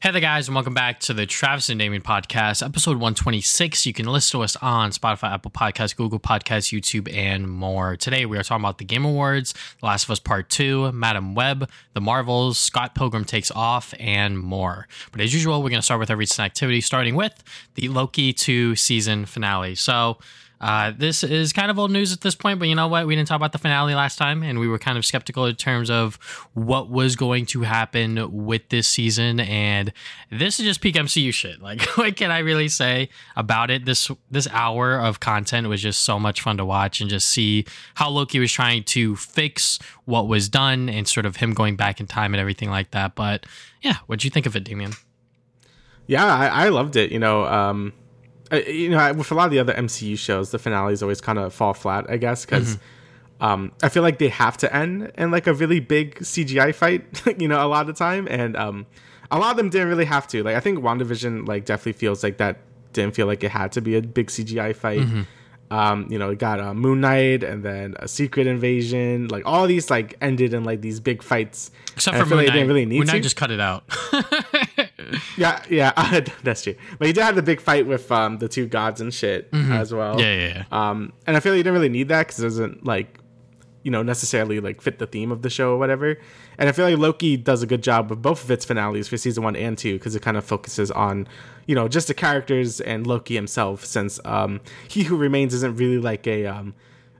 Hey there, guys, and welcome back to the Travis and Damian podcast, episode 126. You can listen to us on Spotify, Apple Podcasts, Google Podcasts, YouTube, and more. Today, we are talking about the Game Awards, The Last of Us Part 2, Madame Web, The Marvels, Scott Pilgrim Takes Off, and more. But as usual, we're going to start with our recent activity, starting with the Loki 2 season finale. So, uh, this is kind of old news at this point, but you know what? We didn't talk about the finale last time, and we were kind of skeptical in terms of what was going to happen with this season. And this is just peak MCU shit. Like, what can I really say about it? This this hour of content was just so much fun to watch and just see how Loki was trying to fix what was done and sort of him going back in time and everything like that. But yeah, what'd you think of it, Damian? Yeah, I, I loved it. You know, um, you know, with a lot of the other MCU shows, the finales always kind of fall flat, I guess, because mm-hmm. um, I feel like they have to end in like a really big CGI fight, you know, a lot of the time, and um, a lot of them didn't really have to. Like, I think WandaVision like definitely feels like that didn't feel like it had to be a big CGI fight. Mm-hmm. Um, you know, it got uh, Moon Knight and then a Secret Invasion. Like all these like ended in like these big fights. Except for Moon like Knight. Really need Moon Knight just cut it out. yeah, yeah, that's true. But he did have the big fight with um, the two gods and shit mm-hmm. as well. Yeah, yeah, yeah. Um, and I feel like you didn't really need that because it doesn't like, you know, necessarily like fit the theme of the show or whatever. And I feel like Loki does a good job with both of its finales for season one and two because it kind of focuses on, you know, just the characters and Loki himself. Since um, He Who Remains isn't really like a um,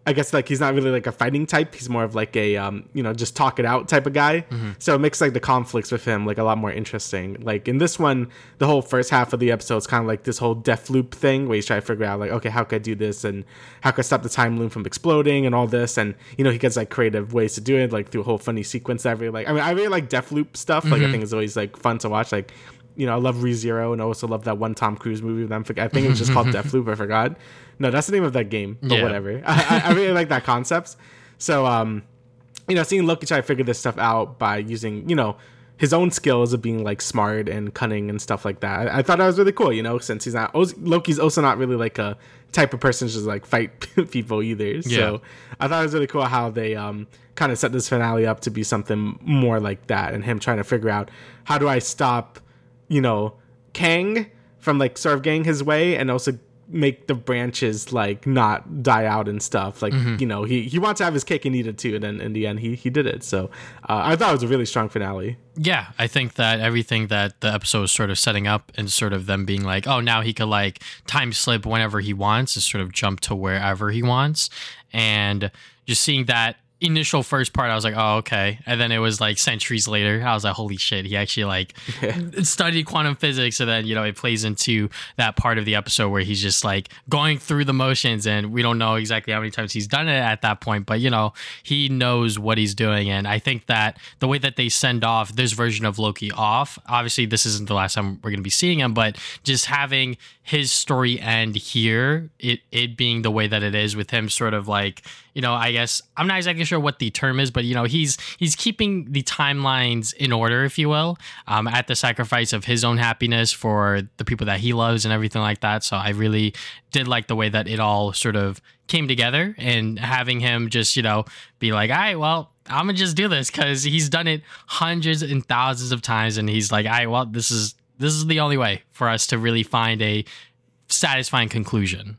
I guess like he's not really like a fighting type. He's more of like a um, you know just talk it out type of guy. Mm-hmm. So it makes like the conflicts with him like a lot more interesting. Like in this one, the whole first half of the episode is kind of like this whole death loop thing where he's trying to figure out like okay how could I do this and how could I stop the time loop from exploding and all this and you know he gets like creative ways to do it like through a whole funny sequence. I really like. I mean I really like death loop stuff. Like mm-hmm. I think it's always like fun to watch. Like you know, I love ReZero and I also love that one Tom Cruise movie with them. I think it was just called Deathloop. I forgot. No, that's the name of that game, but yeah. whatever. I, I, really like that concept. So, um, you know, seeing Loki try to figure this stuff out by using, you know, his own skills of being like smart and cunning and stuff like that. I, I thought that was really cool, you know, since he's not Loki's also not really like a type of person to just like fight people either. Yeah. So I thought it was really cool how they um kind of set this finale up to be something more like that and him trying to figure out how do I stop you know, Kang from like sort of getting his way and also make the branches like not die out and stuff. Like, mm-hmm. you know, he, he wants to have his cake and eat it too. And then in the end, he, he did it. So uh, I thought it was a really strong finale. Yeah. I think that everything that the episode was sort of setting up and sort of them being like, oh, now he could like time slip whenever he wants and sort of jump to wherever he wants. And just seeing that initial first part, I was like, oh, okay. And then it was like centuries later, I was like, holy shit, he actually like studied quantum physics. And then, you know, it plays into that part of the episode where he's just like going through the motions and we don't know exactly how many times he's done it at that point, but you know, he knows what he's doing. And I think that the way that they send off this version of Loki off, obviously this isn't the last time we're going to be seeing him, but just having his story end here, it, it being the way that it is with him sort of like, you know, I guess I'm not exactly sure what the term is, but you know, he's he's keeping the timelines in order, if you will, um, at the sacrifice of his own happiness for the people that he loves and everything like that. So I really did like the way that it all sort of came together and having him just, you know, be like, all right, well, I'm gonna just do this because he's done it hundreds and thousands of times, and he's like, all right, well, this is this is the only way for us to really find a satisfying conclusion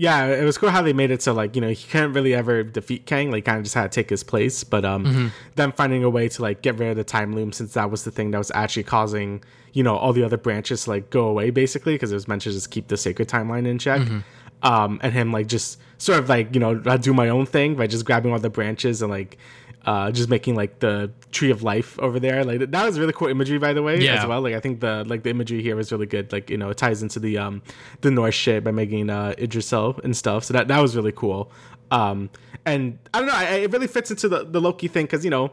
yeah, it was cool how they made it so like you know he couldn't really ever defeat Kang, like kind of just had to take his place. But um, mm-hmm. them finding a way to like get rid of the time loom since that was the thing that was actually causing you know all the other branches to like go away basically because it was meant to just keep the sacred timeline in check. Mm-hmm. Um, and him like just sort of like you know I do my own thing by just grabbing all the branches and like uh, just making like the tree of life over there. Like that was really cool imagery, by the way, yeah. as well. Like I think the like the imagery here was really good. Like you know, it ties into the um the Norse shit by making uh Yggdrasil and stuff. So that that was really cool. Um, and I don't know, I, it really fits into the the Loki thing because you know,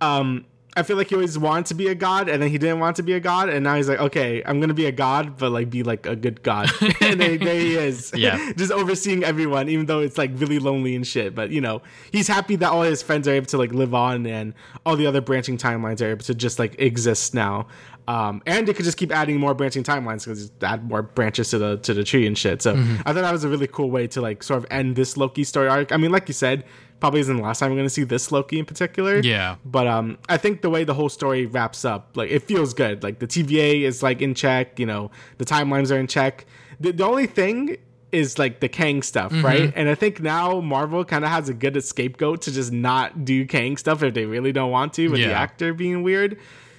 um, I feel like he always wanted to be a god, and then he didn't want to be a god, and now he's like, okay, I'm gonna be a god, but like be like a good god, and there, there, he is, yeah, just overseeing everyone, even though it's like really lonely and shit. But you know, he's happy that all his friends are able to like live on, and all the other branching timelines are able to just like exist now. Um, and it could just keep adding more branching timelines because add more branches to the to the tree and shit. So I thought that was a really cool way to like sort of end this Loki story arc. I mean, like you said, probably isn't the last time we're going to see this Loki in particular. Yeah. But um, I think the way the whole story wraps up, like it feels good. Like the TVA is like in check. You know, the timelines are in check. The, the only thing is like the Kang stuff, Mm-hmm. right? And I think now Marvel kind of has a good scapegoat to just not do Kang stuff if they really don't want to, with the actor being weird.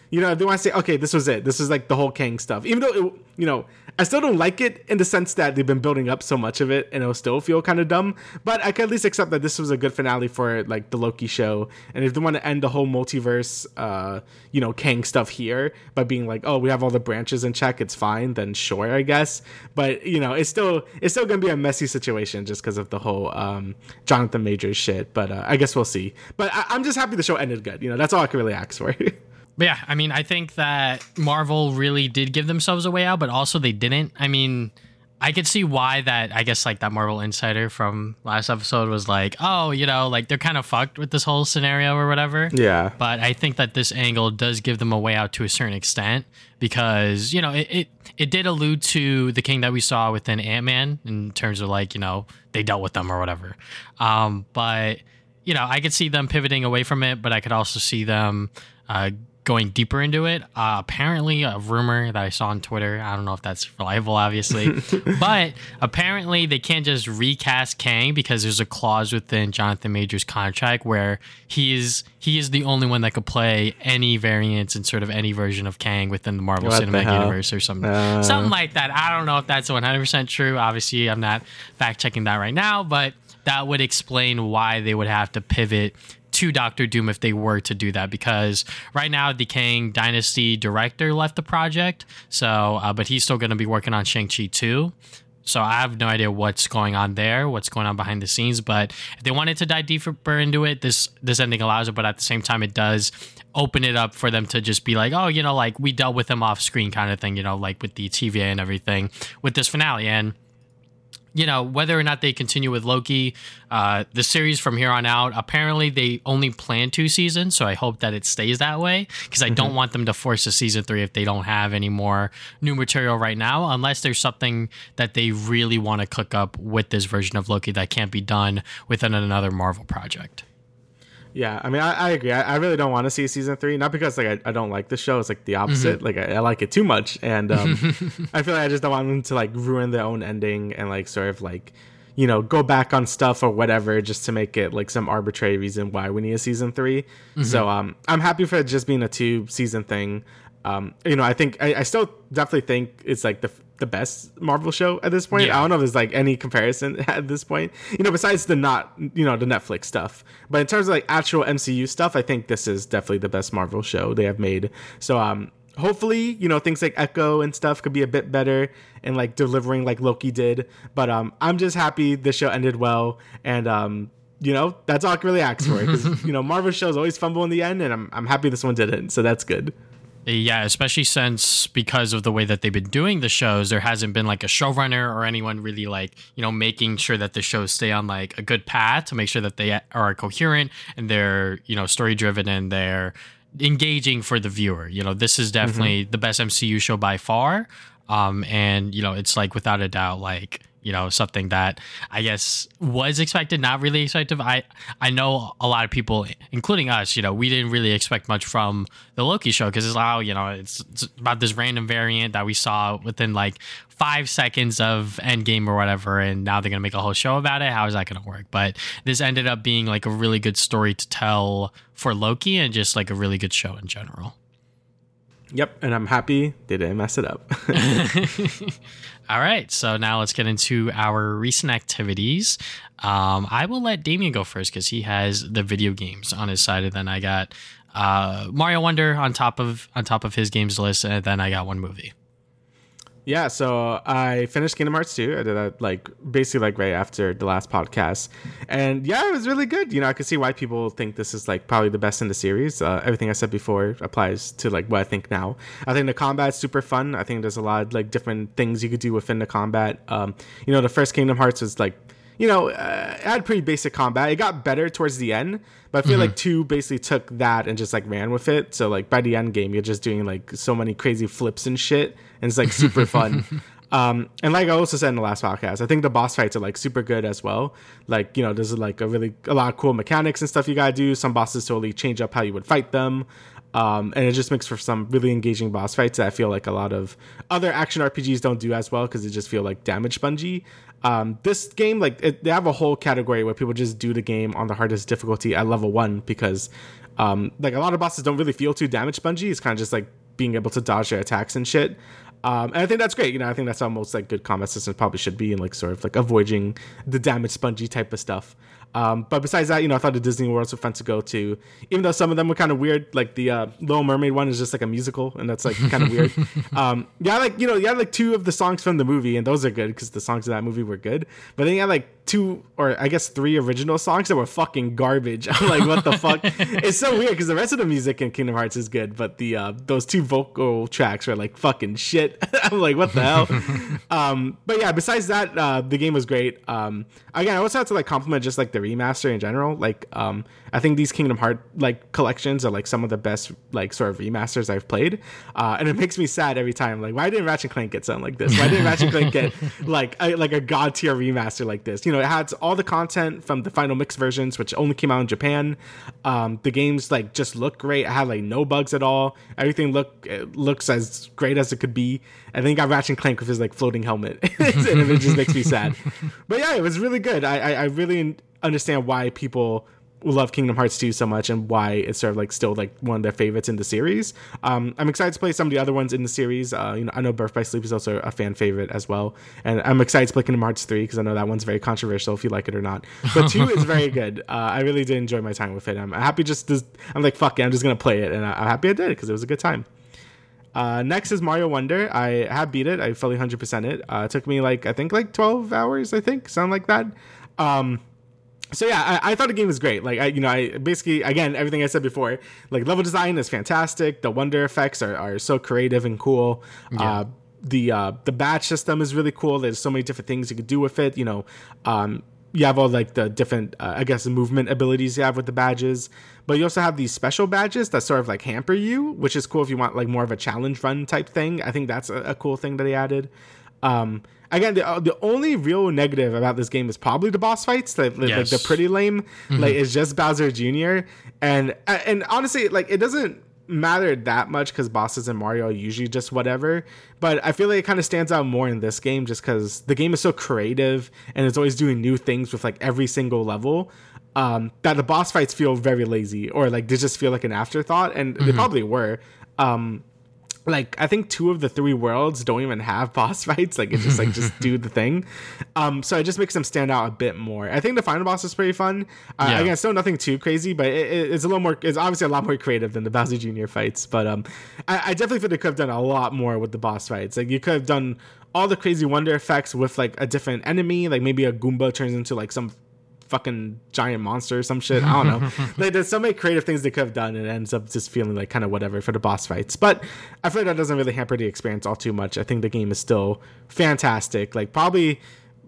You know, if they want to say, okay, this was it. This is like the whole Kang stuff. Even though, it, you know, I still don't like it in the sense that they've been building up so much of it and it'll still feel kind of dumb. But I can at least accept that this was a good finale for like the Loki show. And if they want to end the whole multiverse, uh, you know, Kang stuff here by being like, oh, we have all the branches in check, it's fine, then sure, I guess. But, you know, it's still, it's still to be a messy situation just because of the whole um, Jonathan Majors shit. But uh, I guess we'll see. But I- I'm just happy the show ended good. You know, that's all I can really ask for. But yeah, I mean, I think that Marvel really did give themselves a way out, but also they didn't. I mean, I could see why that, I guess, like that Marvel insider from last episode was like, oh, you know, like they're kind of fucked with this whole scenario or whatever. yeah. But I think that this angle does give them a way out to a certain extent because, you know, it, it, it did allude to the Kang that we saw within Ant Man in terms of like, you know, they dealt with them or whatever. Um, but, you know, I could see them pivoting away from it, but I could also see them uh, going deeper into it. Uh, apparently, a rumor that I saw on Twitter, I don't know if that's reliable, obviously, but apparently they can't just recast Kang because there's a clause within Jonathan Majors' contract where he is he is the only one that could play any variants and sort of any version of Kang within the Marvel What Cinematic hell? Universe or something, Uh. something like that. I don't know if that's 100% true. Obviously, I'm not fact checking that right now, but that would explain why they would have to pivot to Doctor Doom if they were to do that because right now the Kang Dynasty director left the project, so uh, but he's still going to be working on Shang Chi too. So I have no idea what's going on there, what's going on behind the scenes. But if they wanted to dive deeper into it, this this ending allows it. But at the same time, it does open it up for them to just be like, oh, you know, like we dealt with him off screen, kind of thing. You know, like with the TVA and everything with this finale and you know whether or not they continue with Loki, uh, the series from here on out. Apparently, they only plan two seasons, so I hope that it stays that way because I don't want them to force a season three if they don't have any more new material right now, unless there's something that they really want to cook up with this version of Loki that can't be done within another Marvel project. Yeah, I mean, I, I agree. I, I really don't want to see season three, not because like I, I don't like the show. It's like the opposite. Like I, I like it too much, and um, I feel like I just don't want them to like ruin their own ending and like sort of like you know go back on stuff or whatever just to make it like some arbitrary reason why we need a season 3 So um, I'm happy for it just being a two season thing. Um, you know, I think I, I still definitely think it's like the the best Marvel show at this point. Yeah. I don't know if there's like any comparison at this point. You know, besides the not you know the Netflix stuff, but in terms of like actual MCU stuff, I think this is definitely the best Marvel show they have made. So um, hopefully you know things like Echo and stuff could be a bit better and like delivering like Loki did. But um, I'm just happy the show ended well and um. You know, that's all I can really ask for. Because, you know, Marvel shows always fumble in the end, and I'm, I'm happy this one didn't. So that's good. Yeah, especially since because of the way that they've been doing the shows, there hasn't been like a showrunner or anyone really like, you know, making sure that the shows stay on like a good path to make sure that they are coherent and they're, you know, story driven and they're engaging for the viewer. You know, this is definitely the best MCU show by far. Um, and, you know, it's like without a doubt, like, you know, something that I guess was expected, not really expected. I I know a lot of people, including us, you know, we didn't really expect much from the Loki show because it's like, oh, you know, it's, it's about this random variant that we saw within like five seconds of Endgame or whatever, and now they're gonna make a whole show about it. How is that gonna work? But this ended up being like a really good story to tell for Loki and just like a really good show in general. Yep, and I'm happy they didn't mess it up. All right, so now let's get into our recent activities. Um, I will let Damian go first because he has the video games on his side, and then I got uh, Mario Wonder on top of on top of his games list, and then I got one movie. Yeah, so I finished Kingdom Hearts 2. I did that like basically like right after the last podcast. And yeah, it was really good. You know, I could see why people think this is like probably the best in the series. Uh, everything I said before applies to like what I think now. I think the combat's super fun. I think there's a lot of like different things you could do within the combat. Um, you know, the first Kingdom Hearts was like you know, uh, it had pretty basic combat. It got better towards the end, but I feel like two basically took that and just like ran with it. So like by the end game, you're just doing like so many crazy flips and shit, and it's like super fun. Um, and like I also said in the last podcast, I think the boss fights are like super good as well. Like, you know, there's like a really a lot of cool mechanics and stuff you gotta do. Some bosses totally change up how you would fight them. Um, and it just makes for some really engaging boss fights that I feel like a lot of other action RPGs don't do as well because they just feel like damage spongy. Um, this game, like, it, they have a whole category where people just do the game on the hardest difficulty at level one because, um, like, a lot of bosses don't really feel too damage spongy. It's kind of just like being able to dodge their attacks and shit. Um, and I think that's great. You know, I think that's how most like good combat systems probably should be, and like sort of like avoiding the damage spongy type of stuff. Um, but besides that, you know, I thought the Disney Worlds were fun to go to, even though some of them were kind of weird. Like the uh, Little Mermaid one is just like a musical, and that's like kind of weird. Um, yeah, like you know, you had like two of the songs from the movie, and those are good because the songs in that movie were good. But then you had like two or I guess three original songs that were fucking garbage. I'm like, what the fuck? It's so weird because the rest of the music in Kingdom Hearts is good, but the uh, those two vocal tracks are like fucking shit. I'm like, what the hell? um, but yeah, besides that, uh, the game was great. Um, again, I also have to like compliment just like the remaster in general. Like, um, I think these Kingdom Heart like collections are like some of the best like sort of remasters I've played, uh, and it makes me sad every time. Like, why didn't Ratchet Clank get something like this? Why didn't Ratchet Clank get like a, like a god tier remaster like this? You know, it had all the content from the final mix versions, which only came out in Japan. Um, the games like just look great. It had like no bugs at all. Everything look looks as great as it could be. And then you got Ratchet Clank with his like floating helmet, and it just makes me sad. But yeah, it was really good. I, I, I really understand why people love Kingdom Hearts 2 so much and why it's sort of like still like one of their favorites in the series. Um, I'm excited to play some of the other ones in the series. Uh, you know, I know Birth by Sleep is also a fan favorite as well, and I'm excited to play Kingdom Hearts 3 because I know that one's very controversial if you like it or not. But 2 is very good. Uh, I really did enjoy my time with it. I'm happy just to, I'm like fuck it, I'm just gonna play it, and I'm happy I did it because it was a good time. Uh, next is Mario Wonder. I have beat it. I fully 100% it. Uh, it took me like I think like 12 hours. I think something like that. Um, so yeah, I, I, thought the game was great. Like I, you know, I basically again everything I said before. Like level design is fantastic. The wonder effects are, are so creative and cool. Yeah. Uh, the uh, the badge system is really cool. There's so many different things you could do with it. You know, um, you have all like the different, uh, I guess, movement abilities you have with the badges, but you also have these special badges that sort of like hamper you, which is cool if you want like more of a challenge run type thing. I think that's a, a cool thing that they added. Um, again, the, uh, the only real negative about this game is probably the boss fights. Like, yes. like the pretty lame. Mm-hmm. Like it's just Bowser Jr. and and honestly, like it doesn't matter that much because bosses in Mario are usually just whatever. But I feel like it kind of stands out more in this game just because the game is so creative and it's always doing new things with like every single level. Um, that the boss fights feel very lazy or like they just feel like an afterthought, and mm-hmm. they probably were. Um, like I think two of the three worlds don't even have boss fights. Like it's just like just do the thing. Um, so it just makes them stand out a bit more. I think the final boss is pretty fun. Uh, yeah. Again, still nothing too crazy, but it, it's a little more. It's obviously a lot more creative than the Bowser Jr. fights. But um, I, I definitely feel they could have done a lot more with the boss fights. Like you could have done all the crazy wonder effects with like a different enemy. Like maybe a Goomba turns into like some fucking giant monster or some shit. I don't know. like there's so many creative things they could have done, and it ends up just feeling like kind of whatever for the boss fights. But I feel like that doesn't really hamper the experience all too much. I think the game is still fantastic. Like probably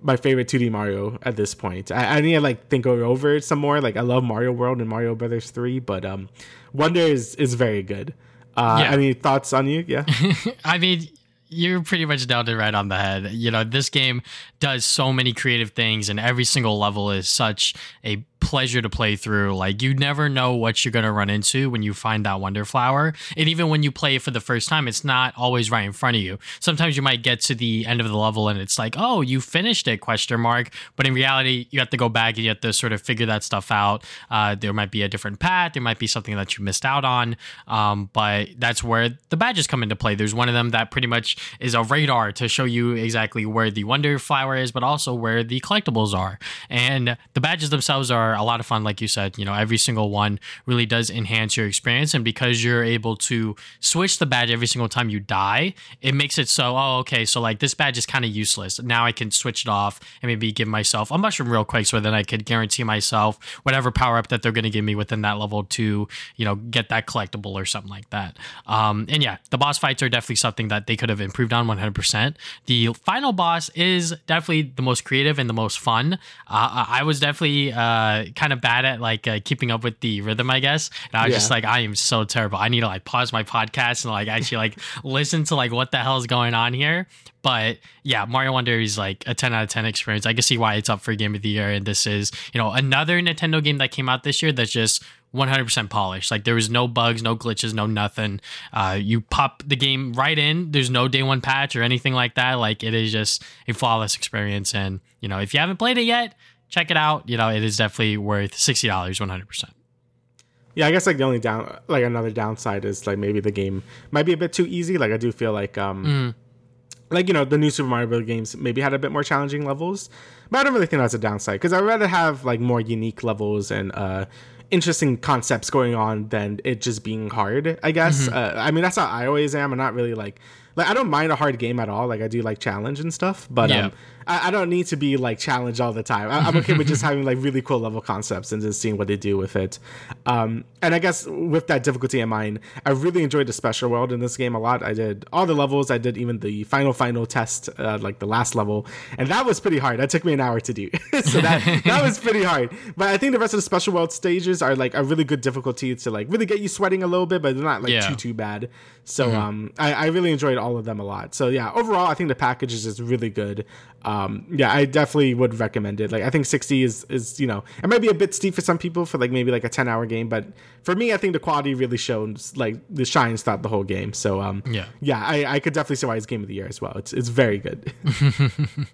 my favorite 2D Mario at this point. I, I need to like think over it some more. Like I love Mario World and Mario Brothers 3, but um Wonder is is very good. Uh yeah. any thoughts on you? Yeah. I mean you're pretty much nailed it right on the head. You know, this game does so many creative things, and every single level is such a pleasure to play through. Like you never know what you're to run into when you find that wonder flower. And even when you play it for the first time, it's not always right in front of you. Sometimes you might get to the end of the level and it's like, "Oh, you finished it?" question mark. But in reality, you have to go back and you have to sort of figure that stuff out. Uh, there might be a different path, there might be something that you missed out on. Um, but that's where the badges come into play. There's one of them that pretty much is a radar to show you exactly where the wonder flower is, but also where the collectibles are. And the badges themselves are a lot of fun, like you said. You know, every single one really does enhance your experience, and because you're able to switch the badge every single time you die, it makes it so. Oh, okay, so like this badge is kind of useless. Now I can switch it off and maybe give myself a mushroom real quick, so then I could guarantee myself whatever power up that they're going to give me within that level to you know get that collectible or something like that. Um, and yeah, the boss fights are definitely something that they could have improved on 100%. The final boss is definitely the most creative and the most fun. Uh, I was definitely uh, kind of bad at like uh, keeping up with the rhythm, I guess. And I was Yeah. just like, I am so terrible. I need to like pause my podcast and like actually like listen to like what the hell is going on here. But yeah, Mario Wonder is like a 10 out of 10 experience. I can see why it's up for Game of the Year. And this is, you know, another Nintendo game that came out this year that's just 100% polished. Like there was no bugs, no glitches, no nothing. Uh, you pop the game right in. There's no day one patch or anything like that. Like it is just a flawless experience. And you know, if you haven't played it yet, check it out. You know, it is definitely worth sixty dollars, 100. percent Yeah, I guess like the only down, like another downside is like maybe the game might be a bit too easy. Like I do feel like, um, like you know, the new Super Mario Bros. games maybe had a bit more challenging levels, but I don't really think that's a downside because I'd rather have like more unique levels and uh, interesting concepts going on than it just being hard. I guess. Uh, I mean, that's how I always am. I'm not really like. Like I don't mind a hard game at all. Like I do like challenge and stuff, but Yeah. um, I, I don't need to be like challenged all the time. I, I'm okay with just having like really cool level concepts and just seeing what they do with it. Um, and I guess with that difficulty in mind, I really enjoyed the special world in this game a lot. I did all the levels. I did even the final final test, uh, like the last level, and that was pretty hard. That took me an hour to do, so that that was pretty hard. But I think the rest of the special world stages are like a really good difficulty to like really get you sweating a little bit, but they're not like Yeah. too too bad. So um, I, I really enjoyed all of them a lot. So yeah, overall, I think the package is just really good. Um, yeah, I definitely would recommend it. Like I think 60 is is you know it might be a bit steep for some people for like maybe like a 10 hour game, but for me, I think the quality really shows like the shines throughout the whole game. So um, Yeah. yeah, I, I could definitely see why it's game of the year as well. It's it's very good.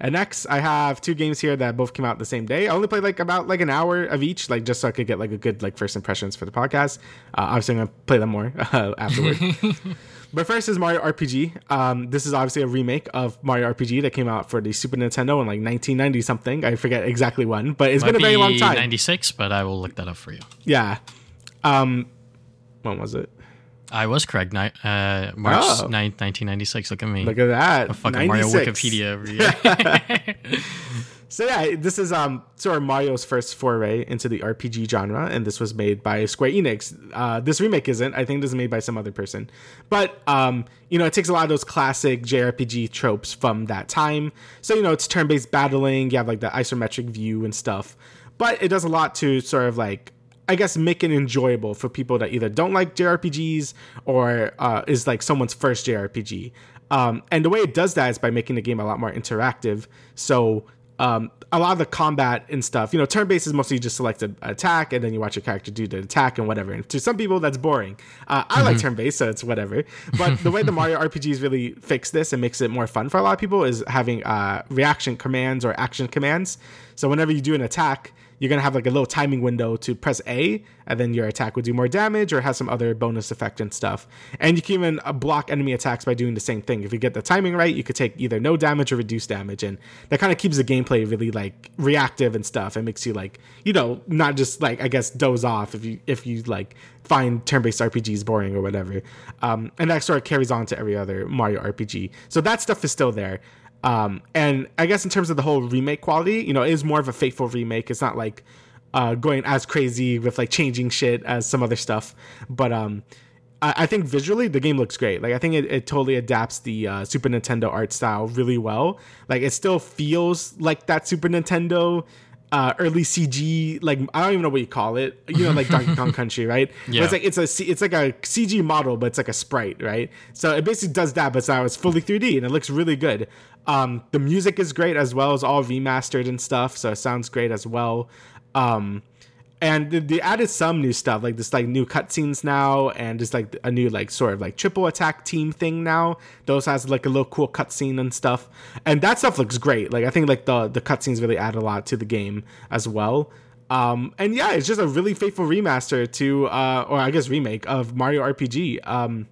And next, I have two games here that both came out the same day. I only played like about like an hour of each, like just so I could get like a good like first impressions for the podcast. Uh, obviously, I'm gonna play them more uh, afterward. but first is Mario RPG. Um, this is obviously a remake of Mario RPG that came out for the Super Nintendo in like 1990 something. I forget exactly when, but it's Might been a very long time. 96, but I will look that up for you. Yeah. Um, when was it? I was correct. Ni- uh, March Oh. 9th, 1996. Look at me. Look at that. Fucking Mario Wikipedia. So yeah, this is um sort of Mario's first foray into the RPG genre, and this was made by Square Enix. Uh, this remake isn't. I think this is made by some other person, but um you know it takes a lot of those classic JRPG tropes from that time. So you know it's turn-based battling. You have like the isometric view and stuff, but it does a lot to sort of like I guess make it enjoyable for people that either don't like JRPGs or uh, is like someone's first JRPG. Um, and the way it does that is by making the game a lot more interactive. So um, a lot of the combat and stuff, you know, turn based is mostly just select an attack and then you watch your character do the attack and whatever. And to some people, that's boring. Uh, I like turn based, so it's whatever. But the way the Mario RPGs really fix this and makes it more fun for a lot of people is having uh, reaction commands or action commands. So whenever you do an attack, you're gonna have like a little timing window to press A, and then your attack would do more damage or has some other bonus effect and stuff. And you can even uh, block enemy attacks by doing the same thing. If you get the timing right, you could take either no damage or reduce damage, and that kind of keeps the gameplay really like reactive and stuff. It makes you like you know not just like I guess doze off if you if you like find turn-based RPGs boring or whatever. Um, and that sort of carries on to every other Mario RPG. So that stuff is still there. Um, and I guess in terms of the whole remake quality, you know, it is more of a faithful remake. It's not like uh, going as crazy with like changing shit as some other stuff. But um, I, I think visually the game looks great. Like I think it, it totally adapts the uh, Super Nintendo art style really well. Like it still feels like that Super Nintendo uh, early CG. Like I don't even know what you call it. You know, like Donkey Kong Country, right? Yeah. It's like it's a it's like a CG model, but it's like a sprite, right? So it basically does that, but now it's fully 3D and it looks really good. Um, the music is great as well as all remastered and stuff, so it sounds great as well. Um, and they- added some new stuff, like this like new cutscenes now, and just like a new like sort of like triple attack team thing now. Those has like a little cool cutscene and stuff, and that stuff looks great. Like I think like the the cutscenes really add a lot to the game as well. Um, and yeah, it's just a really faithful remaster to, uh, or I guess remake of Mario RPG. Um,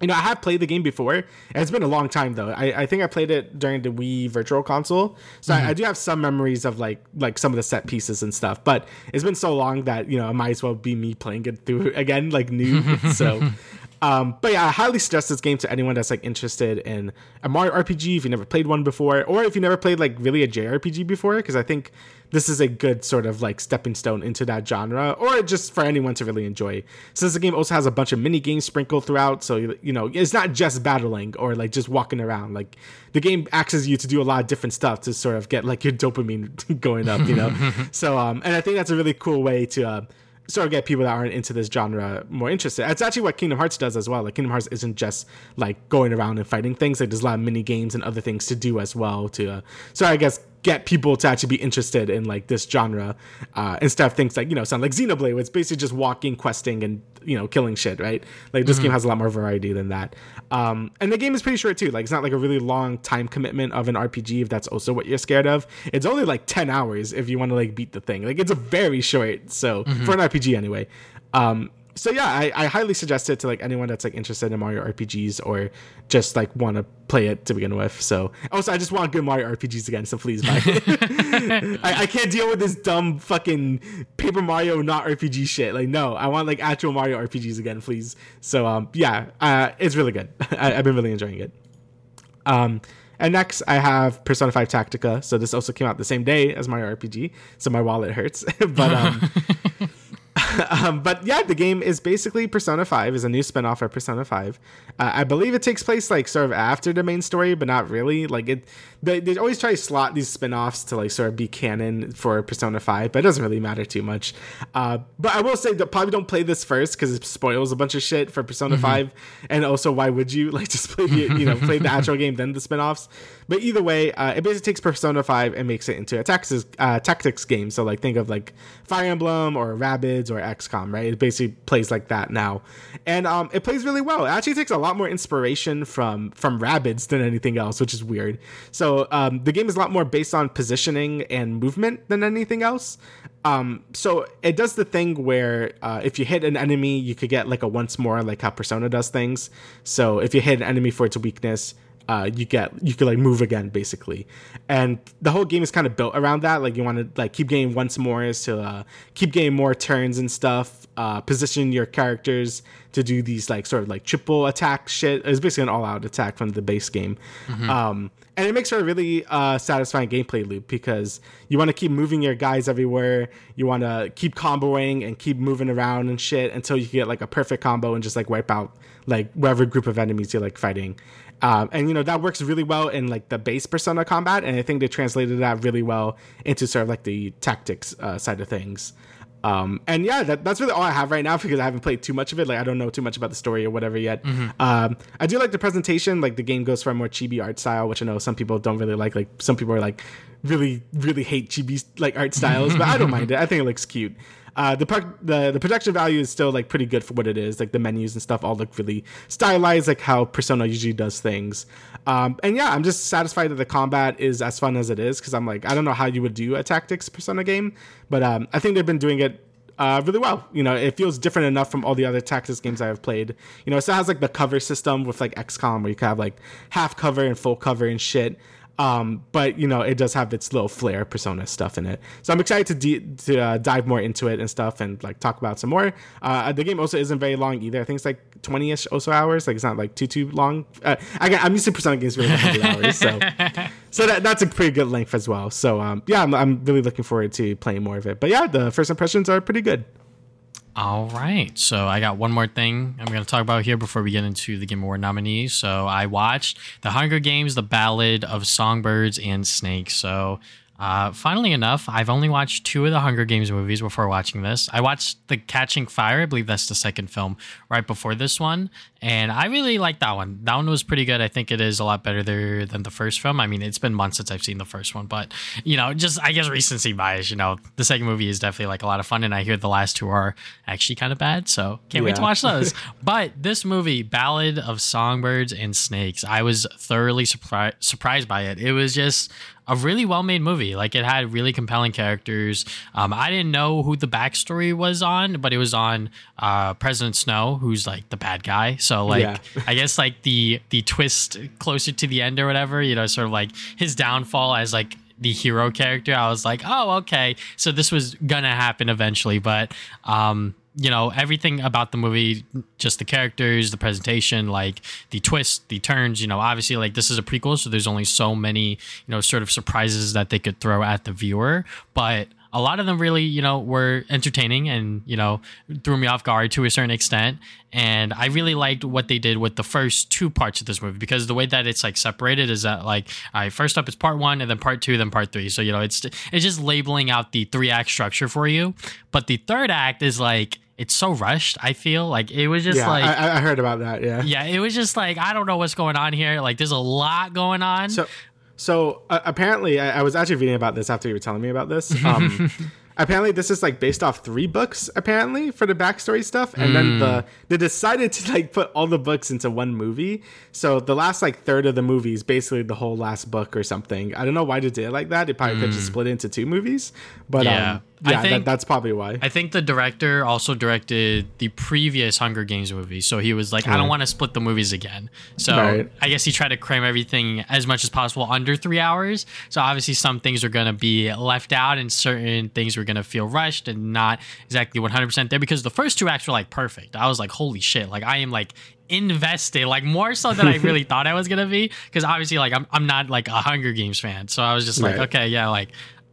you know, I have played the game before. It's been a long time though. I, I think I played it during the Wii Virtual Console, so mm-hmm. I, I, do have some memories of like like some of the set pieces and stuff. But it's been so long that you know it might as well be me playing it through again, like new. so um, but yeah, I highly suggest this game to anyone that's like interested in a Mario RPG if you never played one before, or if you never played like really a JRPG before, because I think this is a good sort of like stepping stone into that genre, or just for anyone to really enjoy. Since the game also has a bunch of mini games sprinkled throughout, so you know it's not just battling or like just walking around. Like the game asks you to do a lot of different stuff to sort of get like your dopamine going up, you know. so um, and I think that's a really cool way to. Uh, sort of get people that aren't into this genre more interested. That's actually what Kingdom Hearts does as well. Like Kingdom Hearts isn't just like going around and fighting things. Like there's a lot of mini games and other things to do as well. To uh, so I guess get people to actually be interested in like this genre uh, instead of things like you know sound like Xenoblade, where it's basically just walking, questing, and you know killing shit, right? Like this mm-hmm. game has a lot more variety than that. Um, and the game is pretty short too. Like it's not like a really long time commitment of an RPG if that's also what you're scared of. It's only like ten hours if you want to like beat the thing. Like it's a very short. So mm-hmm. for an RPG anyway. Um, so yeah, I, I highly suggest it to like anyone that's like interested in Mario RPGs or just like want to play it to begin with. So also, I just want good Mario RPGs again. So please buy it. I, I can't deal with this dumb fucking Paper Mario not RPG shit. Like no, I want like actual Mario RPGs again, please. So um yeah, uh, it's really good. I, I've been really enjoying it. Um. And next, I have Persona 5 Tactica. So this also came out the same day as Mario RPG. So my wallet hurts. but um, um, but yeah, the game is basically Persona 5 is a new spinoff of Persona 5. Uh, I believe it takes place like sort of after the main story, but not really. Like it, they, they always try to slot these spin-offs to like sort of be canon for Persona 5, but it doesn't really matter too much. Uh, but I will say that probably don't play this first because it spoils a bunch of shit for Persona mm-hmm. 5. And also, why would you like just play the you know play the actual game then the spin-offs? But either way, uh, it basically takes Persona 5 and makes it into a tactics uh, tactics game. So like think of like Fire Emblem or Rabbids or XCOM, right? It basically plays like that now, and um, it plays really well. It actually takes a lot more inspiration from from Rabbids than anything else, which is weird. So so um, the game is a lot more based on positioning and movement than anything else. Um, so it does the thing where uh, if you hit an enemy, you could get like a once more, like how Persona does things. So if you hit an enemy for its weakness, uh, you get you could like move again basically, and the whole game is kind of built around that. Like you want to like keep getting once more is to uh, keep getting more turns and stuff. Uh, position your characters to do these like sort of like triple attack shit. It's basically an all out attack from the base game. Mm-hmm. Um, and it makes for a really uh, satisfying gameplay loop because you want to keep moving your guys everywhere. You want to keep comboing and keep moving around and shit until you get like a perfect combo and just like wipe out like whatever group of enemies you're like fighting. Um, and you know that works really well in like the base persona combat, and I think they translated that really well into sort of like the tactics uh, side of things. Um, and yeah, that, that's really all I have right now because I haven't played too much of it. Like I don't know too much about the story or whatever yet. Mm-hmm. Um, I do like the presentation. Like the game goes for a more chibi art style, which I know some people don't really like. Like some people are like really really hate chibi like art styles, but I don't mind it. I think it looks cute. Uh, the, the the production value is still like pretty good for what it is. Like the menus and stuff all look really stylized, like how Persona usually does things. Um, and yeah, I'm just satisfied that the combat is as fun as it is because I'm like I don't know how you would do a tactics Persona game, but um, I think they've been doing it uh, really well. You know, it feels different enough from all the other tactics games I have played. You know, it still has like the cover system with like XCOM where you can have like half cover and full cover and shit. Um, but you know, it does have its little flair persona stuff in it. So I'm excited to de- to uh, dive more into it and stuff and like talk about some more. Uh, the game also isn't very long either. I think it's like 20 ish also hours. Like it's not like too too long. Uh, I, am used to persona games being 100 hours, so so that, that's a pretty good length as well. So um, yeah, I'm, I'm really looking forward to playing more of it. But yeah, the first impressions are pretty good. All right. So I got one more thing I'm going to talk about here before we get into the Game Award nominees. So I watched The Hunger Games, The Ballad of Songbirds and Snakes. So uh, funnily enough, I've only watched two of the Hunger Games movies before watching this. I watched The Catching Fire, I believe that's the second film, right before this one, and I really like that one. That one was pretty good. I think it is a lot better there than the first film. I mean, it's been months since I've seen the first one, but you know, just I guess recency bias. You know, the second movie is definitely like a lot of fun, and I hear the last two are actually kind of bad, so can't yeah. wait to watch those. but this movie, Ballad of Songbirds and Snakes, I was thoroughly surprised surprised by it. It was just a really well made movie. Like it had really compelling characters. Um, I didn't know who the backstory was on, but it was on uh, President Snow, who's like the bad guy. So like Yeah. I guess like the the twist closer to the end or whatever, you know, sort of like his downfall as like the hero character. I was like, oh okay, so this was gonna happen eventually, but um you know everything about the movie just the characters the presentation like the twists the turns you know obviously like this is a prequel so there's only so many you know sort of surprises that they could throw at the viewer. But a lot of them really you know were entertaining and you know threw me off guard to a certain extent. And i really liked what they did with the first two parts of this movie because the way that it's like separated is that like all right first up is part one and then part two then part three. So you know it's it's just labeling out the three act structure for you. But the third act is like it's so rushed i feel like it was just yeah, like I, I heard about that. Yeah. yeah it was just like i don't know what's going on here like there's a lot going on So, so uh, apparently, I, I was actually reading about this after you were telling me about this. Um, apparently, this is like based off three books. Apparently, for the backstory stuff, and then the they decided to like put all the books into one movie. So the last like third of the movie is basically the whole last book or something. I don't know why they did it like that. They probably could just split it into two movies, but Yeah. um, yeah, think- that, that's probably why. I think the director also directed the previous Hunger Games movie. So he was like, I don't want to split the movies again. So Right. I guess he tried to cram everything as much as possible under three hours. So obviously, some things are going to be left out and certain things were going to feel rushed and not exactly 100% there because the first two acts were like perfect. I was like, holy shit. Like, I am like, invested like more so than I really thought I was gonna be because obviously like I'm, I'm not like a Hunger Games fan so I was just like Right. okay yeah like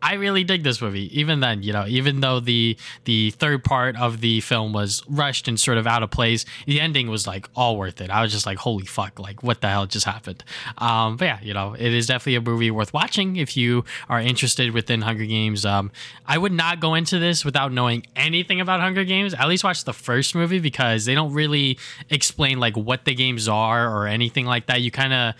I really dig this movie. Even then, you know, even though the the third part of the film was rushed and sort of out of place, the ending was like all worth it. I was just like, holy fuck, like what the hell just happened? Um, but yeah, you know, it is definitely a movie worth watching if you are interested within Hunger Games. Um, I would not go into this without knowing anything about Hunger Games. At least watch the first movie because they don't really explain like what the games are or anything like that. You kind of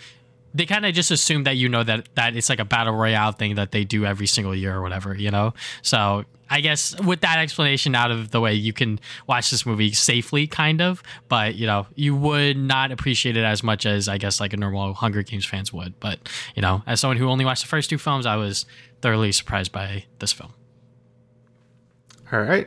they kind of just assume that you know that that it's like a battle royale thing that they do every single year or whatever, you know. So I guess with that explanation out of the way, you can watch this movie safely, kind of. But you know, you would not appreciate it as much as I guess like a normal Hunger Games fans would. But you know, as someone who only watched the first two films, I was thoroughly surprised by this film. All right.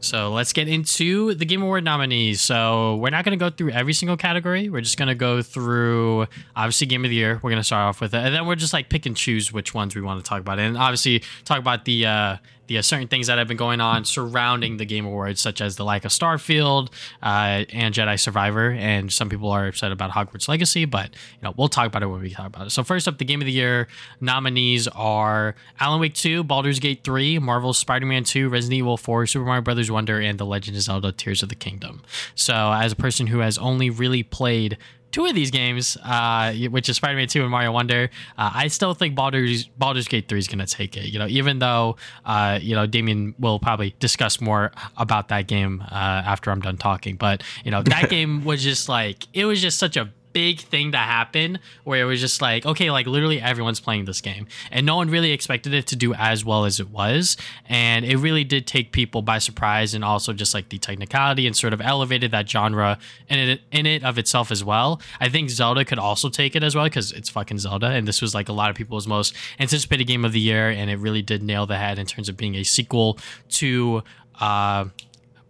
So let's get into the Game Award nominees. So we're not going to go through every single category. We're just going to go through obviously Game of the Year. We're going to start off with it, and then we're just like pick and choose which ones we want to talk about, and obviously talk about the uh, the uh, certain things that have been going on surrounding the Game Awards, such as the like of Starfield uh, and Jedi Survivor. And some people are upset about Hogwarts Legacy, but you know we'll talk about it when we talk about it. So first up, the Game of the Year nominees are Alan Wake 2, Baldur's Gate 3, Marvel's Spider-Man 2, Resident Evil 4, Super Mario Brothers Wonder, and The Legend of Zelda: Tears of the Kingdom. So as a person who has only really played two of these games, uh, which is Spider-Man 2 and Mario Wonder, uh, I still think Baldur's Baldur's Gate 3 is going to take it. You know, even though uh, you know Damian will probably discuss more about that game uh, after I'm done talking, but you know that game was just like it was just such a big thing that happened where it was just like okay like literally everyone's playing this game. And no one really expected it to do as well as it was. And it really did take people by surprise and also just like the technicality and sort of elevated that genre in it in it of itself as well. I think zelda could also take it as well because it's fucking zelda and this was like a lot of people's most anticipated game of the year. And it really did nail the head in terms of being a sequel to uh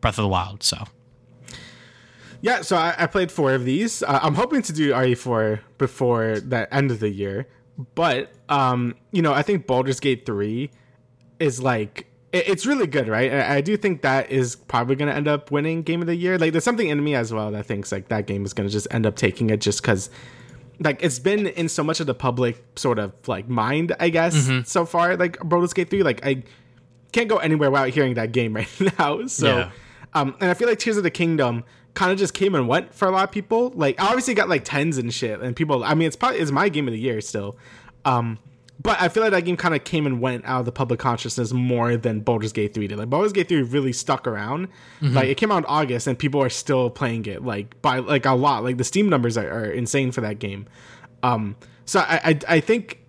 breath of the wild. So Yeah, so I, I played four of these. Uh, I'm hoping to do RE4 before the end of the year, but um, you know, I think Baldur's Gate three is like it, it's really good, right? I, I do think that is probably going to end up winning Game of the Year. Like, there's something in me as well that thinks like that game is going to just end up taking it, just because like it's been in so much of the public sort of like mind, I guess, so far. Like Baldur's Gate three, like I can't go anywhere without hearing that game right now. So, Yeah. um, and I feel like Tears of the Kingdom kind of just came and went for a lot of people. Like, I obviously got like tens and shit, and people. I mean, it's probably it's my game of the year still. Um, but I feel like that game kind of came and went out of the public consciousness more than Baldur's Gate 3 did. Like Baldur's Gate 3 really stuck around. Like it came out in August and people are still playing it like by like a lot. Like the Steam numbers are, are insane for that game. Um, so I, I I think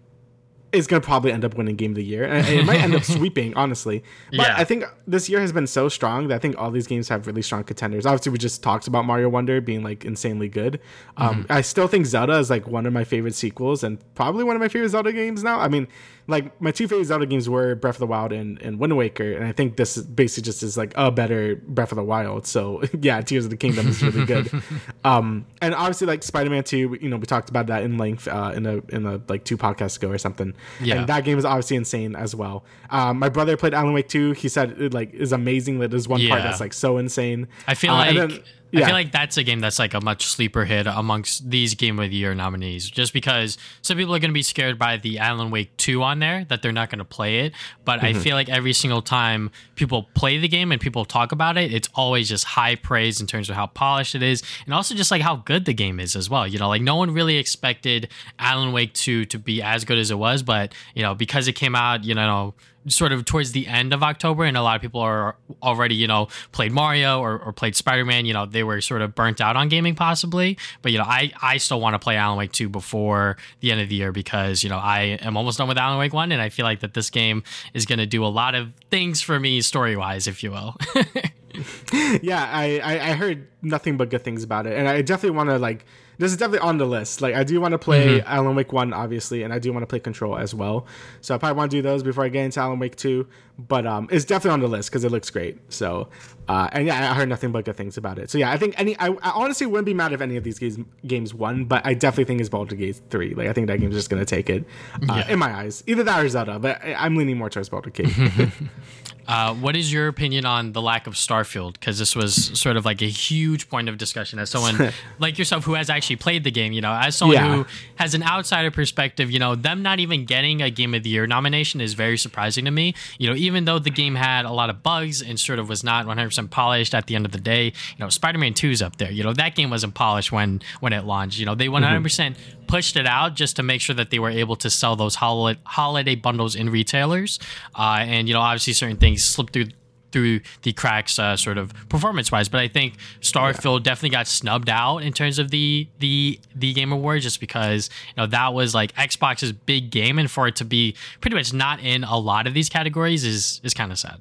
is going to probably end up winning game of the year. And it might end up sweeping honestly. But Yeah. i think this year has been so strong that i think all these games have really strong contenders. Obviously we just talked about mario wonder being like insanely good. Um, i still think zelda is like one of my favorite sequels and probably one of my favorite zelda games now. I mean like my two favorite zelda games were breath of the wild and, and wind waker and i think this basically just is like a better breath of the wild so yeah tears of the kingdom is really good um, and obviously like spider-man 2 you know we talked about that in length uh, in a in a like two podcasts ago or something Yeah. and that game is obviously insane as well. Um, my brother played Alan Wake 2. He said it like is amazing. That there's one part that's like so insane. I feel Uh, like then- I feel like that's a game that's like a much sleeper hit amongst these Game of the Year nominees, just because some people are going to be scared by the Alan Wake 2 on there that they're not going to play it. But Mm-hmm. I feel like every single time people play the game and people talk about it, it's always just high praise in terms of how polished it is, and also just like how good the game is as well. You know, like no one really expected Alan Wake 2 to be as good as it was, but you know, because it came out, you know sort of towards the end of October, and a lot of people are already, you know, played Mario or, or played Spider Man. You know, they were sort of burnt out on gaming, possibly. But you know, I I still want to play Alan Wake two before the end of the year because you know I am almost done with Alan Wake one, and I feel like that this game is going to do a lot of things for me story wise, if you will. yeah, I, I I heard nothing but good things about it, and I definitely want to like. This is definitely on the list. Like, I do want to play Mm-hmm. Alan Wake One, obviously, and I do want to play Control as well. So I probably want to do those before I get into Alan Wake Two. But um, it's definitely on the list because it looks great. So, uh, and yeah, I heard nothing but good things about it. So yeah, I think any. I, I honestly wouldn't be mad if any of these games games won, but I definitely think it's Baldur's Gate Three. Like, I think that game's just gonna take it, uh, Yeah. in my eyes. Either that or Zelda, but I- I'm leaning more towards Baldur's Gate. Uh, what is your opinion on the lack of Starfield? Because this was sort of like a huge point of discussion as someone like yourself who has actually played the game. You know, as someone Yeah. who has an outsider perspective, you know, them not even getting a Game of the Year nomination is very surprising to me. You know, even though the game had a lot of bugs and sort of was not 100% polished at the end of the day, you know, Spider-Man 2 is up there. You know, that game wasn't polished when when it launched. You know, they 100% pushed it out just to make sure that they were able to sell those hol- holiday bundles in retailers. Uh, and you know, obviously certain things slipped through through the cracks, uh, sort of performance wise. But I think Starfield definitely got snubbed out in terms of the the the Game Award just because you know that was like Xbox's big game, and for it to be pretty much not in a lot of these categories is is kind of sad.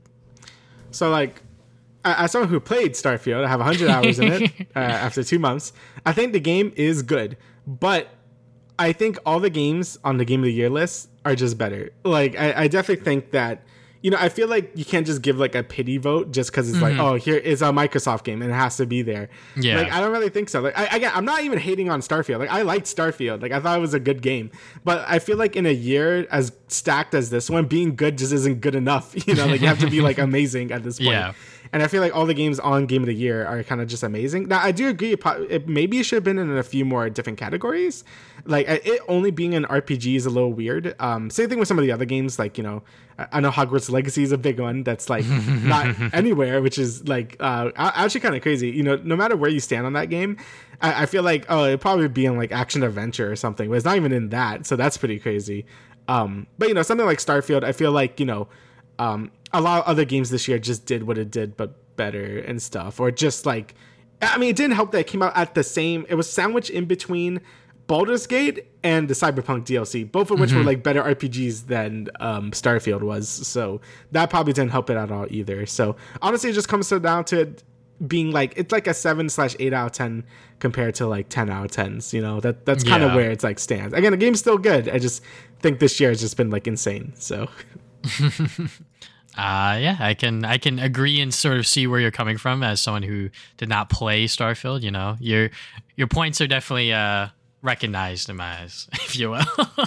So like, as someone who played Starfield, I have 100 hours in it uh, after two months. I think the game is good, but I think all the games on the Game of the Year list are just better. Like, I, I definitely think that. You know, I feel like you can't just give like a pity vote just because it's like, oh, here is a Microsoft game and it has to be there. Yeah. Like, I don't really think so. Like, I, again, I'm not even hating on Starfield. Like, I liked Starfield. Like, I thought it was a good game. But I feel like in a year as stacked as this one, being good just isn't good enough. You know, like you have to be like amazing at this point. Yeah. And I feel like all the games on Game of the Year are kind of just amazing. Now, I do agree. It, maybe it should have been in a few more different categories. Like it only being an RPG is a little weird. Um, same thing with some of the other games. Like you know, I know Hogwarts Legacy is a big one that's like not anywhere, which is like uh, actually kind of crazy. You know, no matter where you stand on that game, I, I feel like oh, it'd probably be in like action adventure or something, but it's not even in that. So that's pretty crazy. Um, but you know, something like Starfield, I feel like you know um, a lot of other games this year just did what it did, but better and stuff. Or just like, I mean, it didn't help that it came out at the same. It was sandwiched in between Baldur's Gate and the Cyberpunk DLC, both of which were like better RPGs than um, Starfield was. So that probably didn't help it at all either. So honestly, it just comes down to it being like it's like a seven slash eight out of ten compared to like ten out of tens. You know that that's kind of Yeah. where it's like stands. Again, the game's still good. I just think this year has just been like insane. So. Uh, yeah, I can I can agree and sort of see where you're coming from as someone who did not play Starfield. You know, your your points are definitely uh, recognized in my eyes, if you will.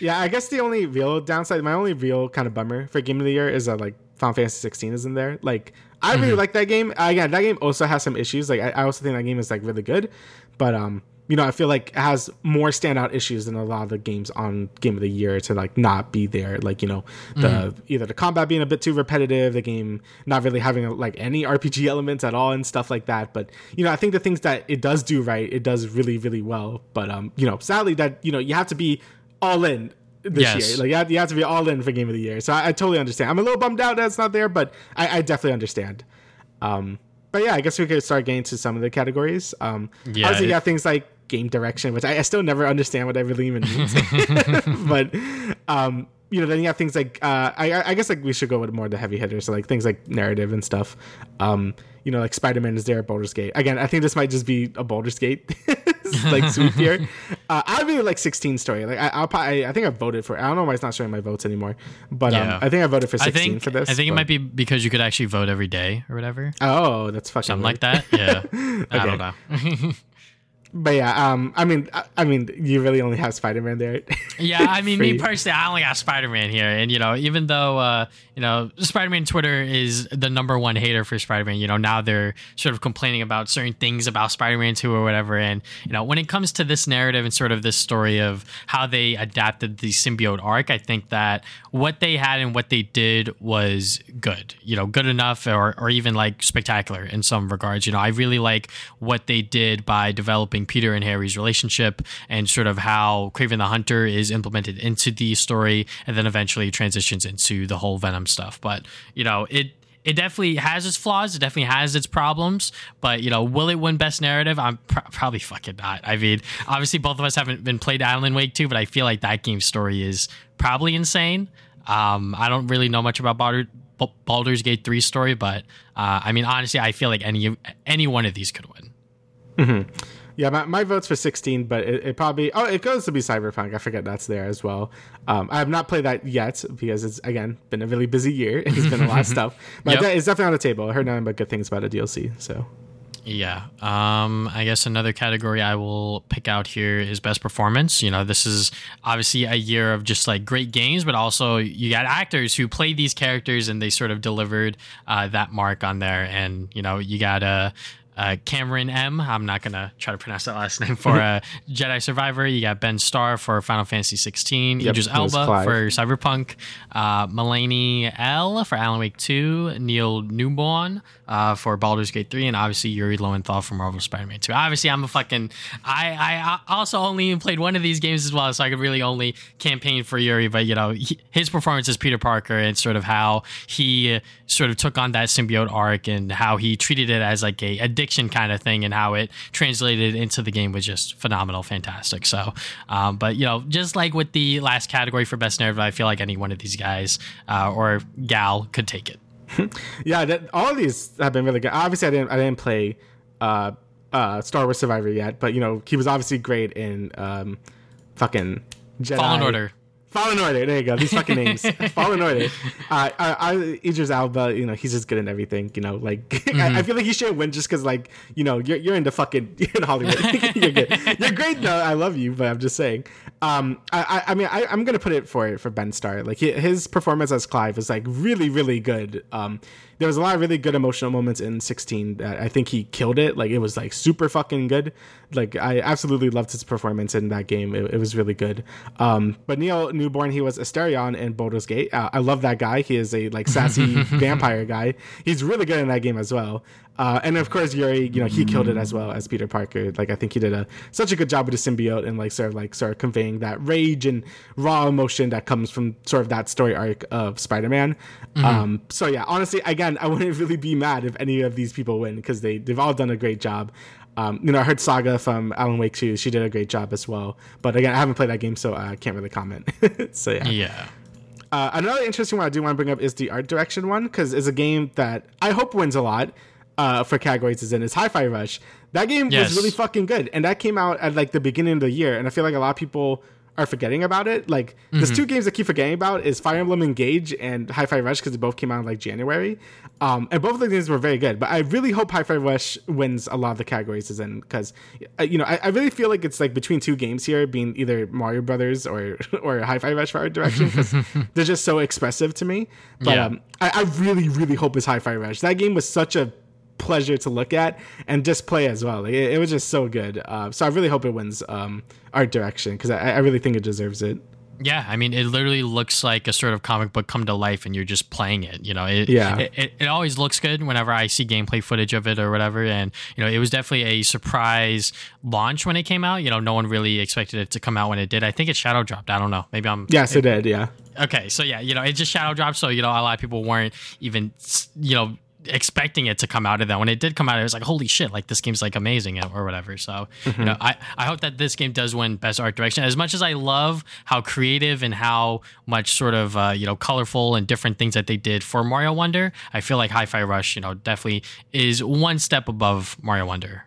Yeah, I guess the only real downside, my only real kind of bummer for game of the year is that like Final Fantasy 16 is in there. Like, I really like that game. Uh, again, that game also has some issues. Like, I, I also think that game is like really good, but um, you know, I feel like it has more standout issues than a lot of the games on Game of the Year to like not be there. Like, you know, the either the combat being a bit too repetitive, the game not really having like any RPG elements at all and stuff like that. But you know, I think the things that it does do right, it does really, really well. But um, you know, sadly that you know you have to be all in this Yes. year. Like you have, you have to be all in for game of the year. So I, I totally understand. I'm a little bummed out that it's not there, but I, I definitely understand. Um, but yeah, I guess we could start getting to some of the categories. Um, Yeah, obviously, it- got things like game direction, which I, I still never understand what that really even means. but um, you know, then you have things like uh, I, I guess like we should go with more of the heavy hitters, so like things like narrative and stuff. Um, you know, like Spider Man is there at Baldur's Gate. Again, I think this might just be a Baldur's Gate like sweep here. Uh, I really like 16 story. Like I, will probably, I think I voted for. I don't know why it's not showing my votes anymore, but um, I think I voted for 16 think for this. I think it might be because you could actually vote every day or whatever, Oh, that's fucking something weird. like that. Yeah, I don't know. But yeah, um, I mean, I, I mean, you really only have Spider Man there. Yeah, I mean, me personally, I only got Spider Man here, and you know, even though uh, you know Spider Man Twitter is the number one hater for Spider Man, you know, now they're sort of complaining about certain things about Spider Man Two or whatever, and you know, when it comes to this narrative and sort of this story of how they adapted the symbiote arc, I think that what they had and what they did was good, you know, good enough or or even like spectacular in some regards. You know, I really like what they did by developing Peter and Harry's relationship and sort of how Kraven the Hunter is implemented into the story and then eventually transitions into the whole Venom stuff. But, you know, it it definitely has its flaws. It definitely has its problems. But you know, will it win Best Narrative? I'm pr- probably fucking not. I mean, obviously, both of us haven't been played Alan Wake 2, but I feel like that game's story is probably insane. Um, I don't really know much about Baldur, Baldur's Gate 3 story, but uh, I mean, honestly, I feel like any any one of these could win. Yeah, my, my vote's for 16, but it, it probably oh it goes to be Cyberpunk. I forget that's there as well. Um, I have not played that yet because it's again been a really busy year. It's been a lot of stuff, but Yep. is definitely on the table. I heard nothing but good things about a DLC. So Yeah. Um, I guess another category I will pick out here is best performance. You know, this is obviously a year of just like great games, but also you got actors who played these characters and they sort of delivered uh, that mark on there. And, you know, you got uh, uh, Cameron M. I'm not going to try to pronounce that last name for uh, Jedi Survivor. You got Ben Starr for Final Fantasy 16, Yep, Idris Elba Clive. for Cyberpunk, uh, Melanie L for Alan Wake 2, Neil Newbon uh, for Baldur's Gate 3, and obviously Yuri Lowenthal for Marvel Spider-Man 2. Obviously, I'm a fucking. I, I also only played one of these games as well, so I could really only campaign for Yuri. But you know, he, his performance as Peter Parker and sort of how he sort of took on that symbiote arc and how he treated it as like a addiction kind of thing, and how it translated into the game was just phenomenal, fantastic. So, um, but you know, just like with the last category for best narrative, I feel like any one of these guys uh, or gal could take it. yeah, that, all of these have been really good. Obviously, I didn't I didn't play uh, uh, Star Wars Survivor yet, but you know he was obviously great in um, fucking Jedi. Fallen Order. Fallen Order. There you go. These fucking names. Fallen Order. Uh, I, I, Idris Elba. You know, he's just good in everything. You know, like I, I feel like he should win just because, like, you know, you're you're in the fucking you're in Hollywood. you're good. You're great though. I love you, but I'm just saying. Um, I, I, I mean, I, I'm gonna put it for for Ben Starr. Like hi- his performance as Clive was like really, really good. Um, there was a lot of really good emotional moments in 16 that I think he killed it. Like it was like super fucking good. Like I absolutely loved his performance in that game. It, it was really good. Um, but Neil Newbon, he was Astarion in Baldur's Gate. Uh, I love that guy. He is a like sassy vampire guy. He's really good in that game as well. Uh, and of course, Yuri, you know, he killed it as well as Peter Parker. Like I think he did a such a good job with the symbiote and like sort of like sort of conveying that rage and raw emotion that comes from sort of that story arc of Spider-Man. Um, so yeah, honestly, again, I wouldn't really be mad if any of these people win because they they've all done a great job. Um, you know, I heard Saga from Alan Wake 2. She did a great job as well. But again, I haven't played that game, so I can't really comment. so yeah. Yeah. Uh, another interesting one I do want to bring up is the art direction one because it's a game that I hope wins a lot uh, for categories is in is Hi-Fi Rush. That game Yes. was really fucking good, and that came out at like the beginning of the year, and I feel like a lot of people are forgetting about it. Like there's two games I keep forgetting about is Fire Emblem Engage and Hi-Fi Rush because they both came out in like January, um, and both of the games were very good. But I really hope Hi-Fi Rush wins a lot of the categories is in because uh, you know I, I really feel like it's like between two games here, being either Mario Brothers or or Hi-Fi Rush for art direction because they're just so expressive to me. But Yeah. um, I, I really really hope it's Hi-Fi Rush. That game was such a pleasure to look at and just play as well. Like, it, it was just so good. Uh, so I really hope it wins um, art direction because I, I really think it deserves it. Yeah, I mean, it literally looks like a sort of comic book come to life, and you're just playing it. You know, it, Yeah. it, it, it always looks good whenever I see gameplay footage of it or whatever. And you know, it was definitely a surprise launch when it came out. You know, no one really expected it to come out when it did. I think it shadow dropped. I don't know. Maybe I'm Yes, it did. Yeah. Okay, so yeah, you know, it just shadow dropped, so you know, a lot of people weren't even, you know, expecting it to come out of that. When it did come out, it was like, holy shit, like this game's like amazing or whatever. So, you know, I, I hope that this game does win best art direction. As much as I love how creative and how much sort of, uh, you know, colorful and different things that they did for Mario Wonder, I feel like Hi Fi Rush, you know, definitely is one step above Mario Wonder.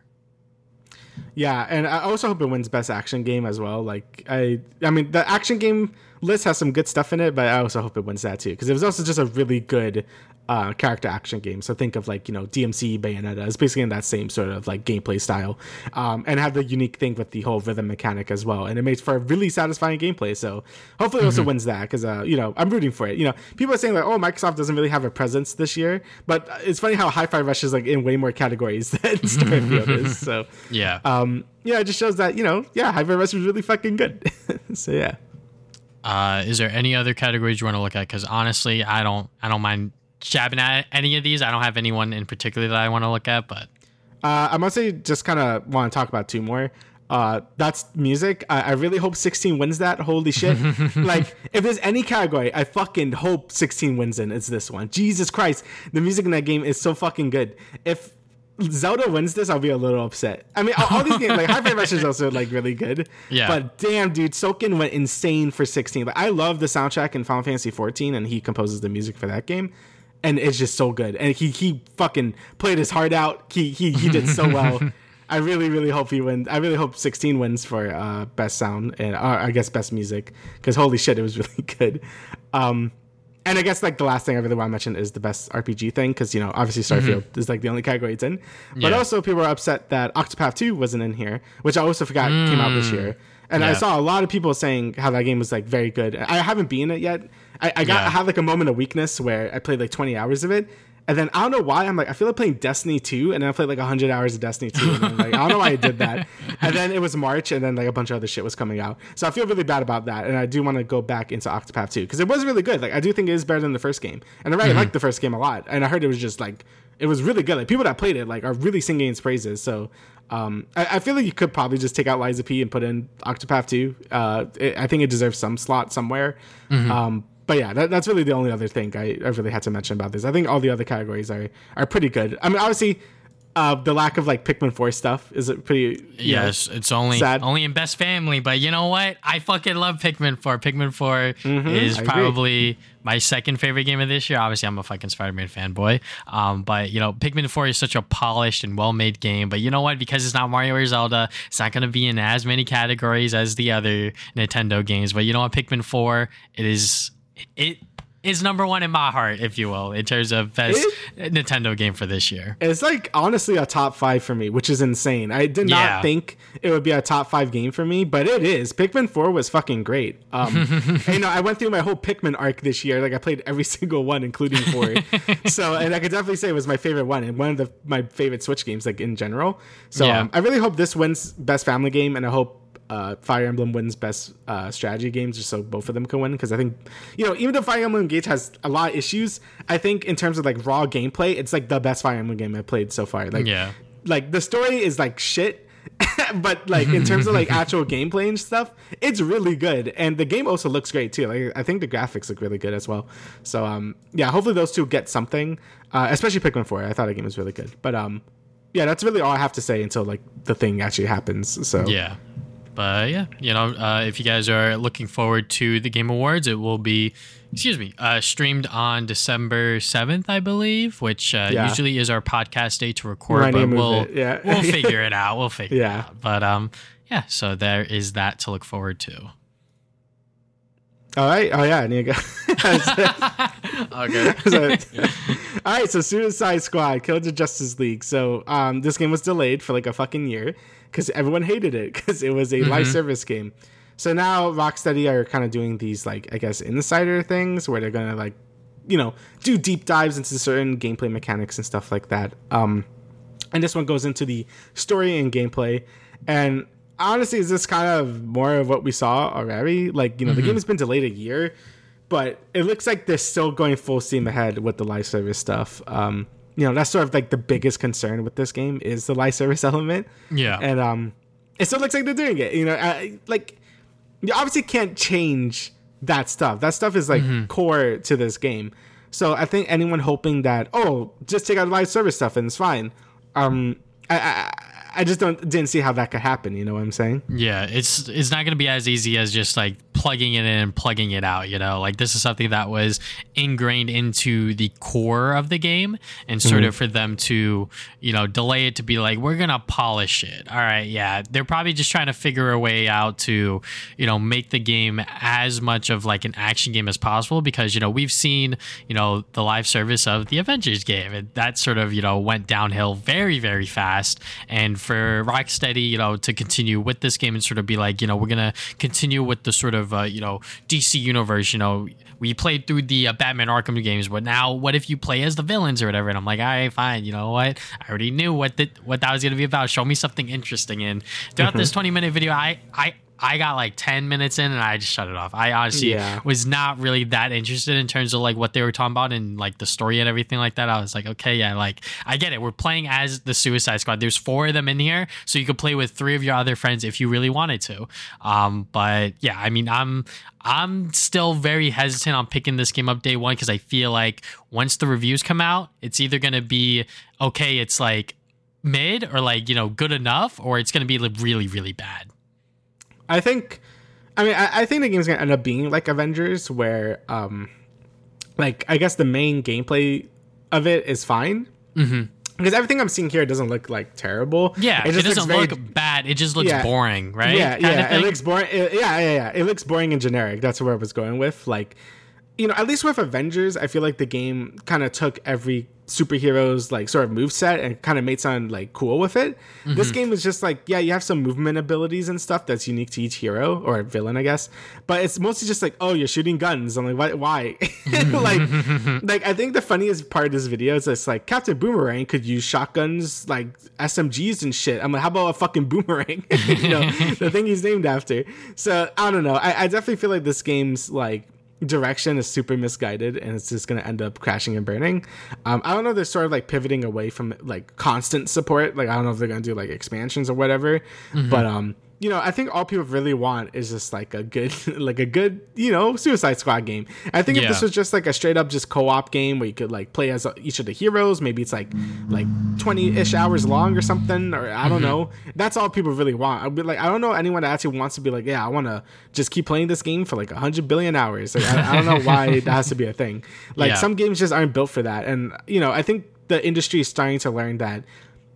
Yeah, and I also hope it wins best action game as well. Like I, I mean, the action game list has some good stuff in it, but I also hope it wins that too because it was also just a really good uh, character action game. So think of like you know DMC Bayonetta is basically in that same sort of like gameplay style, um, and have the unique thing with the whole rhythm mechanic as well, and it makes for a really satisfying gameplay. So hopefully it also mm-hmm. wins that because uh, you know I'm rooting for it. You know people are saying like oh Microsoft doesn't really have a presence this year, but it's funny how Hi-Fi Rush is like in way more categories than Starfield is. So yeah, um, yeah, it just shows that you know yeah Hi-Fi Rush was really fucking good. so yeah. Uh, is there any other categories you want to look at? Because honestly, I don't, I don't mind jabbing at any of these. I don't have anyone in particular that I want to look at, but uh, I mostly just kind of want to talk about two more. Uh, that's music. I, I, really hope 16 wins that. Holy shit! like, if there's any category, I fucking hope 16 wins in. It's this one. Jesus Christ, the music in that game is so fucking good. If Zelda wins this, I'll be a little upset. I mean, all, all these games, like Hi-Fi Rush is also like really good. Yeah. But damn, dude, Soken went insane for 16. Like, I love the soundtrack in Final Fantasy 14, and he composes the music for that game and it's just so good. And he he fucking played his heart out. He he he did so well. I really really hope he wins. I really hope 16 wins for uh, best sound and uh, I guess best music because holy shit, it was really good. Um, and I guess like the last thing I really want to mention is the best RPG thing because you know obviously Starfield mm-hmm. is like the only category it's in. But yeah. also people are upset that Octopath 2 wasn't in here, which I also forgot mm. came out this mm. year. And yeah. I saw a lot of people saying how that game was like very good. I haven't beaten it yet. I, I got yeah. I had like a moment of weakness where I played like 20 hours of it, and then I don't know why I'm like I feel like playing Destiny 2, and then I played like 100 hours of Destiny 2, and like I don't know why I did that. And then it was March, and then like a bunch of other shit was coming out, so I feel really bad about that, and I do want to go back into Octopath 2 because it was really good. Like I do think it is better than the first game, and I really mm-hmm. liked the first game a lot, and I heard it was just like it was really good. Like people that played it like are really singing its praises. So um, I, I, feel like you could probably just take out Lies of P and put in Octopath 2. Uh, it, I think it deserves some slot somewhere. Mm-hmm. Um, but yeah, that, that's really the only other thing I, I really had to mention about this. I think all the other categories are are pretty good. I mean, obviously, uh, the lack of like Pikmin Four stuff is it pretty. Yes, know, it's only sad. only in Best Family, but you know what? I fucking love Pikmin Four. Pikmin 4 mm-hmm, is I probably agree. my second favorite game of this year. Obviously, I'm a fucking Spider-Man fanboy. Um, but you know, Pikmin Four is such a polished and well-made game. But you know what? Because it's not Mario or Zelda, it's not going to be in as many categories as the other Nintendo games. But you know what? Pikmin Four, it is it is number one in my heart, if you will, in terms of best it, Nintendo game for this year. It's like honestly a top five for me, which is insane. I did not yeah. think it would be a top five game for me, but it is. Pikmin Four was fucking great. Um, and, you know, I went through my whole Pikmin arc this year. Like I played every single one, including four. so, and I could definitely say it was my favorite one and one of the, my favorite Switch games, like in general. So, yeah. um, I really hope this wins best family game, and I hope uh, Fire Emblem wins best uh, strategy games, just so both of them can win. Because I think, you know, even though Fire Emblem Engage has a lot of issues, I think in terms of like raw gameplay, it's like the best Fire Emblem game I've played so far. Like, yeah, like the story is like shit. but like in terms of like actual gameplay and stuff, it's really good, and the game also looks great too. Like I think the graphics look really good as well. So um, yeah, hopefully those two get something, uh, especially Pikmin Four. I thought the game was really good, but um, yeah, that's really all I have to say until like the thing actually happens. So yeah, but yeah, you know, uh, if you guys are looking forward to the Game Awards, it will be, excuse me, uh, streamed on December seventh, I believe, which uh, yeah. usually is our podcast day to record. but we'll yeah. we'll figure it out. We'll figure yeah. it out. But um, yeah, so there is that to look forward to. All right. Oh yeah, I need to go. okay. so, all right. So Suicide Squad, Kill the Justice League. So um, this game was delayed for like a fucking year because everyone hated it because it was a mm-hmm. live service game. So now Rocksteady are kind of doing these like I guess insider things where they're gonna like you know do deep dives into certain gameplay mechanics and stuff like that. Um, and this one goes into the story and gameplay. And honestly, is this kind of more of what we saw already? Like you know mm-hmm. the game has been delayed a year, but it looks like they're still going full steam ahead with the live service stuff. Um, you know that's sort of like the biggest concern with this game is the live service element. Yeah, and um, it still looks like they're doing it. You know, I, like you obviously can't change that stuff. That stuff is like mm-hmm. core to this game. So I think anyone hoping that oh, just take out live service stuff and it's fine. Um, I, I I just don't didn't see how that could happen. You know what I'm saying? Yeah, it's it's not going to be as easy as just like plugging it in and plugging it out. You know, like this is something that was ingrained into the core of the game, and sort mm-hmm. of for them to you know delay it to be like we're gonna polish it. All right, yeah, they're probably just trying to figure a way out to you know make the game as much of like an action game as possible because you know we've seen you know the live service of the Avengers game and that sort of you know went downhill very very fast and for Rocksteady, you know, to continue with this game and sort of be like, you know, we're gonna continue with the sort of, uh, you know, DC universe. You know, we played through the uh, Batman Arkham games, but now what if you play as the villains or whatever? And I'm like, all right, fine. You know what? I already knew what the, what that was gonna be about. Show me something interesting. And throughout mm-hmm. this 20 minute video, I I I got like 10 minutes in and I just shut it off. I honestly yeah. was not really that interested in terms of like what they were talking about and like the story and everything like that. I was like, okay, yeah, like I get it. We're playing as the Suicide Squad. There's four of them in here, so you could play with three of your other friends if you really wanted to. Um, but yeah, I mean, I'm I'm still very hesitant on picking this game up day one because I feel like once the reviews come out, it's either gonna be okay, it's like mid or like you know good enough, or it's gonna be like really really bad. I think, I mean, I, I think the game's gonna end up being like Avengers, where, um, like, I guess the main gameplay of it is fine. Mm-hmm because everything I'm seeing here doesn't look like terrible. Yeah, it, just it doesn't very, look bad. It just looks yeah, boring, right? Yeah, kind yeah. It looks boring. It, yeah, yeah, yeah. It looks boring and generic. That's where I was going with. Like, you know, at least with Avengers, I feel like the game kind of took every superhero's like sort of move set and kind of made something like cool with it. Mm-hmm. This game is just like yeah, you have some movement abilities and stuff that's unique to each hero or villain, I guess. But it's mostly just like oh, you're shooting guns. I'm like why? Why? like like I think the funniest part of this video is it's like Captain Boomerang could use shotguns like SMGs and shit. I'm like how about a fucking boomerang? you know the thing he's named after. So I don't know. I, I definitely feel like this game's like direction is super misguided and it's just going to end up crashing and burning. Um, I don't know. They're sort of like pivoting away from like constant support. Like I don't know if they're going to do like expansions or whatever. Mm-hmm. But um, you know, I think all people really want is just like a good, like a good, you know, Suicide Squad game. I think yeah. if this was just like a straight up just co-op game where you could like play as each of the heroes, maybe it's like like twenty ish hours long or something, or I don't mm-hmm. know. That's all people really want. I'd be like, I don't know anyone that actually wants to be like, yeah, I want to just keep playing this game for like a hundred billion hours. Like, I, I, don't know why that has to be a thing. Like yeah. some games just aren't built for that, and you know, I think the industry is starting to learn that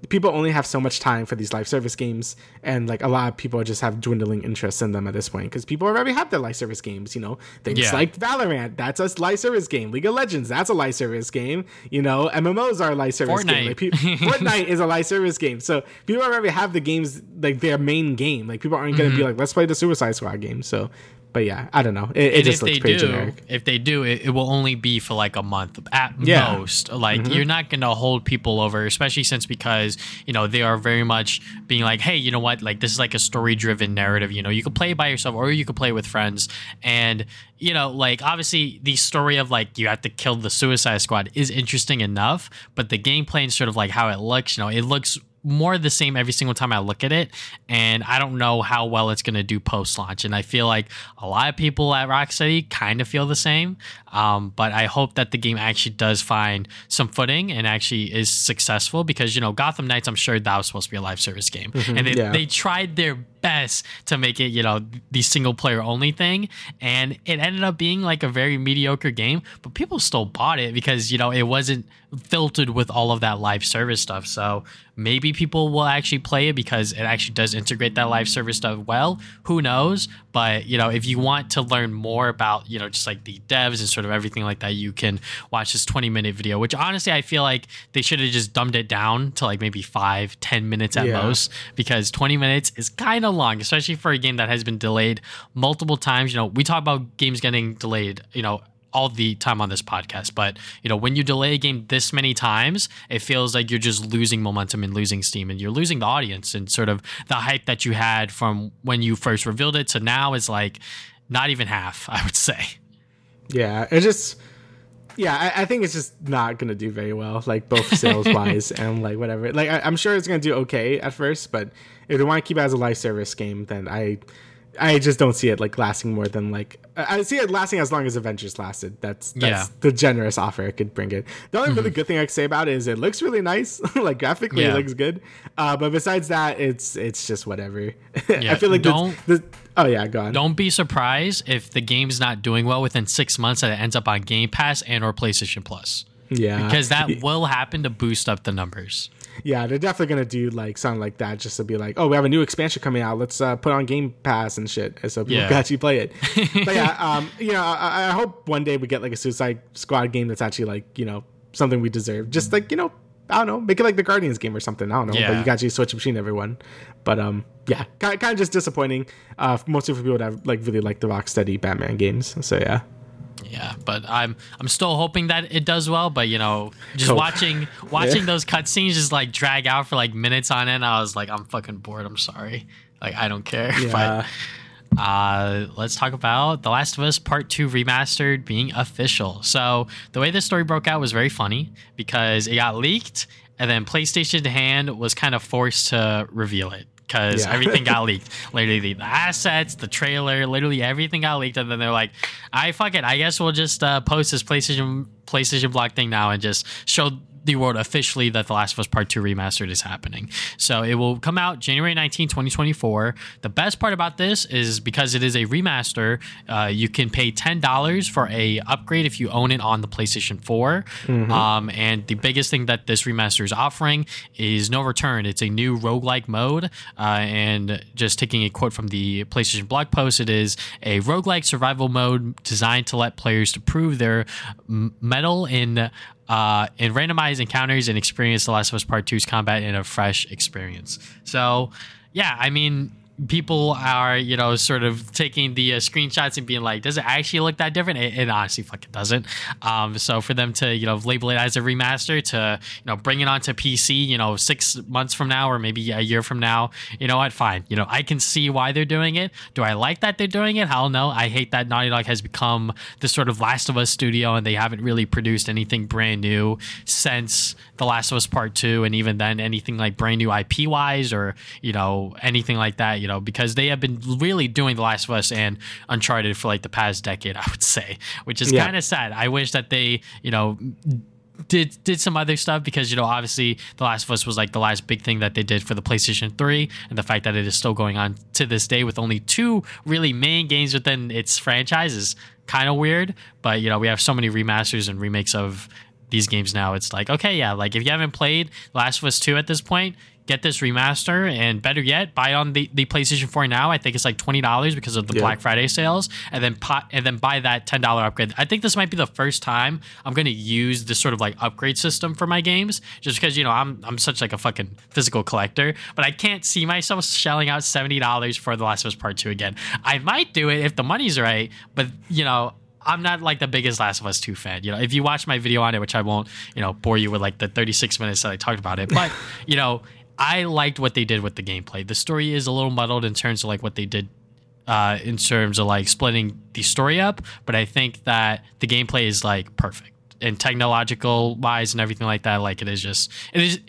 people only have so much time for these live service games and like a lot of people just have dwindling interest in them at this point because people already have their live service games you know? Things yeah. like valorant that's a live service game. League of legends that's a live service game you know? Mmos are a live service fortnite. game. Like, pe- fortnite is a live service game. So people already have the games like their main game. Like people aren't going to mm-hmm. be like let's play the suicide squad game. So but yeah, I don't know. It, it just looks pretty do, generic. If they do, it, it, will only be for like a month at yeah. most. Like mm-hmm. you're not gonna hold people over, especially since because you know they are very much being like, hey, you know what? Like this is like a story driven narrative. You know, you could play by yourself or you could play with friends, and you know, like obviously the story of like you have to kill the Suicide Squad is interesting enough, but the gameplay and sort of like how it looks, you know, it looks more the same every single time I look at it. And I don't know how well it's going to do post launch. And I feel like a lot of people at Rocksteady kind of feel the same. Um, but I hope that the game actually does find some footing and actually is successful because, you know, Gotham Knights, I'm sure that was supposed to be a live service game. Mm-hmm, and they, yeah. they tried their best to make it, you know, the single player only thing. And it ended up being like a very mediocre game, but people still bought it because, you know, it wasn't filtered with all of that live service stuff. So maybe people will actually play it because it actually does integrate that live service stuff well. Who knows? But, you know, if you want to learn more about, you know, just like the devs and sort of everything like that, you can watch this 20 minute video, which honestly, I feel like they should have just dumbed it down to like maybe five, 10 minutes at yeah. most because 20 minutes is kind of long, especially for a game that has been delayed multiple times. You know, we talk about games getting delayed, you know, all the time on this podcast, but you know, when you delay a game this many times, it feels like you're just losing momentum and losing steam and you're losing the audience and sort of the hype that you had from when you first revealed it to now is like not even half, I would say. Yeah, it just yeah, I, I, think it's just not gonna do very well, like both sales wise and like whatever. Like I, am sure it's gonna do okay at first, but if they want to keep it as a live service game, then I I just don't see it like lasting more than like I see it lasting as long as Avengers lasted. That's that's Yeah. the generous offer I could bring it. The only really good thing I can say about it is it looks really nice. like graphically, Yeah. it looks good. Uh, but besides that, it's it's just whatever. Yeah, I feel like don't- the, oh yeah, go on. Don't be surprised if the game's not doing well within six months and it ends up on Game Pass and or PlayStation Plus. yeah, Because that will happen to boost up the numbers. Yeah, they're definitely gonna do like something like that just to be like, oh, we have a new expansion coming out. Let's uh, put on Game Pass and shit, so people Yeah. can actually play it. but yeah, um, you know, I, I hope one day we get like a Suicide Squad game that's actually like you know something we deserve. Just like you know, I don't know, make it like the Guardians game or something. I don't know, but you can actually switch between everyone. But um, yeah, kind kind of just disappointing. Uh, mostly for people that have, like really like the Rocksteady Batman games. So yeah. Yeah, but I'm I'm still hoping that it does well. But you know, just Hope. watching watching those cutscenes just like drag out for like minutes on end, I was like, I'm fucking bored. I'm sorry. Like I don't care. Yeah. But uh, let's talk about The Last of Us Part 2 Remastered being official. So, the way this story broke out was very funny because it got leaked, and then PlayStation Hand was kind of forced to reveal it because Yeah. everything got leaked. Literally, the assets, the trailer, literally everything got leaked, and then they're like, "I fuck it. I guess we'll just uh, post this PlayStation PlayStation Blog thing now and just show." The world officially that The Last of Us Part 2 Remastered is happening. So it will come out January 19, 2024. The best part about this is because it is a remaster, uh, you can pay $10 for a upgrade if you own it on the PlayStation 4. Um, and the biggest thing that this remaster is offering is no return. It's a new roguelike mode. Uh, and just taking a quote from the PlayStation blog post, it is a roguelike survival mode designed to let players to prove their m- mettle in uh, in randomized encounters and experience The Last of Us Part 2's combat in a fresh experience. So, yeah, I mean, people are, you know, sort of taking the uh, screenshots and being like, does it actually look that different? It, it honestly fucking doesn't. Um, so, for them to, you know, label it as a remaster, to, you know, bring it onto PC, you know, six months from now or maybe a year from now, you know what? Fine. You know, I can see why they're doing it. Do I like that they're doing it? Hell no. I hate that Naughty Dog has become the sort of Last of Us studio and they haven't really produced anything brand new since The Last of Us Part 2 and even then anything like brand new IP wise or, you know, anything like that, you know, because they have been really doing The Last of Us and Uncharted for like the past decade, I would say, which is Yeah. kind of sad. I wish that they, you know, did did some other stuff because you know obviously The Last of Us was like the last big thing that they did for the PlayStation 3 and the fact that it is still going on to this day with only two really main games within its franchise is kind of weird but you know we have so many remasters and remakes of these games now it's like okay yeah like if you haven't played Last of Us 2 at this point get this remaster and better yet buy on the, the PlayStation 4 now I think it's like $20 because of the Yeah. Black Friday sales and then pot, and then buy that $10 upgrade. I think this might be the first time I'm going to use this sort of like upgrade system for my games just because you know I'm I'm such like a fucking physical collector, but I can't see myself shelling out $70 for The Last of Us Part 2 again. I might do it if the money's right, but you know, I'm not like the biggest Last of Us 2 fan. You know, if you watch my video on it, which I won't, you know, bore you with like the 36 minutes that I talked about it, but you know, I liked what they did with the gameplay. The story is a little muddled in terms of like what they did uh, in terms of like splitting the story up, but I think that the gameplay is like perfect and technological wise and everything like that. Like it is just it is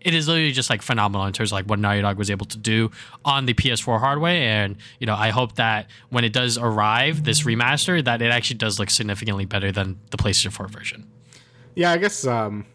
it is literally just like phenomenal in terms of like what Naughty Dog was able to do on the PS4 hardware. And you know, I hope that when it does arrive, this remaster, that it actually does look significantly better than the PlayStation 4 version. Yeah, I guess um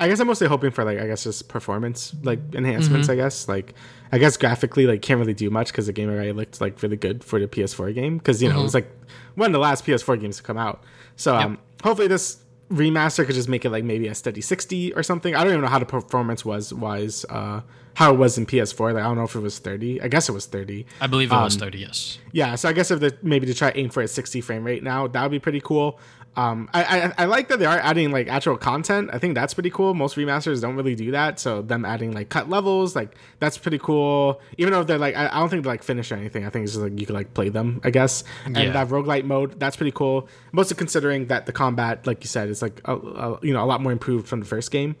I guess I'm mostly hoping for like I guess just performance like enhancements, Mm-hmm. I guess. Like I guess graphically like can't really do much because the game already looked like really good for the PS4 game because you know it Mm-hmm. was like one of the last PS4 games to come out. So um hopefully this remaster could just make it like maybe a steady 60 or something. I don't even know how the performance was wise uh how it was in PS4. Like I don't know if it was 30. I guess it was 30. I believe it was 30, yes. Yeah, so I guess if they maybe to try aim for a 60 frame rate now, that would be pretty cool. Um, I, I I like that they are adding like actual content. I think that's pretty cool. Most remasters don't really do that, so them adding like cut levels, like that's pretty cool. Even though they're like, I, I don't think they're like finished or anything. I think it's just like you can like play them, I guess. And Yeah. that roguelite mode, that's pretty cool. Mostly considering that the combat, like you said, is like a, a, you know a lot more improved from the first game.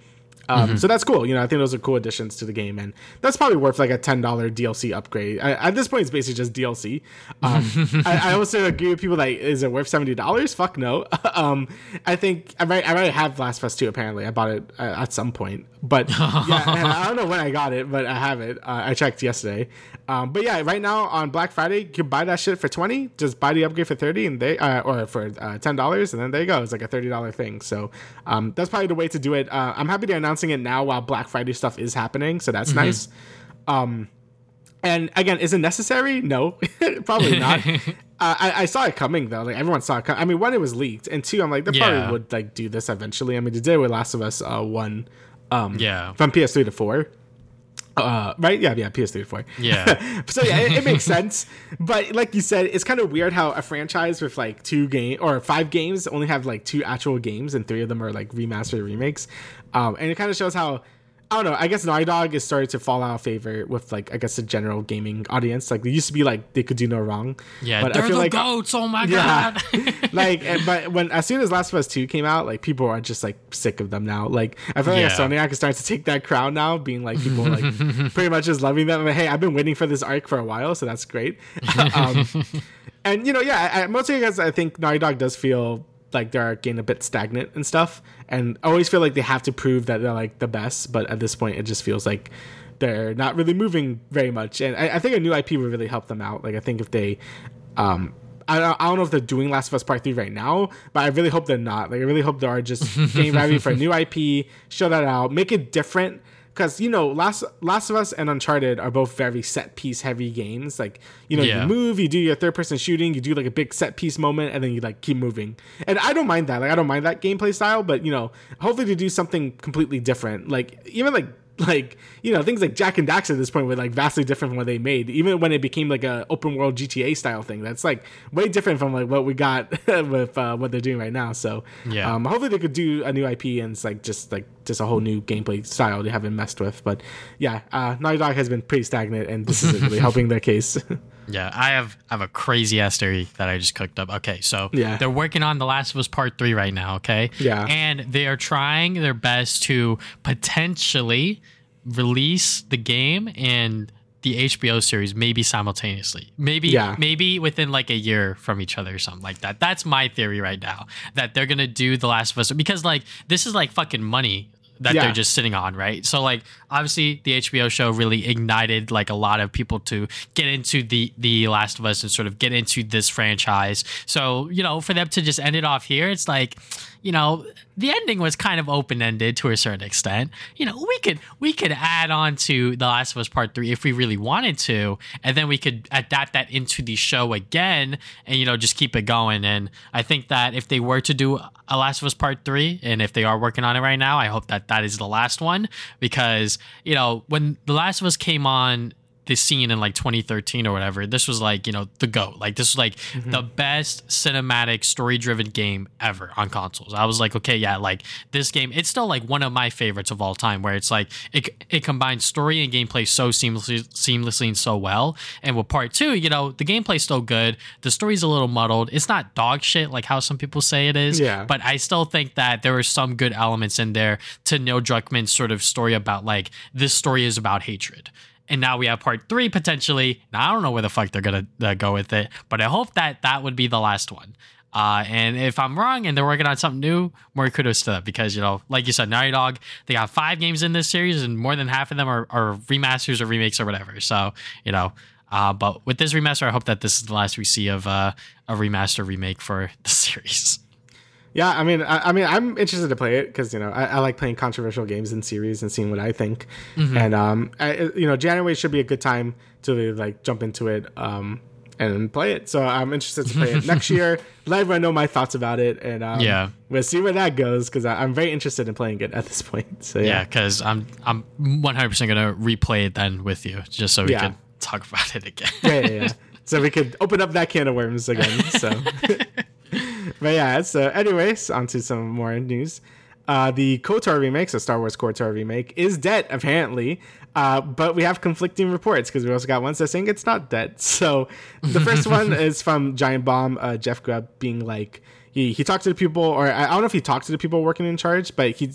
Um, So that's cool. You know, I think those are cool additions to the game, and that's probably worth like a ten dollar DLC upgrade. I, at this point, it's basically just DLC. Um, I, I, also agree with people that is it worth seventy dollars? Fuck no. um, I think I might I might have Last of Us Two. Apparently, I bought it uh, at some point, but yeah, I don't know when I got it, but I have it. Uh, I checked yesterday. Um, but yeah, right now on Black Friday, you can buy that shit for twenty. Just buy the upgrade for thirty, and they uh, or for uh, ten dollars, and then there you go. It's like a thirty dollar thing. So um, that's probably the way to do it. Uh, I'm happy to announce announcing it now while Black Friday stuff is happening, so that's mm-hmm. nice. Um, and again, is it necessary? No, probably not. uh, I, I, saw it coming though. Like everyone saw it. I mean, one, it was leaked, and two, I'm like, they yeah. probably would like do this eventually. I mean, today with Last of Us uh, one, um, yeah, from PS3 to four. Uh, right? Yeah, yeah, PS3 to 4. Yeah. so yeah, it, it, makes sense. But like you said, it's kind of weird how a franchise with like two game or five games only have like two actual games and three of them are like remastered remakes. Um, and it kind of shows how I don't know. I guess Naughty Dog is starting to fall out of favor with like I guess the general gaming audience. Like they used to be like they could do no wrong. Yeah, but they're I feel the like, goats. Oh my yeah, god! like, but when as soon as Last of Us Two came out, like people are just like sick of them now. Like I feel like yeah. Insomniac is starting to take that crown now, being like people like pretty much just loving them. Like, hey, I've been waiting for this arc for a while, so that's great. um, and you know, yeah, I, mostly because I think Naughty Dog does feel like they're getting a bit stagnant and stuff. And I always feel like they have to prove that they're like the best. But at this point it just feels like they're not really moving very much. And I, I think a new ip would really help them out. Like i think if they um I don't, I don't know if they're doing Last of Us Part 3 right now, but I really hope they're not. Like, I really hope they are just getting ready for a new IP, show that out, make it different because you know last last of us and uncharted are both very set piece heavy games. Like you know yeah. you move you do your third person shooting you do like a big set piece moment and then you like keep moving. And i don't mind that. Like i don't mind that gameplay style but you know hopefully to do something completely different. Like even like like you know things like Jak and Dax at this point were like vastly different from what they made. Even when it became like a open world GTA style thing, that's like way different from like what we got with uh, what they're doing right now. So yeah, um, hopefully they could do a new IP and it's like just like just a whole new gameplay style they haven't messed with. But yeah, uh, Naughty Dog has been pretty stagnant, and this is really helping their case. Yeah, I have I have a crazy ass theory that I just cooked up. Okay, so yeah. they're working on The Last of Us Part Three right now. Okay, yeah, and they are trying their best to potentially release the game and the HBO series maybe simultaneously. Maybe yeah. maybe within like a year from each other or something like that. That's my theory right now. That they're gonna do The Last of Us because like this is like fucking money that yeah. they're just sitting on, right? So like obviously the HBO show really ignited like a lot of people to get into the the Last of Us and sort of get into this franchise. So, you know, for them to just end it off here, it's like you know, the ending was kind of open ended to a certain extent. You know, we could we could add on to The Last of Us Part Three if we really wanted to, and then we could adapt that into the show again, and you know, just keep it going. And I think that if they were to do a Last of Us Part Three, and if they are working on it right now, I hope that that is the last one because you know when The Last of Us came on this scene in like 2013 or whatever, this was like, you know, the GOAT. Like this was like mm-hmm. the best cinematic story driven game ever on consoles. I was like, okay, yeah, like this game, it's still like one of my favorites of all time where it's like it, it combines story and gameplay so seamlessly seamlessly and so well. And with part two, you know, the gameplay's still good. The story's a little muddled. It's not dog shit like how some people say it is. Yeah. But I still think that there were some good elements in there to Neil Druckmann's sort of story about like this story is about hatred and now we have part three potentially. Now I don't know where the fuck they're gonna uh, go with it, but I hope that that would be the last one. Uh, and if I'm wrong and they're working on something new, more kudos to that because you know, like you said, Naughty Dog, they got five games in this series, and more than half of them are, are remasters or remakes or whatever. So you know, uh, but with this remaster, I hope that this is the last we see of uh, a remaster remake for the series. Yeah, I mean, I, I, mean, I'm interested to play it because you know I, I, like playing controversial games in series and seeing what I think. Mm-hmm. And um, I, you know, January should be a good time to really, like jump into it um and play it. So I'm interested to play it next year. Let everyone know my thoughts about it, and um, yeah, we'll see where that goes because I'm very interested in playing it at this point. So yeah, because yeah, I'm I'm 100 percent gonna replay it then with you just so we yeah. can talk about it again. yeah, yeah, yeah. So we could open up that can of worms again. So. but yeah, so anyways, on to some more news. Uh, the KOTOR remake, so Star Wars KOTOR remake, is dead apparently. Uh, but we have conflicting reports because we also got ones that saying it's not dead. So the first one is from Giant Bomb, uh, Jeff Grubb being like, he, he talked to the people, or I don't know if he talked to the people working in charge, but he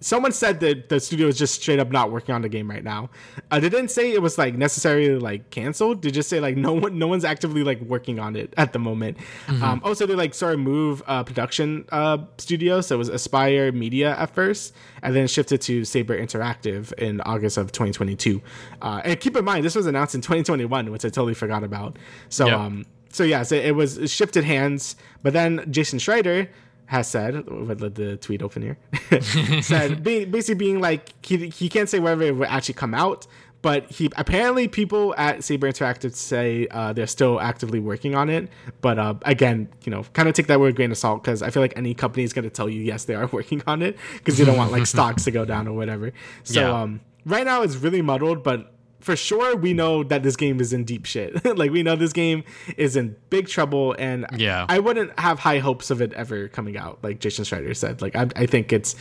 someone said that the studio is just straight up not working on the game right now. Uh, they didn't say it was like necessarily like canceled. They just say like no one, no one's actively like working on it at the moment. Mm-hmm. Um, also, they like sort of move uh, production uh, studio, so it was Aspyr Media at first, and then shifted to Saber Interactive in August of 2022. Uh, and keep in mind, this was announced in 2021, which I totally forgot about. So, yep. um, so yeah, so it was it shifted hands. But then Jason Schreier has said, with the tweet open here, said basically being like he, he can't say whether it will actually come out, but he apparently people at Saber Interactive say uh, they're still actively working on it. But uh, again, you know, kind of take that with a grain of salt because I feel like any company is going to tell you yes they are working on it because you don't want like stocks to go down or whatever. So yeah. um, right now it's really muddled, but for sure we know that this game is in deep shit. like we know this game is in big trouble, and yeah, I wouldn't have high hopes of it ever coming out. Like Jason Schreier said, like I, I think it's,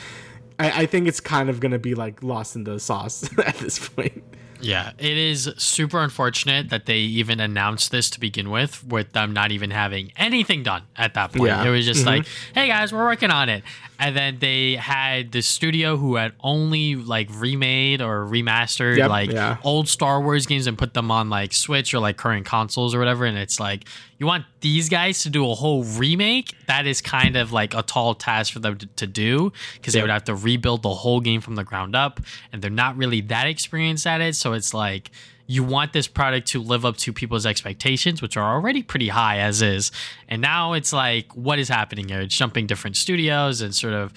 I, I think it's kind of gonna be like lost in the sauce at this point. Yeah, it is super unfortunate that they even announced this to begin with, with them not even having anything done at that point. Yeah. It was just mm-hmm. like, hey guys, we're working on it. And then they had the studio who had only like remade or remastered yep, like yeah. old Star Wars games and put them on like Switch or like current consoles or whatever. And it's like, you want these guys to do a whole remake? That is kind of like a tall task for them to, to do because yep. they would have to rebuild the whole game from the ground up. And they're not really that experienced at it. So it's like, you want this product to live up to people's expectations, which are already pretty high as is. And now it's like, what is happening here? It's jumping different studios and sort of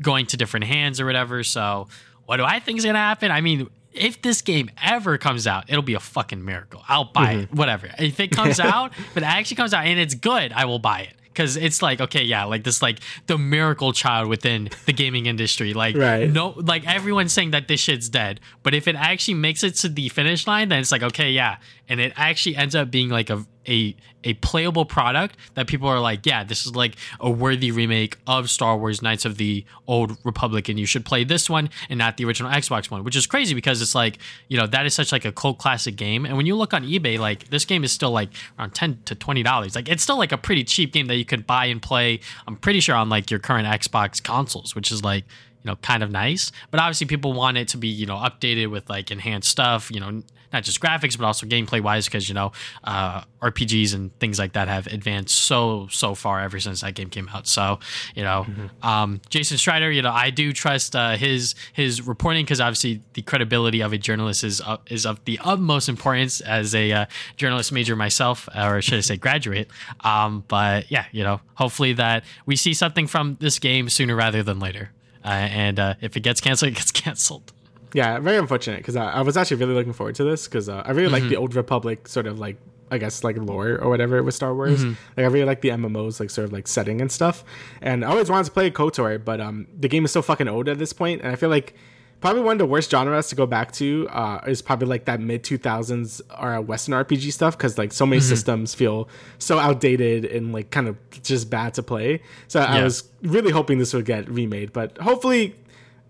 going to different hands or whatever. So, what do I think is going to happen? I mean, if this game ever comes out, it'll be a fucking miracle. I'll buy mm-hmm. it, whatever. If it comes out, if it actually comes out and it's good, I will buy it because it's like okay yeah like this like the miracle child within the gaming industry like right. no like everyone's saying that this shit's dead but if it actually makes it to the finish line then it's like okay yeah and it actually ends up being like a a a playable product that people are like, yeah, this is like a worthy remake of Star Wars Knights of the Old Republic, and you should play this one and not the original Xbox one, which is crazy because it's like, you know, that is such like a cult classic game. And when you look on eBay, like this game is still like around ten to twenty dollars. Like it's still like a pretty cheap game that you could buy and play. I'm pretty sure on like your current Xbox consoles, which is like you know kind of nice but obviously people want it to be you know updated with like enhanced stuff you know not just graphics but also gameplay wise because you know uh, RPGs and things like that have advanced so so far ever since that game came out. So you know, mm-hmm. um, Jason Schreier, you know, I do trust uh, his his reporting because obviously the credibility of a journalist is uh, is of the utmost importance as a uh, journalist major myself, or should I say graduate. Um, but yeah, you know, hopefully that we see something from this game sooner rather than later. Uh, and uh, if it gets canceled, it gets canceled yeah, very unfortunate because I, I, was actually really looking forward to this because uh, I really mm-hmm. like the old Republic sort of like I guess like lore or whatever with Star Wars. Mm-hmm. Like I really like the MMOs like sort of like setting and stuff. And I always wanted to play KOTOR, but um the game is so fucking old at this point, and I feel like probably one of the worst genres to go back to uh, is probably like that mid 2000s or Western RPG stuff because like so many mm-hmm. systems feel so outdated and like kind of just bad to play. So yeah. I was really hoping this would get remade, but hopefully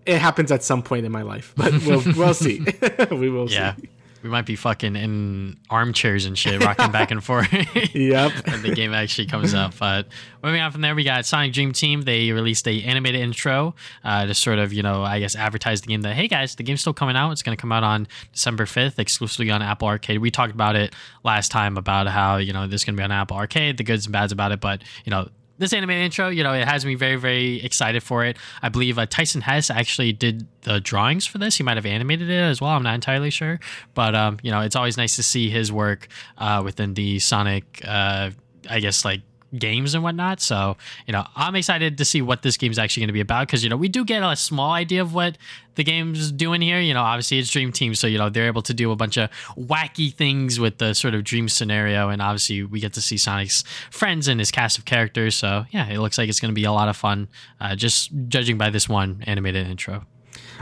it happens at some point in my life, but we'll we'll see. we will yeah. see. We might be fucking in armchairs and shit, rocking back and forth. yep. when the game actually comes out. But moving on from there, we got Sonic Dream Team. They released a animated intro uh, to sort of, you know, I guess advertise the game that, hey guys, the game's still coming out. It's going to come out on December 5th, exclusively on Apple Arcade. We talked about it last time about how, you know, this is going to be on Apple Arcade, the goods and bads about it. But, you know, this anime intro, you know, it has me very, very excited for it. I believe uh, Tyson Hess actually did the drawings for this. He might have animated it as well. I'm not entirely sure, but um, you know, it's always nice to see his work uh, within the Sonic, uh, I guess, like games and whatnot. So, you know, I'm excited to see what this game's actually going to be about because, you know, we do get a small idea of what the game's doing here. You know, obviously it's Dream Team, so, you know, they're able to do a bunch of wacky things with the sort of dream scenario. And obviously we get to see Sonic's friends and his cast of characters. So, yeah, it looks like it's going to be a lot of fun, uh, just judging by this one animated intro.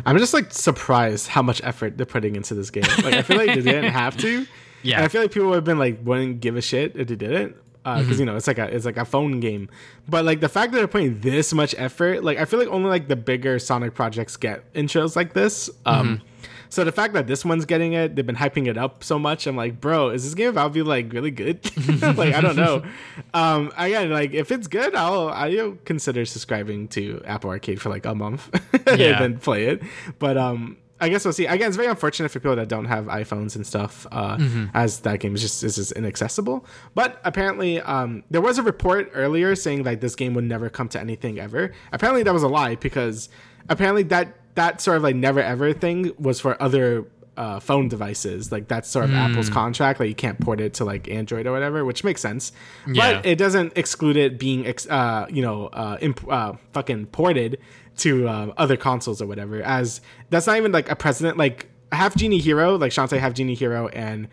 I'm just like surprised how much effort they're putting into this game. Like, I feel like they didn't have to. Yeah. And I feel like people have been like, wouldn't give a shit if they didn't because uh, you know it's like a it's like a phone game. But like the fact that they're putting this much effort, like I feel like only like the bigger Sonic projects get intros like this. Um, so the fact that this one's getting it, they've been hyping it up so much. I'm like, bro, is this game about to be like really good? like I don't know. Um, again, like if it's good, I'll I'll consider subscribing to Apple Arcade for like a month Yeah. and then play it. But um. I guess we'll see. Again, it's very unfortunate for people that don't have iPhones and stuff, uh, as that game is just is just inaccessible. But apparently, um, there was a report earlier saying like this game would never come to anything ever. Apparently, that was a lie because apparently that that sort of like never ever thing was for other uh, phone devices. Like that's sort of Apple's contract. Like you can't port it to like Android or whatever, which makes sense. Yeah. But it doesn't exclude it being ex- uh, you know uh, imp- uh, fucking ported to uh, other consoles or whatever. As that's not even like a precedent. Like Half Genie Hero, like Shantae Half Genie Hero and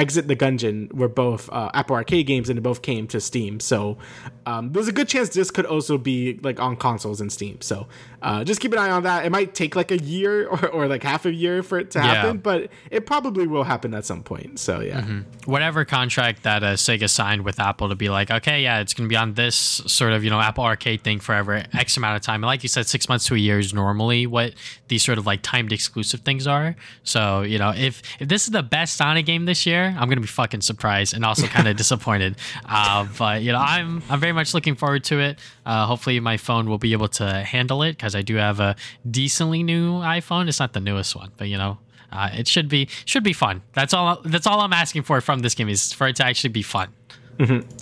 Exit the Gungeon were both uh, Apple Arcade games and they both came to Steam. So um, there's a good chance this could also be like on consoles and Steam. So uh, just keep an eye on that. It might take like a year or, or like half a year for it to Yeah. happen, but it probably will happen at some point. So yeah. whatever contract that uh, Sega signed with Apple to be like, okay, yeah, it's going to be on this sort of, you know, Apple Arcade thing forever, X amount of time. And like you said, six months to a year is normally what these sort of like timed exclusive things are. So, you know, if, if this is the best Sonic game this year, I'm going to be fucking surprised and also kind of disappointed. Uh, but, you know, I'm, I'm very much looking forward to it. Uh, hopefully my phone will be able to handle it because I do have a decently new iPhone. It's not the newest one, but, you know, uh, it should be should be fun. That's all. That's all I'm asking for from this game is for it to actually be fun.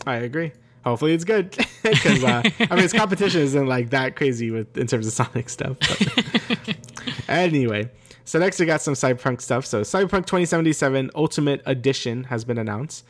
I agree. Hopefully it's good because uh, I mean, its competition isn't like that crazy with in terms of Sonic stuff. But. anyway, so next we got some Cyberpunk stuff. So Cyberpunk 2077 Ultimate Edition has been announced.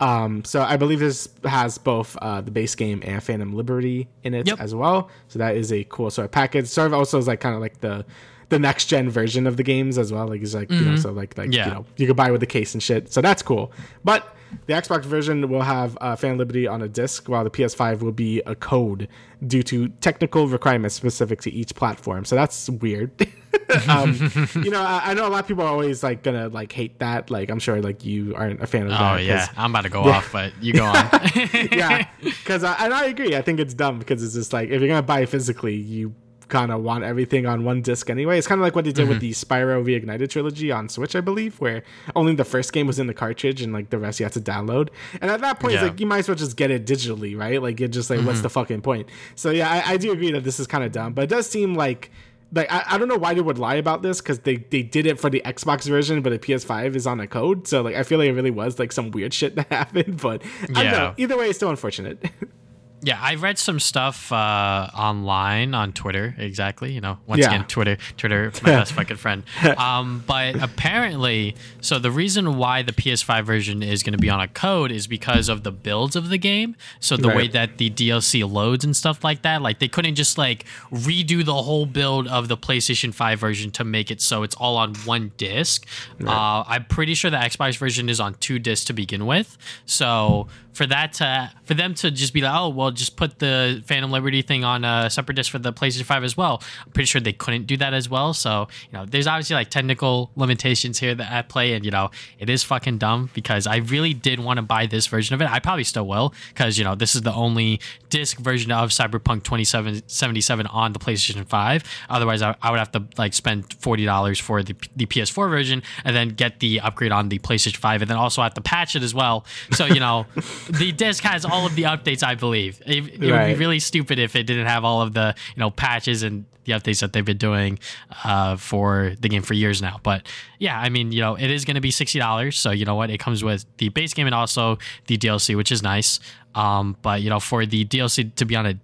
Um, so I believe this has both uh, the base game and Phantom Liberty in it Yep. as well. So that is a cool sort of package. Sort of also is like kind of like the the next gen version of the games as well. Like it's like you know, so like like Yeah. you know you could buy with the case and shit. So that's cool. But the Xbox version will have uh, Phantom Liberty on a disc, while the PS5 will be a code due to technical requirements specific to each platform. So that's weird. um, you know, I, I know a lot of people are always like gonna like hate that. Like I'm sure like you aren't a fan of that. Oh yeah, I'm about to go off, but you go on. yeah, because I, and I agree. I think it's dumb because it's just like if you're gonna buy physically, you kind of want everything on one disc anyway. It's kind of like what they did with mm-hmm. the Spyro Reignited trilogy on Switch, I believe, where only the first game was in the cartridge and like the rest you had to download. And at that point, Yeah. it's like you might as well just get it digitally, right? Like you're just like, what's mm-hmm. the fucking point? So yeah, I, I do agree that this is kind of dumb, but it does seem like. Like I, I don't know why they would lie about this because they, they did it for the Xbox version, but the PS5 is on a code. So like I feel like it really was like some weird shit that happened. But I don't Yeah. know. Either way, it's still unfortunate. yeah, I read some stuff uh, online on Twitter. Exactly, you know, once Yeah. again, Twitter, Twitter, my best fucking friend. Um, but apparently, so the reason why the PS5 version is going to be on a code is because of the builds of the game. So the way that the DLC loads and stuff like that, like they couldn't just like redo the whole build of the PlayStation 5 version to make it so it's all on one disc. Uh, I'm pretty sure the Xbox version is on two discs to begin with. So for that to for them to just be like, oh well, just put the Phantom Liberty thing on a separate disc for the PlayStation 5 as well. I'm pretty sure they couldn't do that as well. So you know, there's obviously like technical limitations here that at play, and you know, it is fucking dumb because I really did want to buy this version of it. I probably still will because you know this is the only disc version of Cyberpunk 2077 on the PlayStation 5. Otherwise, I, I would have to like spend forty dollars for the the PS4 version and then get the upgrade on the PlayStation 5, and then also have to patch it as well. So you know, the disc has all of the updates. I believe it, it would be really stupid if it didn't have all of the you know patches and the updates that they've been doing uh, for the game for years now. But yeah, I mean, you know, it is going to be sixty dollars. So you know what, it comes with the base game and also the DLC, which is nice. Um, but you know, for the DLC to be on a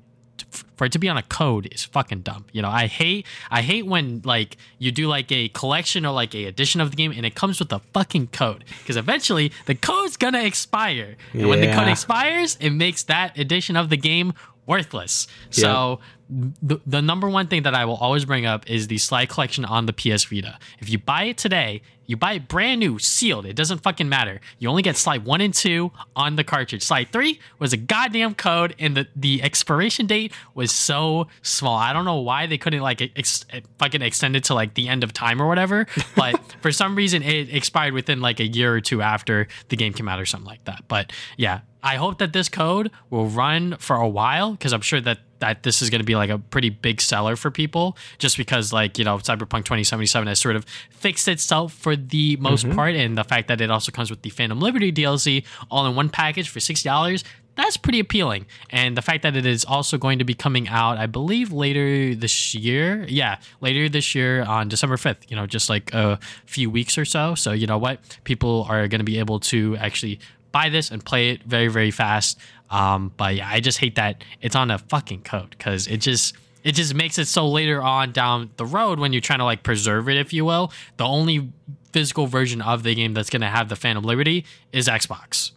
for it to be on a code is fucking dumb. You know, I hate I hate when like you do like a collection or like a edition of the game and it comes with a fucking code because eventually the code's gonna expire. And when the code expires, it makes that edition of the game worthless. So the, the number one thing that I will always bring up is the Sly collection on the PS Vita. If you buy it today, you buy it brand new, sealed. It doesn't fucking matter. You only get Sly one and two on the cartridge. Sly three was a goddamn code, and the, the expiration date was so small. I don't know why they couldn't like ex- fucking extend it to like the end of time or whatever. But for some reason, it expired within like a year or two after the game came out or something like that. But yeah, I hope that this code will run for a while because I'm sure that that this is going to be like a pretty big seller for people just because like you know cyberpunk 2077 has sort of fixed itself for the most Mm-hmm. part and the fact that it also comes with the phantom liberty dlc all in one package for $60 that's pretty appealing. And the fact that it is also going to be coming out i believe later this year yeah later this year on december 5th you know just like a few weeks or so. So you know what? People are going to be able to actually buy this and play it very very fast um, but yeah i just hate that it's on a fucking code because it just it just makes it so later on down the road when you're trying to like preserve it if you will the only physical version of the game that's going to have the phantom liberty is xbox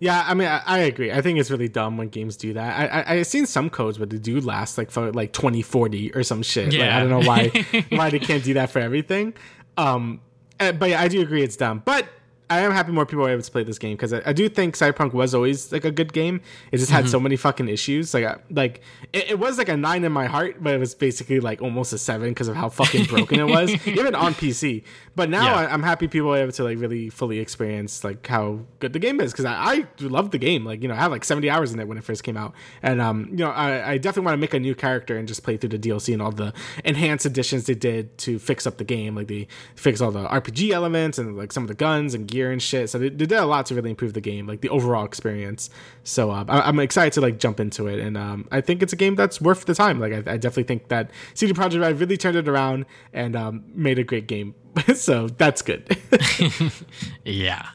Yeah, I mean, I, I agree. I think it's really dumb when games do that. I, I I've seen some codes where they do last like for like twenty forty or some shit. Like, Yeah. I don't know why why they can't do that for everything. Um, uh, but yeah, I do agree it's dumb. But I am happy more people are able to play this game because I, I do think Cyberpunk was always like a good game. It just had so many fucking issues. Like, I, like it, it was like a nine in my heart, but it was basically like almost a seven because of how fucking broken it was, even on PC. But now Yeah. I, I'm happy people are able to like really fully experience like how good the game is because I, I love the game. Like you know, I had like 70 hours in it when it first came out, and um, you know, I, I definitely want to make a new character and just play through the DLC and all the enhanced additions they did to fix up the game. Like they fix all the RPG elements and like some of the guns and gear and shit. So they, they did a lot to really improve the game, like the overall experience. So um, I, I'm excited to like jump into it, and um, I think it's a game that's worth the time. Like I, I definitely think that CD Projekt Red really turned it around and um, made a great game. so that's good. Yeah.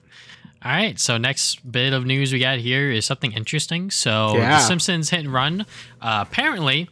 All right. So next bit of news we got here is something interesting. So Yeah. The Simpsons Hit and Run. Uh, apparently,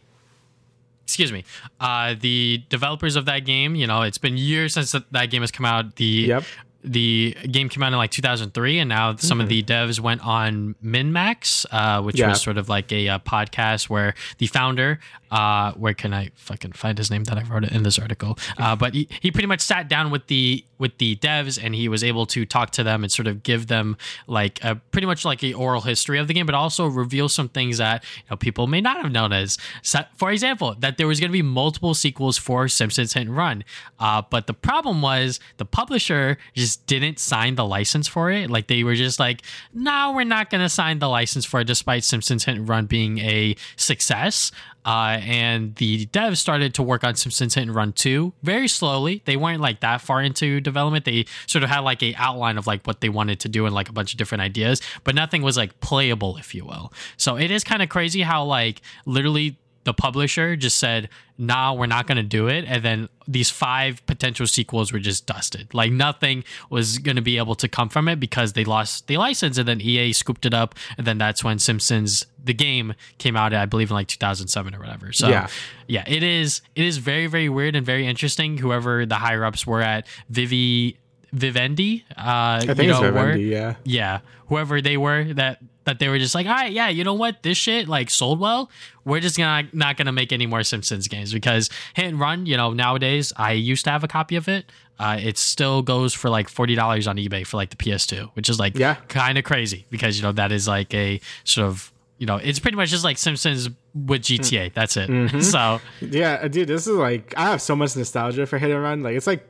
excuse me, uh, the developers of that game. You know, it's been years since that, that game has come out. The Yep. The game came out in like 2003, and now some of the devs went on MinnMax, uh, which Yeah. was sort of like a, uh podcast where the founder, uh, where can I fucking find his name that I wrote it in this article? Uh, but he, he pretty much sat down with the with the devs and he was able to talk to them and sort of give them like a pretty much like a oral history of the game, but also reveal some things that you know people may not have known as. So, for example, that there was going to be multiple sequels for Simpsons Hit and Run, uh, but the problem was the publisher just didn't sign the license for it. Like they were just like, no, we're not going to sign the license for it, despite Simpsons Hit and Run being a success. Uh, and the devs started to work on Simpsons Hit and Run 2 very slowly. They weren't like that far into development. They sort of had like a outline of like what they wanted to do and like a bunch of different ideas, but nothing was like playable, if you will. So it is kind of crazy how like literally the publisher just said, nah, we're not going to do it. And then these five potential sequels were just dusted. Like nothing was going to be able to come from it because they lost the license and then EA scooped it up. And then that's when Simpsons, the game came out, I believe in like 2007 or whatever. So Yeah. yeah, it is, it is very, very weird and very interesting. Whoever the higher ups were at Vivi, Vivendi, uh, I think you know, were, Vivendi, yeah. yeah, whoever they were that that they were just like, all right, yeah, you know what, this shit like sold well. We're just gonna not gonna make any more Simpsons games because Hit and Run, you know, nowadays I used to have a copy of it. Uh, it still goes for like forty dollars on eBay for like the PS2, which is like Yeah. kind of crazy because you know that is like a sort of you know it's pretty much just like Simpsons with GTA. That's it. So Yeah, dude, this is like I have so much nostalgia for Hit and Run. Like it's like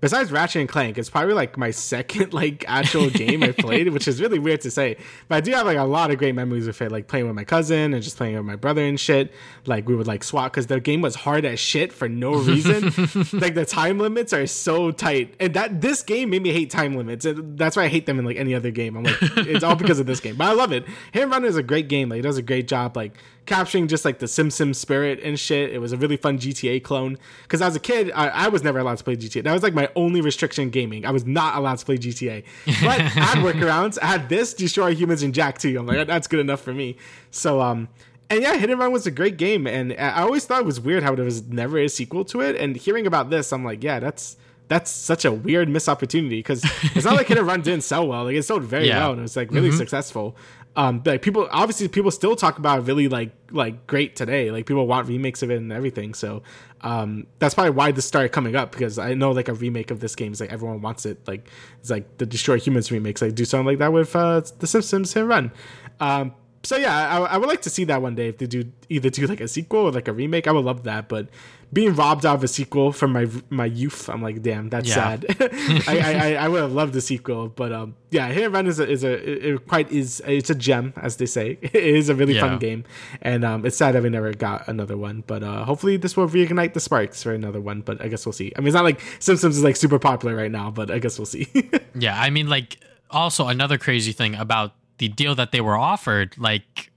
besides Ratchet and Clank, it's probably like my second like actual game I played, which is really weird to say. But I do have like a lot of great memories with it, like playing with my cousin and just playing with my brother and shit. Like we would like swap because the game was hard as shit for no reason. like the time limits are so tight, and that this game made me hate time limits. And that's why I hate them in like any other game. I'm like, it's all because of this game. But I love it. Hit and Run is a great game. Like it does a great job. Like capturing just like the Sim Sim spirit and shit. It was a really fun GTA clone. Because as a kid, I, I was never allowed to play GTA. That was like my only restriction in gaming. I was not allowed to play GTA. But I had workarounds. I had this, Destroy Humans, and Jak 2. I'm like, that's good enough for me. So, um, and yeah, Hit and Run was a great game. And I always thought it was weird how there was never a sequel to it. And hearing about this, I'm like, yeah, that's. That's such a weird missed opportunity because it's not like Hit and Run didn't sell well. Like it sold very Yeah. well and it was like really successful. Um, like people obviously people still talk about really like like great today. Like people want remakes of it and everything. So um, that's probably why this started coming up because I know like a remake of this game is like everyone wants it. Like it's like the Destroy Humans remakes. Like do something like that with uh, the Simpsons Hit Run. Um, so yeah, I, I would like to see that one day if they do either do like a sequel or like a remake. I would love that, but being robbed out of a sequel from my my youth, I'm like, damn, that's Yeah. sad. I, I I would have loved the sequel, but um, yeah, Hit and Run is a is a it, it quite is it's a gem as they say. It is a really Yeah. fun game, and um, it's sad that we never got another one. But uh, hopefully this will reignite the sparks for another one. But I guess we'll see. I mean, it's not like Simpsons is like super popular right now, but I guess we'll see. Yeah, I mean, like, also another crazy thing about the deal that they were offered, like,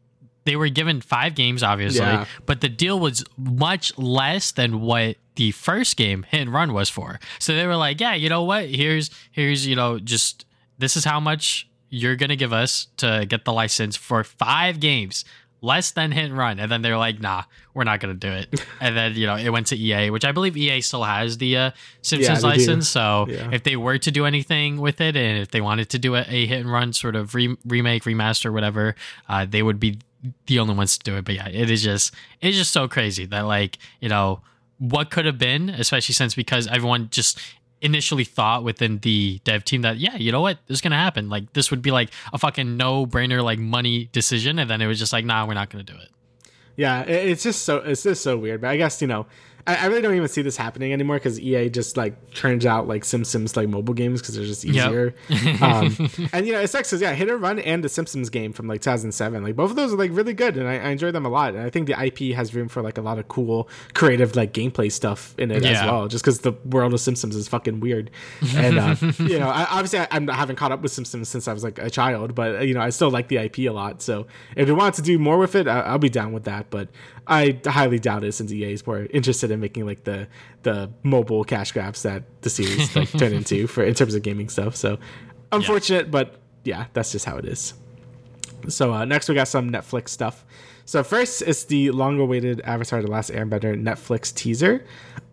they were given five games, obviously, Yeah. but the deal was much less than what the first game Hit and Run was for. So they were like, yeah, you know what? Here's here's you know just this is how much you're gonna give us to get the license for five games. Less than hit and run, and then they're like, "Nah, we're not gonna do it." And then you know it went to EA, which I believe EA still has the uh, Simpsons do. license. So Yeah. if they were to do anything with it, and if they wanted to do a, a hit and run sort of re- remake, remaster, whatever, uh, they would be the only ones to do it. But yeah, it is just it's just so crazy that like you know what could have been, especially since because everyone just initially thought within the dev team that yeah you know what? This is gonna happen. Like this would be like a fucking no brainer like money decision. And then it was just like nah we're not gonna do it. Yeah, it's just so it's just so weird. But I guess you know, I, I really don't even see this happening anymore because EA just like turns out like Simpsons like mobile games because they're just easier. um, and you know, it sucks because yeah, Hit and Run and the Simpsons game from like 2007, like both of those are like really good, and I, I enjoy them a lot. And I think the IP has room for like a lot of cool, creative like gameplay stuff in it as well. Just because the world of Simpsons is fucking weird, and uh, you know, I, obviously I, I'm, I haven't caught up with Simpsons since I was like a child, but you know, I still like the IP a lot. So if they want to do more with it, I, I'll be down with that. But I highly doubt it since EA is more interested in making like the the mobile cash grabs that the series like turn into for in terms of gaming stuff. So unfortunate, but yeah, that's just how it is. So uh, next we got some Netflix stuff. So first is the long-awaited Avatar: The Last Airbender Netflix teaser.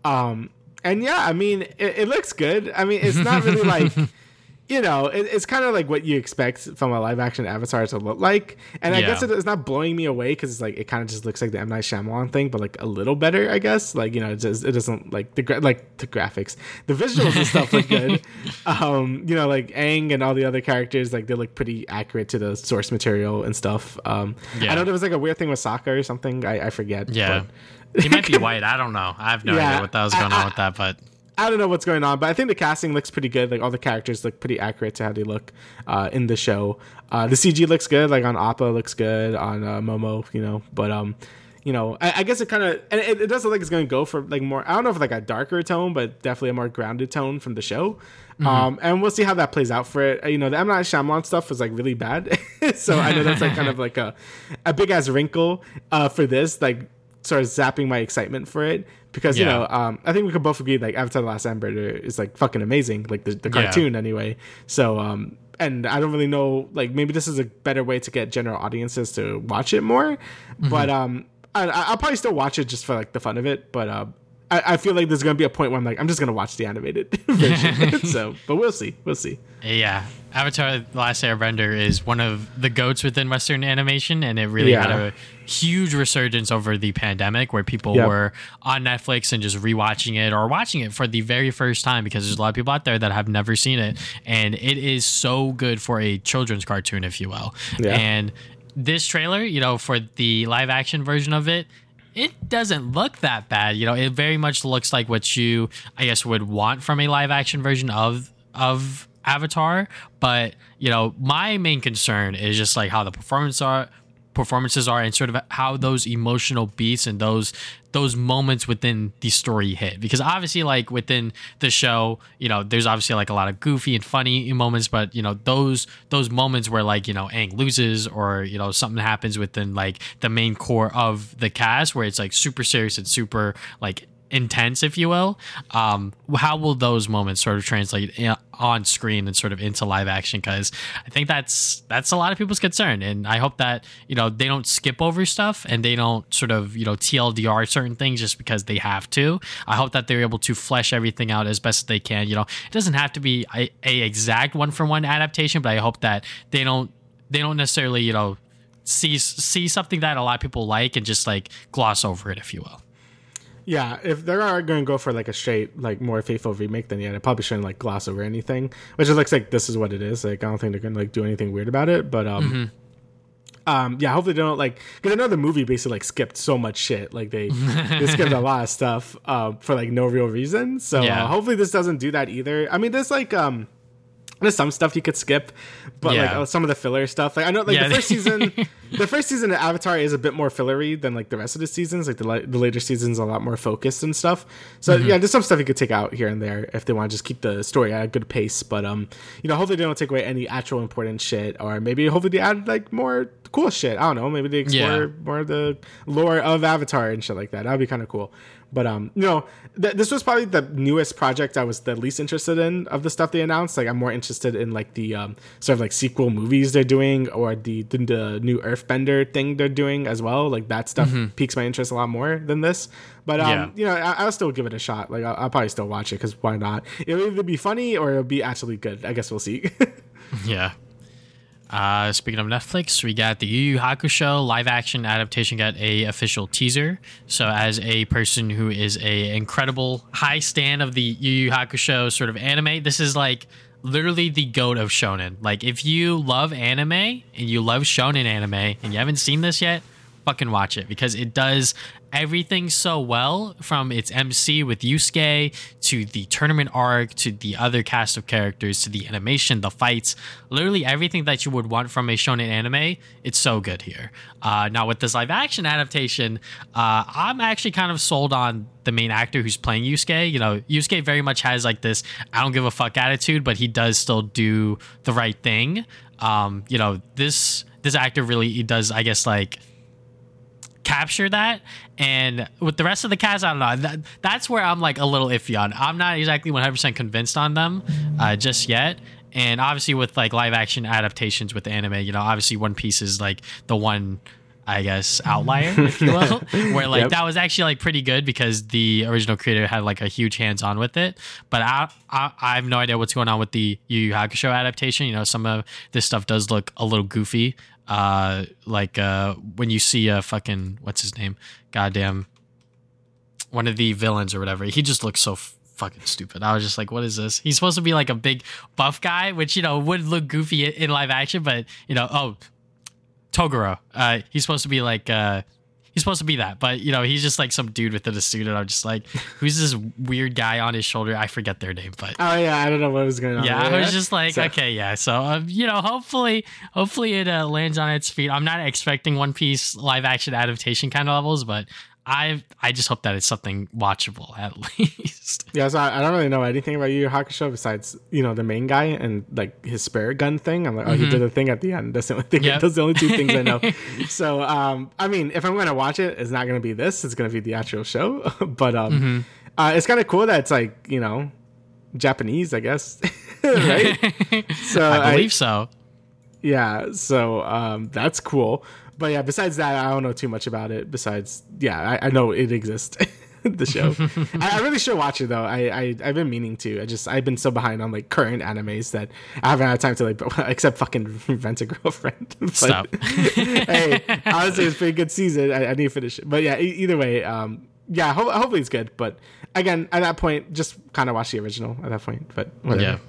Um, and yeah, I mean, it, it looks good. I mean, it's not really like. You know, it, it's kind of like what you expect from a live action Avatar to look like, and I Yeah. guess it, it's not blowing me away because it's like it kind of just looks like the M Night Shyamalan thing, but like a little better, I guess. Like you know, it just it doesn't like the gra- like the graphics, the visuals and stuff look good. Um, you know, like Aang and all the other characters, like they look pretty accurate to the source material and stuff. Um, Yeah. I know there was like a weird thing with Sokka or something. I, I forget. yeah but- he might be white i don't know i have no Yeah, idea what that was going I- on with that but I don't know what's going on, but I think the casting looks pretty good. Like all the characters look pretty accurate to how they look uh, in the show. Uh, the CG looks good. Like on Appa looks good on uh, Momo, you know. But um, you know, I, I guess it kind of and it, it does look like it's going to go for like more. I don't know if like a darker tone, but definitely a more grounded tone from the show. Um, and we'll see how that plays out for it. Uh, You know, the M Night Shyamalan stuff was like really bad, so I know that's like kind of like a a big ass wrinkle uh, for this. Like sort of zapping my excitement for it because you know um, I think we could both agree like Avatar: The Last Airbender is like fucking amazing, like the, the Yeah. cartoon anyway. So um, and I don't really know like maybe this is a better way to get general audiences to watch it more, Mm-hmm. but um, I, I'll probably still watch it just for like the fun of it, but uh. I, I feel like there's gonna be a point where I'm like, I'm just gonna watch the animated version. so, but we'll see. We'll see. Yeah, Avatar: The Last Airbender is one of the goats within Western animation, and it really Yeah. had a huge resurgence over the pandemic, where people Yep. were on Netflix and just rewatching it or watching it for the very first time because there's a lot of people out there that have never seen it, and it is so good for a children's cartoon, if you will. Yeah. And this trailer, you know, for the live action version of it. It doesn't look that bad, you know. It very much looks like what you, I guess, would want from a live action version of of Avatar, but you know, my main concern is just like how the performance are performances are and sort of how those emotional beats and those those moments within the story hit. Because obviously like within the show you know there's obviously like a lot of goofy and funny moments but you know those those moments where like you know Aang loses or you know something happens within like the main core of the cast where it's like super serious and super like intense, if you will. Um, how will those moments sort of translate in, on screen and sort of into live action? Because I think that's that's a lot of people's concern, and I hope that you know they don't skip over stuff and they don't sort of you know TLDR certain things just because they have to. I hope that they're able to flesh everything out as best as they can. You know, it doesn't have to be a, a exact one for one adaptation, but I hope that they don't they don't necessarily you know see see something that a lot of people like and just like gloss over it, if you will. Yeah, if they are going to go for like a straight, like more faithful remake, then yeah, they probably shouldn't like gloss over anything. Which it looks like this is what it is. Like I don't think they're going to like do anything weird about it. But um, um, yeah, hopefully they don't like because I know the movie basically like skipped so much shit. Like they they skipped a lot of stuff um, for like no real reason. So Yeah. uh, hopefully this doesn't do that either. I mean, there's like um. There's some stuff you could skip, but like Yeah. uh, some of the filler stuff. Like I know, like Yeah. the first season, the first season of Avatar is a bit more fillery than like the rest of the seasons. Like the the later seasons, a lot more focused and stuff. So Mm-hmm. yeah, there's some stuff you could take out here and there if they want to just keep the story at a good pace. But um, you know, hopefully they don't take away any actual important shit, or maybe hopefully they add like more cool shit. I don't know. Maybe they explore Yeah. more of the lore of Avatar and shit like that. That'd be kind of cool. But um, you know, th- this was probably the newest project I was the least interested in of the stuff they announced. Like, I'm more interested in like the um, sort of like sequel movies they're doing, or the the, the new Earthbender thing they're doing as well. Like that stuff piques my interest a lot more than this. But um, Yeah. you know, I, I'll still give it a shot. Like, I'll, I'll probably still watch it because why not? It'll either be funny or it'll be actually good. I guess we'll see. Yeah. Uh, speaking of Netflix, we got the Yu Yu Hakusho live action adaptation got a official teaser. So, as a person who is a incredible high stand of the Yu Yu Hakusho sort of anime, this is like literally the goat of shonen. Like, if you love anime and you love shonen anime and you haven't seen this yet, fucking watch it because it does everything so well from its MC with Yusuke to the tournament arc to the other cast of characters to the animation, the fights, literally everything that you would want from a shonen anime. It's so good here. Uh, now with this live action adaptation, uh, I'm actually kind of sold on the main actor who's playing Yusuke. You know, Yusuke very much has like this I don't give a fuck attitude, but he does still do the right thing. Um, you know, this this actor really does, I guess, like capture that and with the rest of the cast i don't know. That, that's where i'm like a little iffy on. I'm not exactly 100% convinced on them uh, just yet. And obviously with like live action adaptations with the anime you know obviously one piece is like the one i guess outlier if you will where like Yep. that was actually like pretty good because the original creator had like a huge hands on with it. But I, I i have no idea what's going on with the yu yu hakusho adaptation. You know some of this stuff does look a little goofy uh like uh when you see a fucking what's his name? Goddamn one of the villains or whatever he just looks so f- fucking stupid. I was just like what is this? He's supposed to be like a big buff guy which you know would look goofy in, live action but you know oh toguro uh he's supposed to be like uh He's supposed to be that, but you know, he's just like some dude within a suit, and I'm just like, who's this weird guy on his shoulder? I forget their name, but oh yeah, I don't know what was going on. yeah, there. I was just like, So- okay, yeah. So, um, you know, hopefully, hopefully it uh, lands on its feet. I'm not expecting One Piece live action adaptation kind of levels, but I, I just hope that it's something watchable at least. Yeah, so I, I don't really know anything about Yu Yu Hakusho besides you know the main guy and like his spirit gun thing. I'm like, oh, he did a thing at the end. That's the only thing. Mm-hmm. Yep. Those the only two things I know. so, um, I mean, if I'm gonna watch it, it's not gonna be this. It's gonna be the actual show. but um, Mm-hmm. uh, it's kind of cool that it's like you know Japanese, I guess, right? So I believe so. yeah, so um, that's cool. But yeah, besides that, I don't know too much about it. Besides, yeah, I, I know it exists. the show. I, I really should watch it though. I, I I've been meaning to. I just I've been so behind on like current animes that I haven't had time to like except fucking rent a girlfriend. But, Stop. hey, honestly, it's a pretty good season. I, I need to finish it. But yeah, e- either way, um, yeah, ho- hopefully it's good. But again, at that point, just kind of watch the original at that point. But whatever.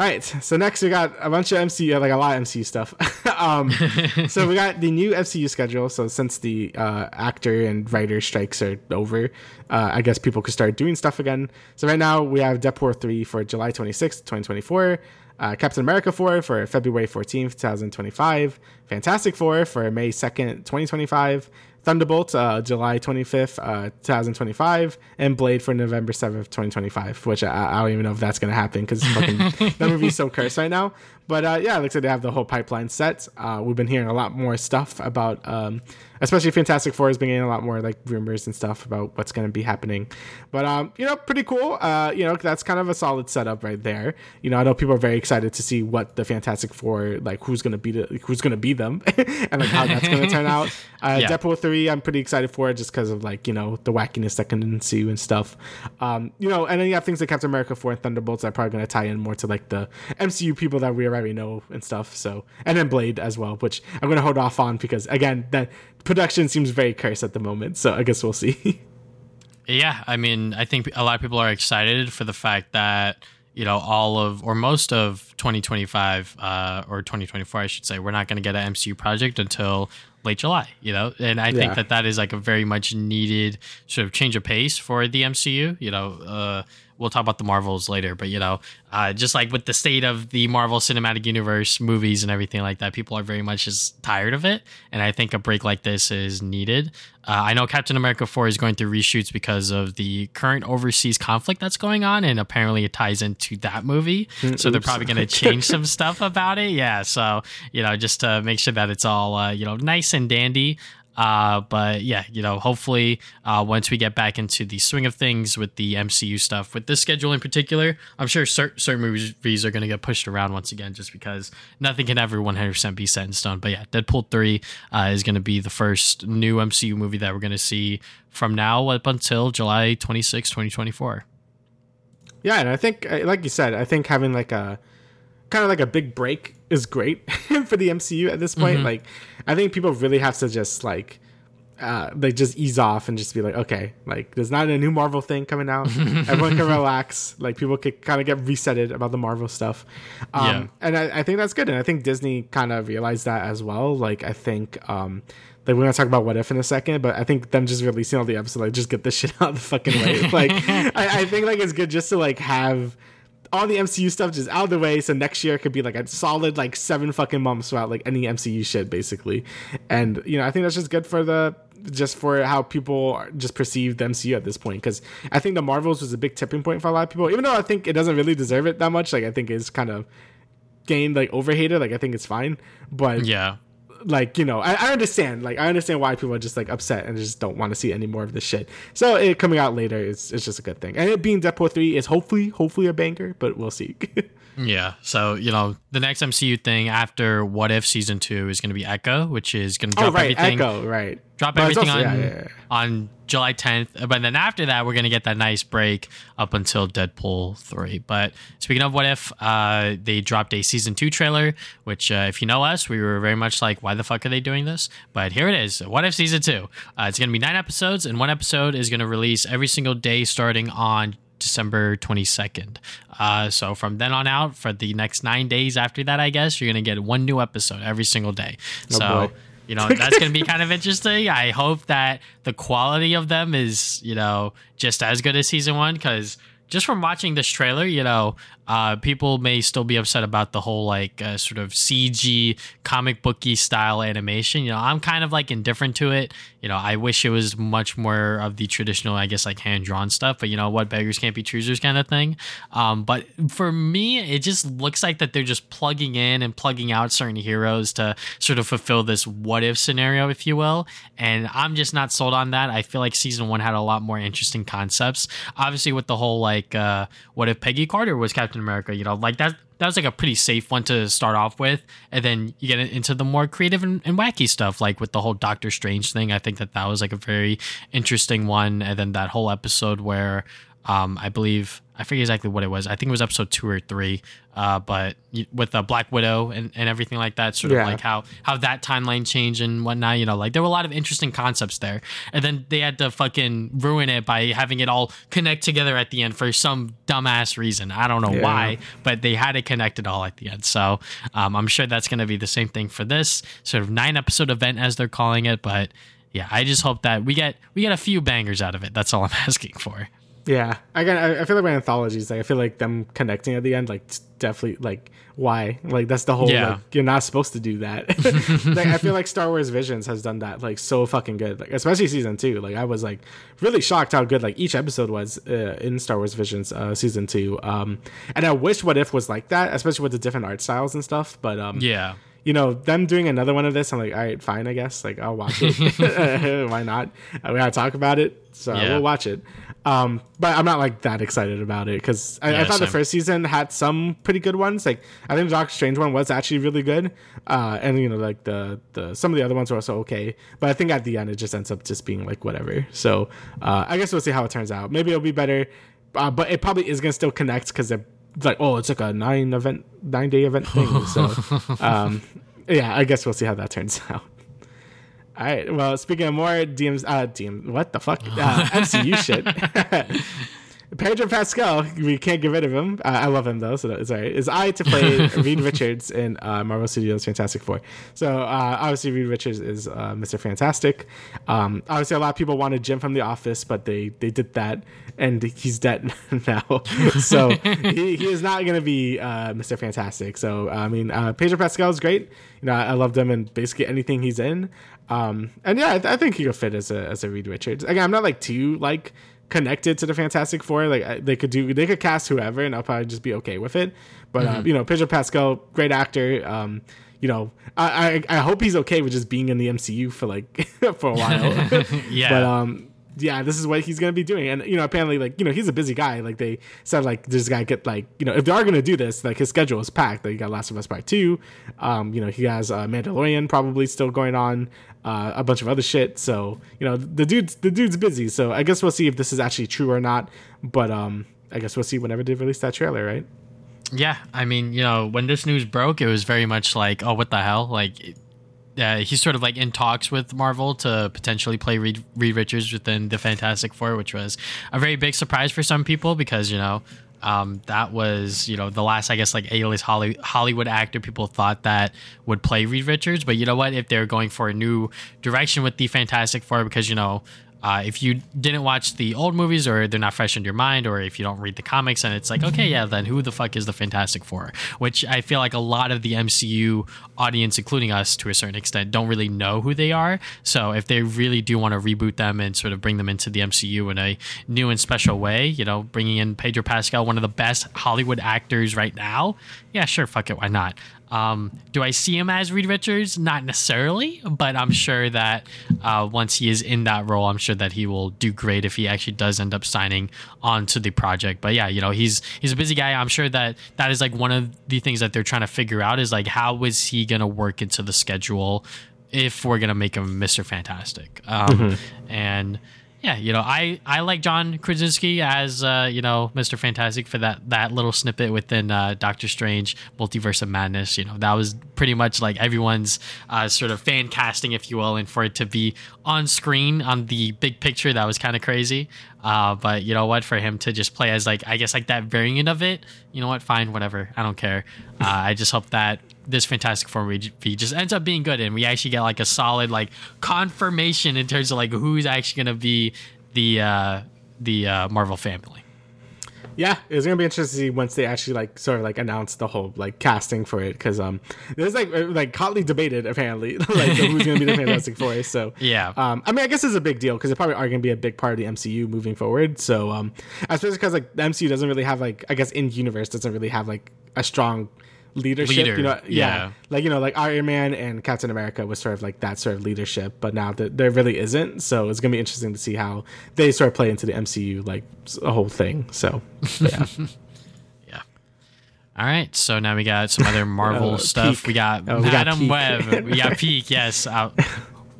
All right, so next we got a bunch of MCU, like a lot of MCU stuff. um, so we got the new MCU schedule. So since the uh, actor and writer strikes are over, uh, I guess people could start doing stuff again. So right now we have Deadpool 3 for July 26th, 2024. Uh, Captain America 4 for February 14th, 2025. Fantastic Four for May 2nd, 2025. Thunderbolt, uh, July 25th, uh, 2025, and Blade for November 7th, 2025, which I, I don't even know if that's going to happen because fucking that movie's so cursed right now. But uh, yeah, it looks like they have the whole pipeline set. Uh, we've been hearing a lot more stuff about, um, especially Fantastic Four has been getting a lot more like rumors and stuff about what's going to be happening. But, um, you know, pretty cool. Uh, you know, that's kind of a solid setup right there. You know, I know people are very excited to see what the Fantastic Four, like who's going to be the, who's going to be them and like how that's going to turn out. Uh, Yeah. Deadpool 3, I'm pretty excited for it just because of like, you know, the wackiness that can ensue and stuff. Um, you know, and then you have things like Captain America 4 and Thunderbolts that are probably going to tie in more to like the MCU people that we already know and stuff. So, and then Blade as well, which I'm going to hold off on because again, that production seems very cursed at the moment. So I guess we'll see. Yeah, I mean, I think a lot of people are excited for the fact that you know, all of or most of 2025 uh, or 2024, I should say, we're not going to get an MCU project until late July, you know, and I Yeah. think that that is like a very much needed sort of change of pace for the MCU. You know, uh, we'll talk about the Marvels later, but you know, uh, just like with the state of the Marvel Cinematic Universe movies and everything like that, people are very much just tired of it, and I think a break like this is needed. Uh, I know Captain America 4 is going through reshoots because of the current overseas conflict that's going on, and apparently it ties into that movie. So they're probably going to change some stuff about it. Yeah. So, you know, just to make sure that it's all, uh, you know, nice and dandy. Uh, but yeah, you know, hopefully, uh, once we get back into the swing of things with the MCU stuff, with this schedule in particular, I'm sure cer- certain movies are going to get pushed around once again, just because nothing can ever 100% be set in stone. But yeah, Deadpool 3 uh, is going to be the first new MCU movie that we're going to see from now up until July 26, 2024. Yeah, and I think, uh, like you said, I think having like a kind of like a big break is great for the MCU at this point. Mm-hmm. Like, I think people really have to just like, uh, like just ease off and just be like, okay, like there's not a new Marvel thing coming out. Everyone can relax. Like people could kind of get resetted about the Marvel stuff. Um, Yeah. and I, I think that's good. And I think Disney kind of realized that as well. Like I think, um, like we're gonna talk about what if in a second, but I think them just releasing all the episodes, like just get this shit out of the fucking way. like I, I think like it's good just to like have all the MCU stuff just out of the way, so next year could be like a solid like seven fucking months without like any MCU shit basically. And you know, I think that's just good for the just for how people just perceive the MCU at this point because I think the Marvels was a big tipping point for a lot of people, even though I think it doesn't really deserve it that much. Like I think it's kind of gained like overhated. Like I think it's fine, but Yeah. Like you know I, I understand like i understand why people are just like upset and just don't want to see any more of this shit so it coming out later is, is just a good thing and it being deadpool 3 is hopefully hopefully a banger but we'll see Yeah. So, you know, the next MCU thing after What If season two is going to be Echo, which is going to drop oh drop right everything. echo right Drop But everything also- on yeah, yeah, yeah. on July 10th. But then after that, we're going to get that nice break up until Deadpool 3. But speaking of What If, uh, they dropped a season two trailer, which, uh, if you know us, we were very much like, why the fuck are they doing this? But here it is What If season two. Uh, it's going to be nine episodes, and one episode is going to release every single day starting on December 22nd. Uh, so from then on out, for the next nine days after that, I guess, you're going to get one new episode every single day. so. boy. You know, that's going to be kind of interesting. I hope that the quality of them is, you know, just as good as season one. Because just from watching this trailer, you know, uh, people may still be upset about the whole like uh, sort of CG comic booky style animation. You know, I'm kind of like indifferent to it. You know, I wish it was much more of the traditional, I guess, like hand drawn stuff. But you know what, beggars can't be choosers kind of thing. Um, but for me, it just looks like that they're just plugging in and plugging out certain heroes to sort of fulfill this what if scenario, if you will. And I'm just not sold on that. I feel like season one had a lot more interesting concepts. Obviously, with the whole like, uh, what if Peggy Carter was Captain America? You know, like that. That was like a pretty safe one to start off with, and then you get into the more creative and, and wacky stuff, like with the whole Doctor Strange thing. I think that that was like a very interesting one, and then that whole episode where um, I believe I forget exactly what it was. I think it was episode two or three. Uh, but with the Black Widow and, and everything like that, sort Yeah. of like how how that timeline changed and whatnot. You know, like there were a lot of interesting concepts there, and then they had to fucking ruin it by having it all connect together at the end for some dumbass reason. I don't know Yeah. why, but they had it connected all at the end. So um, I'm sure that's going to be the same thing for this sort of nine episode event as they're calling it. But yeah, I just hope that we get we get a few bangers out of it. That's all I'm asking for. Yeah I, I feel like with anthologies like i feel like them connecting at the end like definitely like why like that's the whole Yeah. like you're not supposed to do that like i feel like star wars visions has done that like so fucking good like especially season two like i was like really shocked how good like each episode was uh, in star wars visions uh season two um and i wish what if was like that especially with the different art styles and stuff but um Yeah. you know, them doing another one of this, I'm like, all right, fine, I guess. Like, I'll watch it. Why not? Uh, We gotta talk about it, so Yeah. will watch it. Um, but I'm not like that excited about it because I, I Yeah, thought the first season had some pretty good ones. Like, I think the Doctor Strange one was actually really good, uh, and you know, like the the some of the other ones were also okay. But I think at the end, it just ends up just being like whatever. So uh, I guess we'll see how it turns out. Maybe it'll be better, uh, but it probably is gonna still connect because they're like, oh, it's like a nine event, nine day event thing. So. Um, yeah, I guess we'll see how that turns out. All right. Well, speaking of more DMs, uh, DM, what the fuck, uh, MCU shit. Pedro Pascal, we can't get rid of him. Uh, I love him though, so that's all right. Is I to play Reed Richards in uh, Marvel Studios Fantastic Four. So uh, obviously Reed Richards is uh, Mr. Fantastic. Um, obviously, a lot of people wanted Jim from The Office, but they they did that, and he's dead now. so he, he is not going to be uh, Mr. Fantastic. So I mean, uh, Pedro Pascal is great. You know, I, I loved him in basically anything he's in. Um, and yeah, I, th- I think he could fit as a as a Reed Richards. Again, I'm not like too like connected to the Fantastic Four. Like they could do, they could cast whoever, and I'll probably just be okay with it. But mm-hmm. uh, you know, Pedro Pascal, great actor. Um, you know, I, I, I hope he's okay with just being in the MCU for like for a while. yeah. But um, yeah, this is what he's gonna be doing. And you know, apparently, like you know, he's a busy guy. Like they said, like this guy get like you know, if they are gonna do this, like his schedule is packed. Like you got Last of Us Part Two. Um, you know, he has uh, Mandalorian probably still going on. Uh, a bunch of other shit. So you know, the dude's the dude's busy. So I guess we'll see if this is actually true or not. But um, I guess we'll see whenever they release that trailer, right? Yeah, I mean, you know, when this news broke, it was very much like, oh, what the hell? Like, uh, he's sort of like in talks with Marvel to potentially play Reed, Reed Richards within the Fantastic Four, which was a very big surprise for some people because you know um, that was you know the last I guess like A-list Holly, Hollywood actor people thought that would play Reed Richards, but you know what? If they're going for a new direction with the Fantastic Four, because you know uh, if you didn't watch the old movies or they're not fresh in your mind, or if you don't read the comics, and it's like, okay, yeah, then who the fuck is the Fantastic Four? Which I feel like a lot of the MCU audience, including us to a certain extent, don't really know who they are. So if they really do want to reboot them and sort of bring them into the MCU in a new and special way, you know, bringing in Pedro Pascal, one of the best Hollywood actors right now, yeah, sure, fuck it, why not? Um, do I see him as Reed Richards? Not necessarily, but I'm sure that uh, once he is in that role, I'm sure that he will do great if he actually does end up signing onto the project. But yeah, you know, he's he's a busy guy. I'm sure that that is like one of the things that they're trying to figure out is like how is he gonna work into the schedule if we're gonna make him Mr. Fantastic. Um, mm-hmm. And yeah, you know, I, I like John Krasinski as uh, you know Mr. Fantastic for that that little snippet within uh, Doctor Strange Multiverse of Madness. You know, that was pretty much like everyone's uh, sort of fan casting, if you will, and for it to be on screen on the big picture, that was kind of crazy. Uh, but you know what, for him to just play as like I guess like that variant of it, you know what, fine, whatever, I don't care. Uh, I just hope that this Fantastic Four movie just ends up being good, and we actually get like a solid like confirmation in terms of like who's actually gonna be the uh, the uh, Marvel family. Yeah, it's gonna be interesting to see once they actually like sort of like announce the whole like casting for it because um there's like uh, like hotly debated apparently like who's gonna be the Fantastic Four. So yeah, um I mean I guess it's a big deal because they probably are gonna be a big part of the MCU moving forward. So um especially because like the MCU doesn't really have like I guess in universe doesn't really have like a strong leadership. Leader, you know, yeah. yeah. like you know, like Iron Man and Captain America was sort of like that sort of leadership, but now that there really isn't. So it's gonna be interesting to see how they sort of play into the MCU like a whole thing. So yeah. yeah. All right, so now we got some other Marvel oh, stuff. Peak. We got oh, Madame Web. we got Peak. Yes, uh,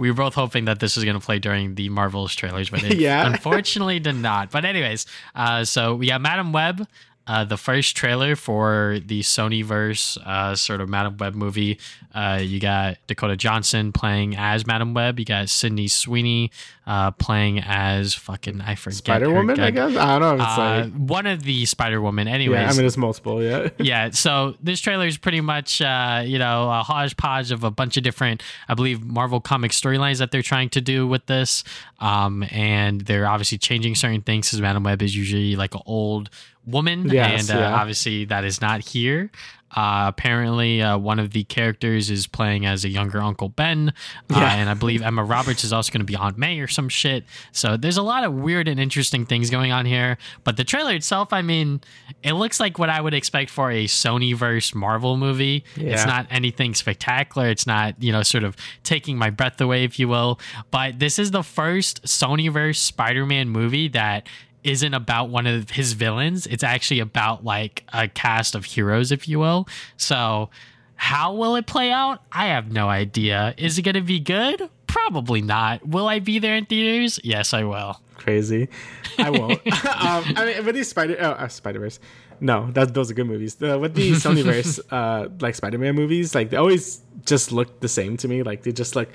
we were both hoping that this was going to play during the Marvels trailers, but it yeah. unfortunately did not. But anyways, uh, so we got Madame Web, uh, the first trailer for the Sonyverse uh, sort of Madame Web movie. Uh, you got Dakota Johnson playing as Madame Web. You got Sydney Sweeney uh, playing as fucking I forget Spider Woman. I guess I don't know. If it's uh, like... one of the Spider Woman. Anyways, yeah, I mean it's multiple. Yeah, yeah. So this trailer is pretty much uh, you know a hodgepodge of a bunch of different, I believe, Marvel comic storylines that they're trying to do with this. Um, and they're obviously changing certain things because Madame Web is usually like an old woman, yes, and uh, yeah. obviously that is not here. Uh, apparently, uh, one of the characters is playing as a younger Uncle Ben, uh, yeah. and I believe Emma Roberts is also going to be Aunt May or some shit. So there's a lot of weird and interesting things going on here. But the trailer itself, I mean, it looks like what I would expect for a Sony verse Marvel movie. Yeah. It's not anything spectacular. It's not you know sort of taking my breath away, if you will. But this is the first Sony verse Spider-Man movie that isn't about one of his villains. It's actually about like a cast of heroes, if you will. So, how will it play out? I have no idea. Is it going to be good? Probably not. Will I be there in theaters? Yes, I will. Crazy. I won't. um, I mean, with these Spider oh, uh, Spider Verse, no, that those are good movies. Uh, with the Sonyverse, uh, like Spider Man movies, like they always just look the same to me. Like they just like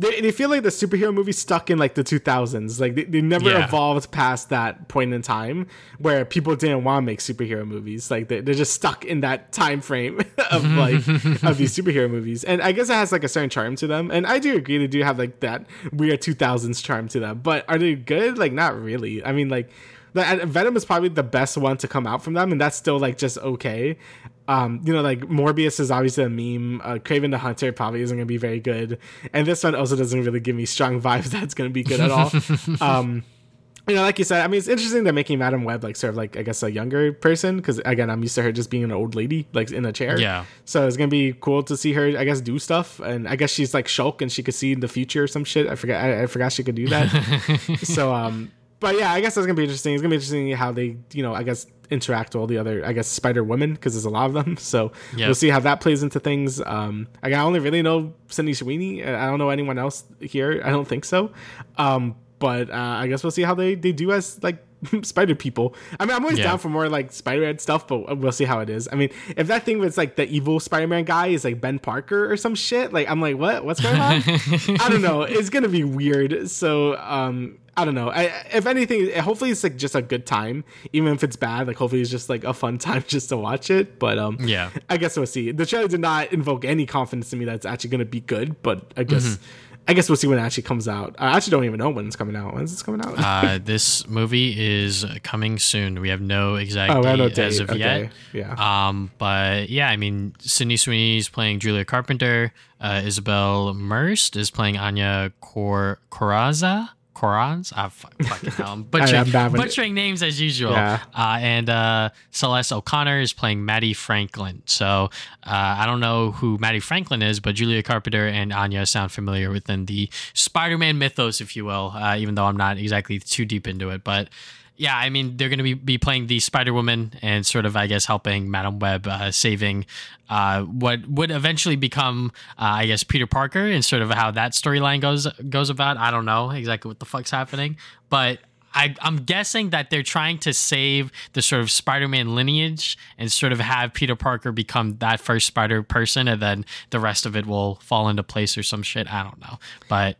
they, they feel like the superhero movie stuck in like the 2000s. Like they, they never Yeah. evolved past that point in time where people didn't want to make superhero movies. Like they, they're just stuck in that time frame of like of these superhero movies. And I guess it has like a certain charm to them. And I do agree they do have like that weird 2000s charm to them. But are they good? Like not really. I mean like Venom is probably the best one to come out from them, and that's still like just okay. Um, you know, like Morbius is obviously a meme. Uh, Kraven the Hunter probably isn't to be very good, and this one also doesn't really give me strong vibes that's to be good at all. um, you know, like you said, I mean, it's interesting that making Madame Web like sort of like I guess a younger person because again, I'm used to her just being an old lady like in a chair. Yeah. So it's gonna be cool to see her, I guess, do stuff, and I guess she's like Shulk and she could see in the future or some shit. I forgot, I, I forgot she could do that. so, um, but yeah, I guess that's gonna be interesting. It's gonna be interesting how they, you know, I guess interact with all the other, I guess, Spider Women because there's a lot of them. So Yeah. we'll see how that plays into things. Um, I I only really know Cindy Sweeney. I don't know anyone else here. I don't think so. Um, but uh, I guess we'll see how they they do as like spider people. I mean, I'm always Yeah. down for more like Spider-Man stuff, but we'll see how it is. I mean, if that thing was like the evil Spider-Man guy is like Ben Parker or some shit, like I'm like, what? What's going on? I don't know. It's gonna be weird. So, um, I don't know. I, if anything, hopefully it's like just a good time, even if it's bad. Like hopefully it's just like a fun time just to watch it. But um, Yeah. I guess we'll see. The trailer did not invoke any confidence in me that it's actually gonna be good, but I guess. Mm-hmm. I guess we'll see when it actually comes out. I actually don't even know when it's coming out. When is this coming out? Uh, this movie is coming soon. We have no exact oh, I date as of Okay. yet. Yeah. Um, but yeah, I mean, Sydney Sweeney's playing Julia Carpenter. Uh, Isabel Merst is playing Anya Cor- Coraza. Coraz? I fuck, fucking hell. I'm butchering, I'm butchering names as usual. Yeah. Uh, and uh, Celeste O'Connor is playing Maddie Franklin. So uh, I don't know who Maddie Franklin is, but Julia Carpenter and Anya sound familiar within the Spider Man mythos, if you will, uh, even though I'm not exactly too deep into it. But yeah, I mean, they're going to be, be playing the Spider Woman and sort of, I guess, helping Madame Web uh, saving uh, what would eventually become, uh, I guess, Peter Parker and sort of how that storyline goes goes about. I don't know exactly what the fuck's happening, but I, I'm guessing that they're trying to save the sort of Spider-Man lineage and sort of have Peter Parker become that first Spider person, and then the rest of it will fall into place or some shit. I don't know, but.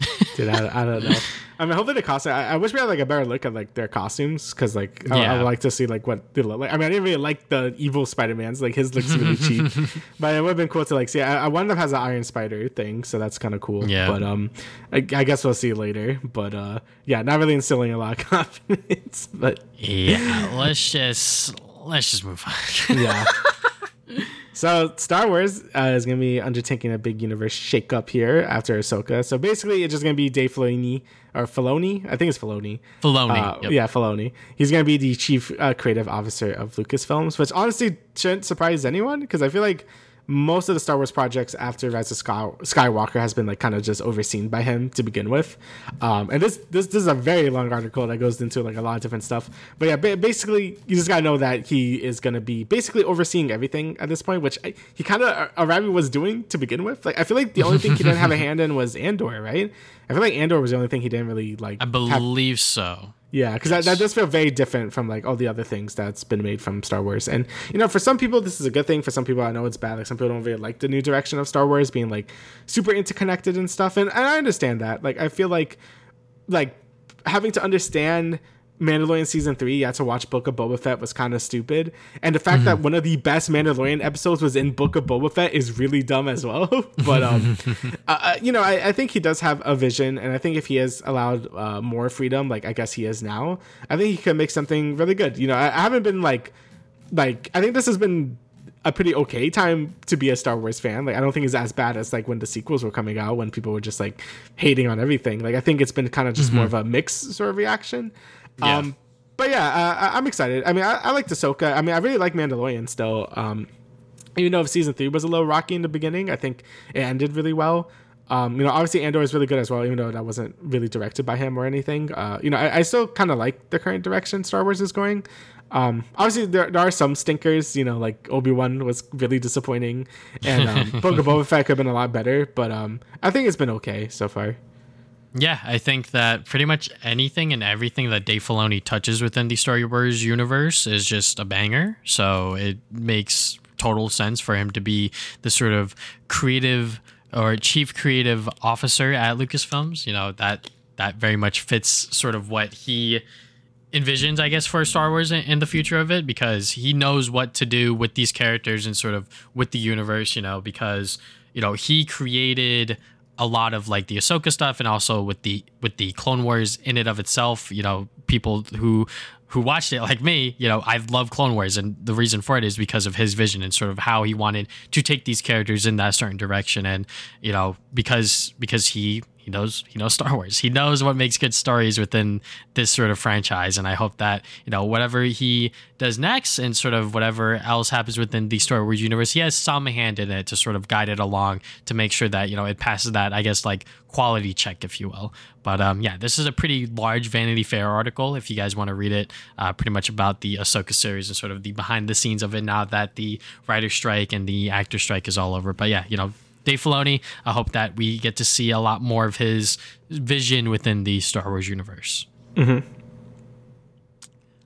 Dude, I, I don't know. I mean, hopefully the costume. I, I wish we had like a better look at like their costumes because like I, I Yeah. would like to see like what they look like. I mean, I didn't really like the evil Spider Man's. Like his looks really cheap, but it would have been cool to like see. I, I one of them has an Iron Spider thing, so that's kind of cool. Yeah. But um, I, I guess we'll see later. But uh, yeah, not really instilling a lot of confidence. But Yeah, let's just let's just move on. yeah. So Star Wars uh, is going to be undertaking a big universe shakeup here after Ahsoka. So basically, it's just going to be Dave Filoni or Filoni. I think it's Filoni. Filoni, Uh, yep. Yeah, Filoni. He's going to be the chief uh, creative officer of Lucasfilms, which honestly shouldn't surprise anyone because I feel like most of the Star Wars projects after Rise of Sky- Skywalker has been like kind of just overseen by him to begin with. Um, and this, this this is a very long article that goes into like a lot of different stuff. But yeah, ba- basically you just gotta know that he is gonna be basically overseeing everything at this point, which I, he kind of Arabi was doing to begin with. Like I feel like the only thing he didn't have a hand in was Andor, right? I feel like Andor was the only thing he didn't really like. I have believe so. Yeah, because that, that does feel very different from like all the other things that's been made from Star Wars. And you know, for some people this is a good thing. For some people, I know it's bad. Like some people don't really like the new direction of Star Wars being like super interconnected and stuff. And, and I understand that. Like I feel like like having to understand Mandalorian season three, you had to watch Book of Boba Fett was kind of stupid, and the fact that one of the best Mandalorian episodes was in Book of Boba Fett is really dumb as well. but um, uh, you know, I, I think he does have a vision, and I think if he is allowed uh, more freedom, like I guess he is now, I think he could make something really good. You know, I, I haven't been like, like I think this has been a pretty okay time to be a Star Wars fan. Like I don't think it's as bad as like when the sequels were coming out when people were just like hating on everything. Like I think it's been kind of just more of a mix sort of reaction. Yeah. Um but yeah, uh, I- I'm excited. I mean, I, I like Ahsoka. I mean, I really like Mandalorian still. Um, even though if season three was a little rocky in the beginning, I think it ended really well. Um, you know, obviously Andor is really good as well, even though that wasn't really directed by him or anything. Uh, you know, I, I still kind of like the current direction Star Wars is going. Um, obviously there, there are some stinkers, you know, like Obi Wan was really disappointing, and um, Book of Boba Fett could have been a lot better, but um, I think it's been okay so far. Yeah, I think that pretty much anything and everything that Dave Filoni touches within the Star Wars universe is just a banger. So it makes total sense for him to be the sort of creative or chief creative officer at Lucasfilms. You know that that very much fits sort of what he envisions, I guess, for Star Wars in, in, the future of it because he knows what to do with these characters and sort of with the universe, you know, because, you know, he created a lot of like the Ahsoka stuff and also with the with the Clone Wars in it of itself, you know, people who who watched it like me, you know, I love Clone Wars, and the reason for it is because of his vision and sort of how he wanted to take these characters in that certain direction, and you know, because because he knows he knows Star Wars. He knows what makes good stories within this sort of franchise, and I hope that you know whatever he does next and sort of whatever else happens within the Star Wars universe, he has some hand in it to sort of guide it along to make sure that you know it passes that I guess like quality check, if you will. But um, yeah, this is a pretty large Vanity Fair article if you guys want to read it, uh, pretty much about the Ahsoka series and sort of the behind the scenes of it now that the writer strike and the actor strike is all over. But yeah, you know Dave Filoni. I hope that we get to see a lot more of his vision within the Star Wars universe. Mm-hmm.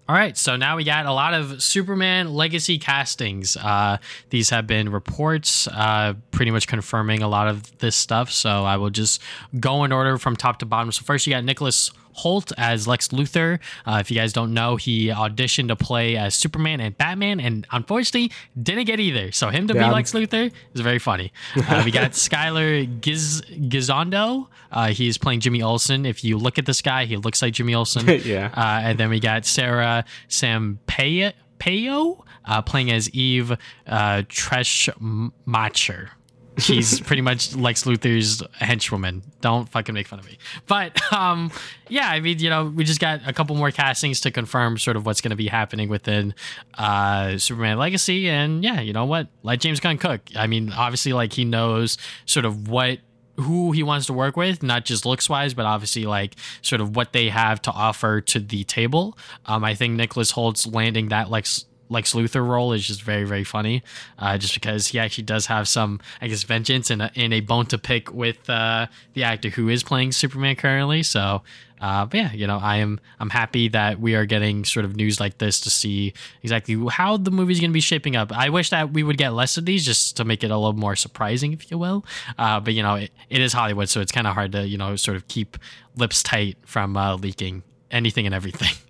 All right, so now we got a lot of Superman legacy castings. Uh, these have been reports, uh, pretty much confirming a lot of this stuff. So I will just go in order from top to bottom. So first, you got Nicholas Hoult as Lex Luthor. Uh, if you guys don't know, he auditioned to play as Superman and Batman, and unfortunately didn't get either. So him to yeah. be Lex Luthor is very funny. Uh, we got Skyler Giz- Gisondo. Uh, he's playing Jimmy Olsen. If you look at this guy, he looks like Jimmy Olsen. yeah. Uh, and then we got Sara Sampaio. Payo, uh, playing as Eve uh, Treshmacher she's pretty much Lex Luthor's henchwoman. Don't fucking make fun of me. But um, yeah, I mean, you know, we just got a couple more castings to confirm sort of what's going to be happening within uh, Superman Legacy, and yeah, you know what? Let James Gunn cook. I mean, obviously, like he knows sort of what who he wants to work with, not just looks wise, but obviously like sort of what they have to offer to the table. Um, I think Nicholas Hoult's landing that Lex Lex Luthor role is just very very funny, uh, just because he actually does have some I guess vengeance and a, a bone to pick with uh, the actor who is playing Superman currently. So, uh, but yeah, you know I am I'm happy that we are getting sort of news like this to see exactly how the movie's going to be shaping up. I wish that we would get less of these just to make it a little more surprising, if you will. Uh, but you know it, it is Hollywood, so it's kind of hard to you know sort of keep lips tight from uh, leaking anything and everything.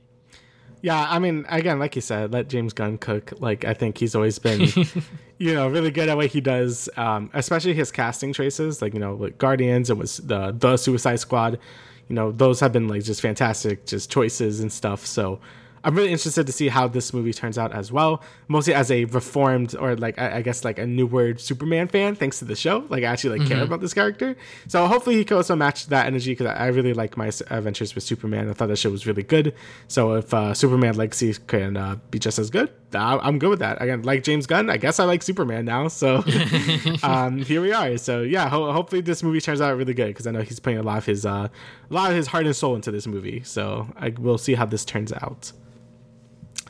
Yeah, I mean, again, like you said, let James Gunn cook. Like, I think he's always been, you know, really good at what he does, um, especially his casting choices. Like, you know, like Guardians, it was the the Suicide Squad. You know, those have been like just fantastic, just choices and stuff. So, I'm really interested to see how this movie turns out as well. Mostly as a reformed or like I, I guess like a new word Superman fan, thanks to the show. Like I actually like mm-hmm. care about this character. So hopefully he can also match that energy because I really like my adventures with Superman. I thought that show was really good. So if uh, Superman Legacy can uh, be just as good, I'm good with that. Again, like James Gunn, I guess I like Superman now. So um, here we are. So yeah, ho- hopefully this movie turns out really good because I know he's putting a lot of his uh, a lot of his heart and soul into this movie. So I will see how this turns out.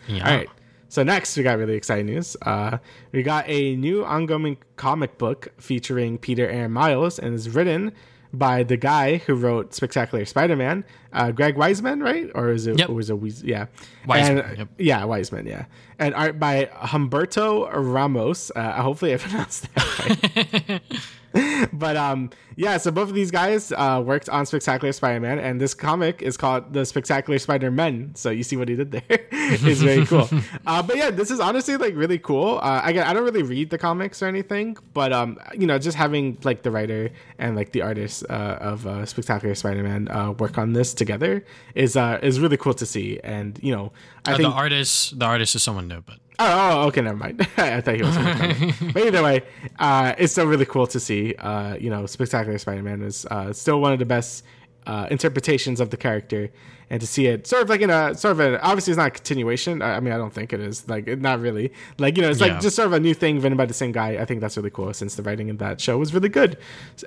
Yeah. All right. So next, we got really exciting news. Uh, we got a new ongoing comic book featuring Peter and Miles, and is written by the guy who wrote Spectacular Spider-Man, uh, Greg Weisman, right? Or is it? Yep. Or was it? Yeah. Weisman. And, yep. Yeah, Weisman. Yeah. And art by Humberto Ramos. Uh, hopefully, I pronounced that right. but um, yeah, so both of these guys uh, worked on Spectacular Spider-Man, and this comic is called The Spectacular Spider-Men. So you see what he did there. it's very cool. Uh, but yeah, this is honestly like really cool. Uh, again, I don't really read the comics or anything, but um, you know, just having like the writer and like the artist uh, of uh, Spectacular Spider-Man uh, work on this together is uh, is really cool to see. And you know, I think the artist the artist is someone new, but Oh, oh, okay, never mind. I thought he was. but either way, uh, it's still really cool to see. Uh, you know, Spectacular Spider-Man is uh, still one of the best uh, interpretations of the character, and to see it sort of like in a sort of a obviously it's not a continuation. I, I mean, I don't think it is. Like, not really. Like, you know, it's like just sort of a new thing written by the same guy. I think that's really cool since the writing in that show was really good,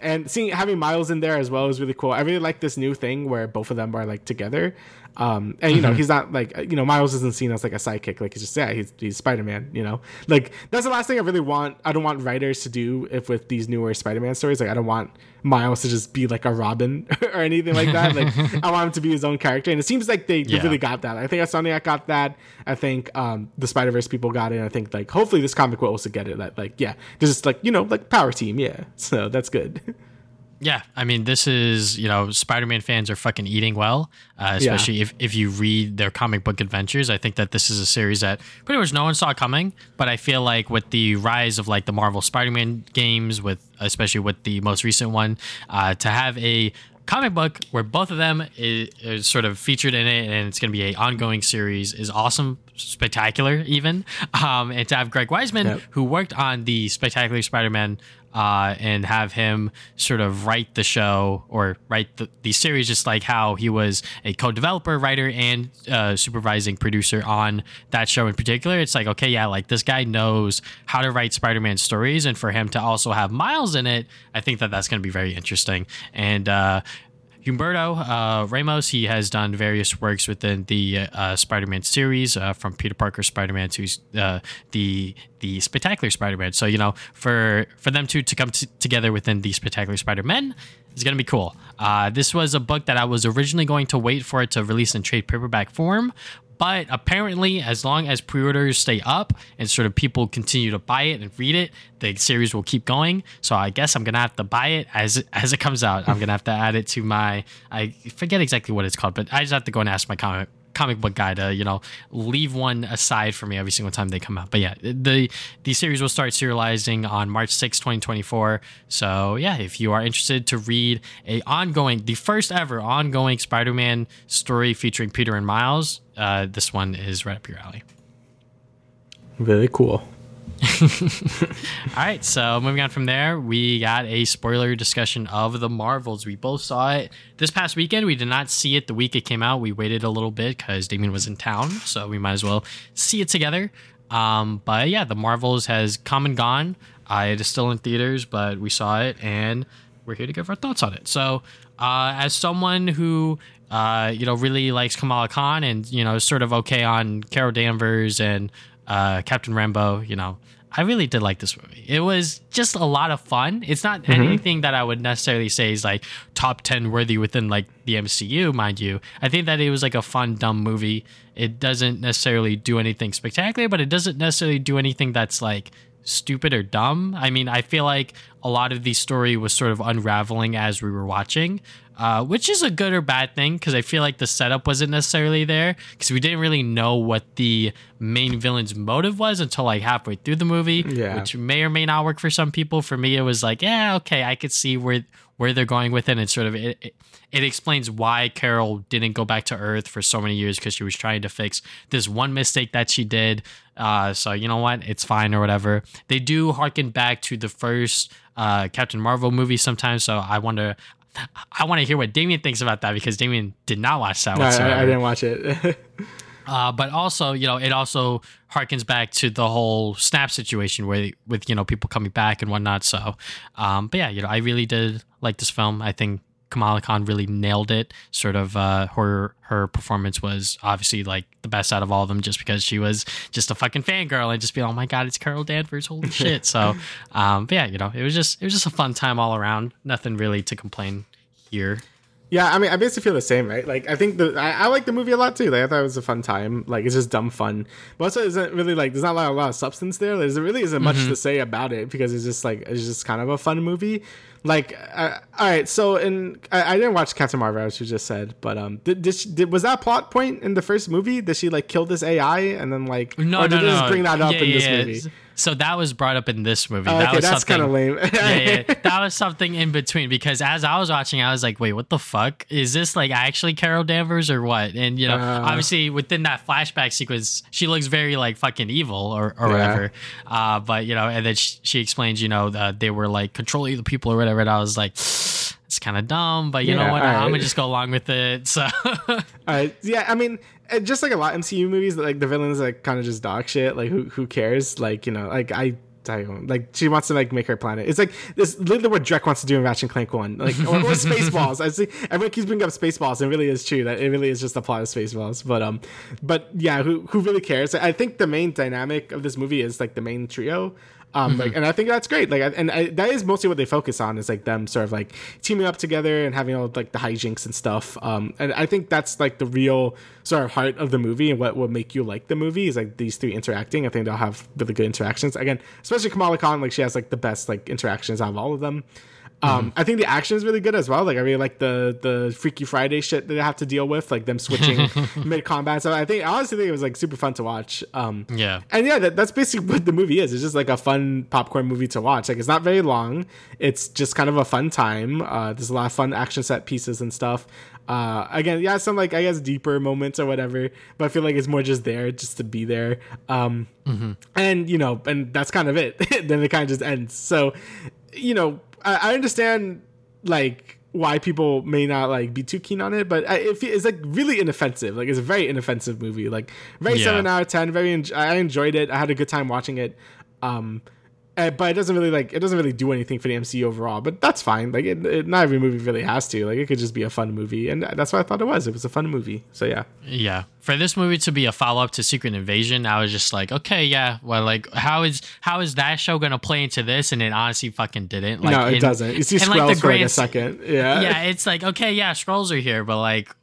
and seeing having Miles in there as well is really cool. I really like this new thing where both of them are like together. Um, and you know, mm-hmm. he's not like you know, Miles isn't seen as like a sidekick. Like he's just yeah, he's he's Spider Man. You know, like that's the last thing I really want. I don't want writers to do if with these newer Spider Man stories. Like I don't want Miles to just be like a Robin or anything like that. Like I want him to be his own character and it seems like they, they Yeah. really got that. I think Insomniac got that. I think um, the Spider Verse people got it. I think like hopefully this comic will also get it. That like yeah, just like you know like power team. Yeah, so that's good. Yeah, I mean, this is you know, Spider-Man fans are fucking eating well, uh, Yeah. especially if if you read their comic book adventures. I think that this is a series that pretty much no one saw coming, but I feel like with the rise of like the Marvel Spider-Man games, with especially with the most recent one, uh, to have a comic book where both of them is, is sort of featured in it and it's going to be a ongoing series is awesome spectacular even um, and to have greg weisman Yep. who worked on the spectacular spider-man uh, and have him sort of write the show or write the, the series just like how he was a co-developer writer and uh, supervising producer on that show in particular. It's like okay yeah like this guy knows how to write spider-man stories and for him to also have miles in it i think that that's going to be very interesting. And uh, Humberto uh, Ramos, he has done various works within the uh, Spider-Man series, uh, from Peter Parker Spider-Man to uh, the the Spectacular Spider-Man. So you know, for for them two to come t- together within the Spectacular Spider-Man is to be cool. Uh, this was a book that I was originally going to wait for it to release in trade paperback form. But apparently, as long as pre-orders stay up and sort of people continue to buy it and read it, the series will keep going. So I guess I'm gonna have to buy it as as it comes out. I'm gonna have to add it to my I forget exactly what it's called, but I just have to go and ask my comic comic book guy to you know leave one aside for me every single time they come out. But yeah, the the series will start serializing on March 6, 2024. So yeah, if you are interested to read a ongoing, the first ever ongoing Spider-Man story featuring Peter and Miles, uh, this one is right up your alley. Very cool. All right, so moving on from there, we got a spoiler discussion of the Marvels. We both saw it this past weekend. We did not see it the week it came out. We waited a little bit because Damian was in town, so we might as well see it together. Um, but yeah, the Marvels has come and gone. Uh, it is still in theaters, but we saw it and we're here to give our thoughts on it. So, uh, as someone who uh, you know really likes Kamala Khan and you know sort of okay on Carol Danvers and uh, Captain Rambeau, you know, I really did like this movie. It was just a lot of fun. It's not mm-hmm. anything that I would necessarily say is like top 10 worthy within like the MCU, mind you. I think that it was like a fun, dumb movie. It doesn't necessarily do anything spectacular, but it doesn't necessarily do anything that's like stupid or dumb. I mean, I feel like a lot of the story was sort of unraveling as we were watching, uh, which is a good or bad thing because I feel like the setup wasn't necessarily there because we didn't really know what the main villain's motive was until like halfway through the movie, Yeah. which may or may not work for some people. For me, it was like, yeah, okay, I could see where where they're going with it. And sort of it, it, it explains why Carol didn't go back to Earth for so many years because she was trying to fix this one mistake that she did. Uh, so you know what, it's fine or whatever. They do harken back to the first uh, Captain Marvel movie sometimes. So I wonder. I want to hear what Damian thinks about that because Damian did not watch that No. I, I didn't watch it. Uh, but also, you know, it also harkens back to the whole snap situation where with you know people coming back and whatnot. So, um, but yeah, you know, I really did like this film. I think Kamala Khan really nailed it. Sort of uh, her her performance was obviously like the best out of all of them, just because she was just a fucking fangirl and just be oh my god, it's Carol Danvers, holy shit. So, um, but yeah, you know, it was just it was just a fun time all around. Nothing really to complain here. Yeah, I mean, I basically feel the same, right? Like, I think the I, I like the movie a lot too. Like, I thought it was a fun time. Like, it's just dumb fun, but also isn't really like there's not a lot, a lot of substance there. There's really isn't much to say about it because it's just like it's just kind of a fun movie. Like, uh, all right, so in I, I didn't watch Captain Marvel, as you just said, but um, did, did, she, did was that plot point in the first movie? Did she like kill this AI and then like No, or did no, they no. just bring that up Yeah, in this yeah, movie? So that was brought up in this movie. Oh, that okay, was that's kind of lame. yeah, yeah, that was something in between because as I was watching, I was like, "Wait, what the fuck is this? Like actually Carol Danvers or what?" And you know, Uh. obviously within that flashback sequence, she looks very like fucking evil or, or Yeah. whatever. Uh, but you know, and then she, she explains, you know, that they were like controlling the people or whatever. And I was like, "It's kind of dumb," but you Yeah, know what? I'm gonna just go along with it. So. All right. Yeah, I mean, uh, just like a lot MCU movies, like the villains like kind of just dog shit. Like who who cares? Like you know, like I. I don't- Like she wants to like make her planet. It's like this literally what Drek wants to do in Ratchet and Clank One, like or, or Spaceballs. I see everyone keeps bringing up Spaceballs, and it really is true that it really is just a plot of Spaceballs. But um, but yeah, who who really cares? I think the main dynamic of this movie is like the main trio. Um, like, and I think that's great. Like, and I, that is mostly what they focus on is like them sort of like teaming up together and having all like the hijinks and stuff. Um, and I think that's like the real sort of heart of the movie and what will make you like the movie is like these three interacting. I think they'll have really good interactions. Again, especially Kamala Khan, like she has like the best like interactions out of all of them. Um, I think the action is really good as well. Like I really like the the Freaky Friday shit that they have to deal with, like them switching mid combat. So I think I honestly think it was like super fun to watch. Um, Yeah. and yeah, that, that's basically what the movie is. It's just like a fun popcorn movie to watch. Like it's not very long. It's just kind of a fun time. Uh, there's a lot of fun action set pieces and stuff. Uh, again, yeah, some like I guess deeper moments or whatever, but I feel like it's more just there just to be there. Um, and you know, and that's kind of it. then it kind of just ends. So, you know, I, I understand like why people may not like be too keen on it, but I, it, it's like really inoffensive. Like it's a very inoffensive movie. Like very Yeah. seven out of ten. Very, en- I enjoyed it. I had a good time watching it. Um, uh, but it doesn't really like it doesn't really do anything for the MCU overall. But that's fine. Like it, it, not every movie really has to. Like it could just be a fun movie, and that's what I thought it was. It was a fun movie. So yeah. Yeah. For this movie to be a follow up to Secret Invasion, I was just like, okay, yeah. Well, like, how is how is that show gonna play into this? And it honestly fucking didn't. Like, no, it in- doesn't. You see in, Skrulls like, for like a second. Yeah. yeah, it's like okay, yeah, Skrulls are here, but like,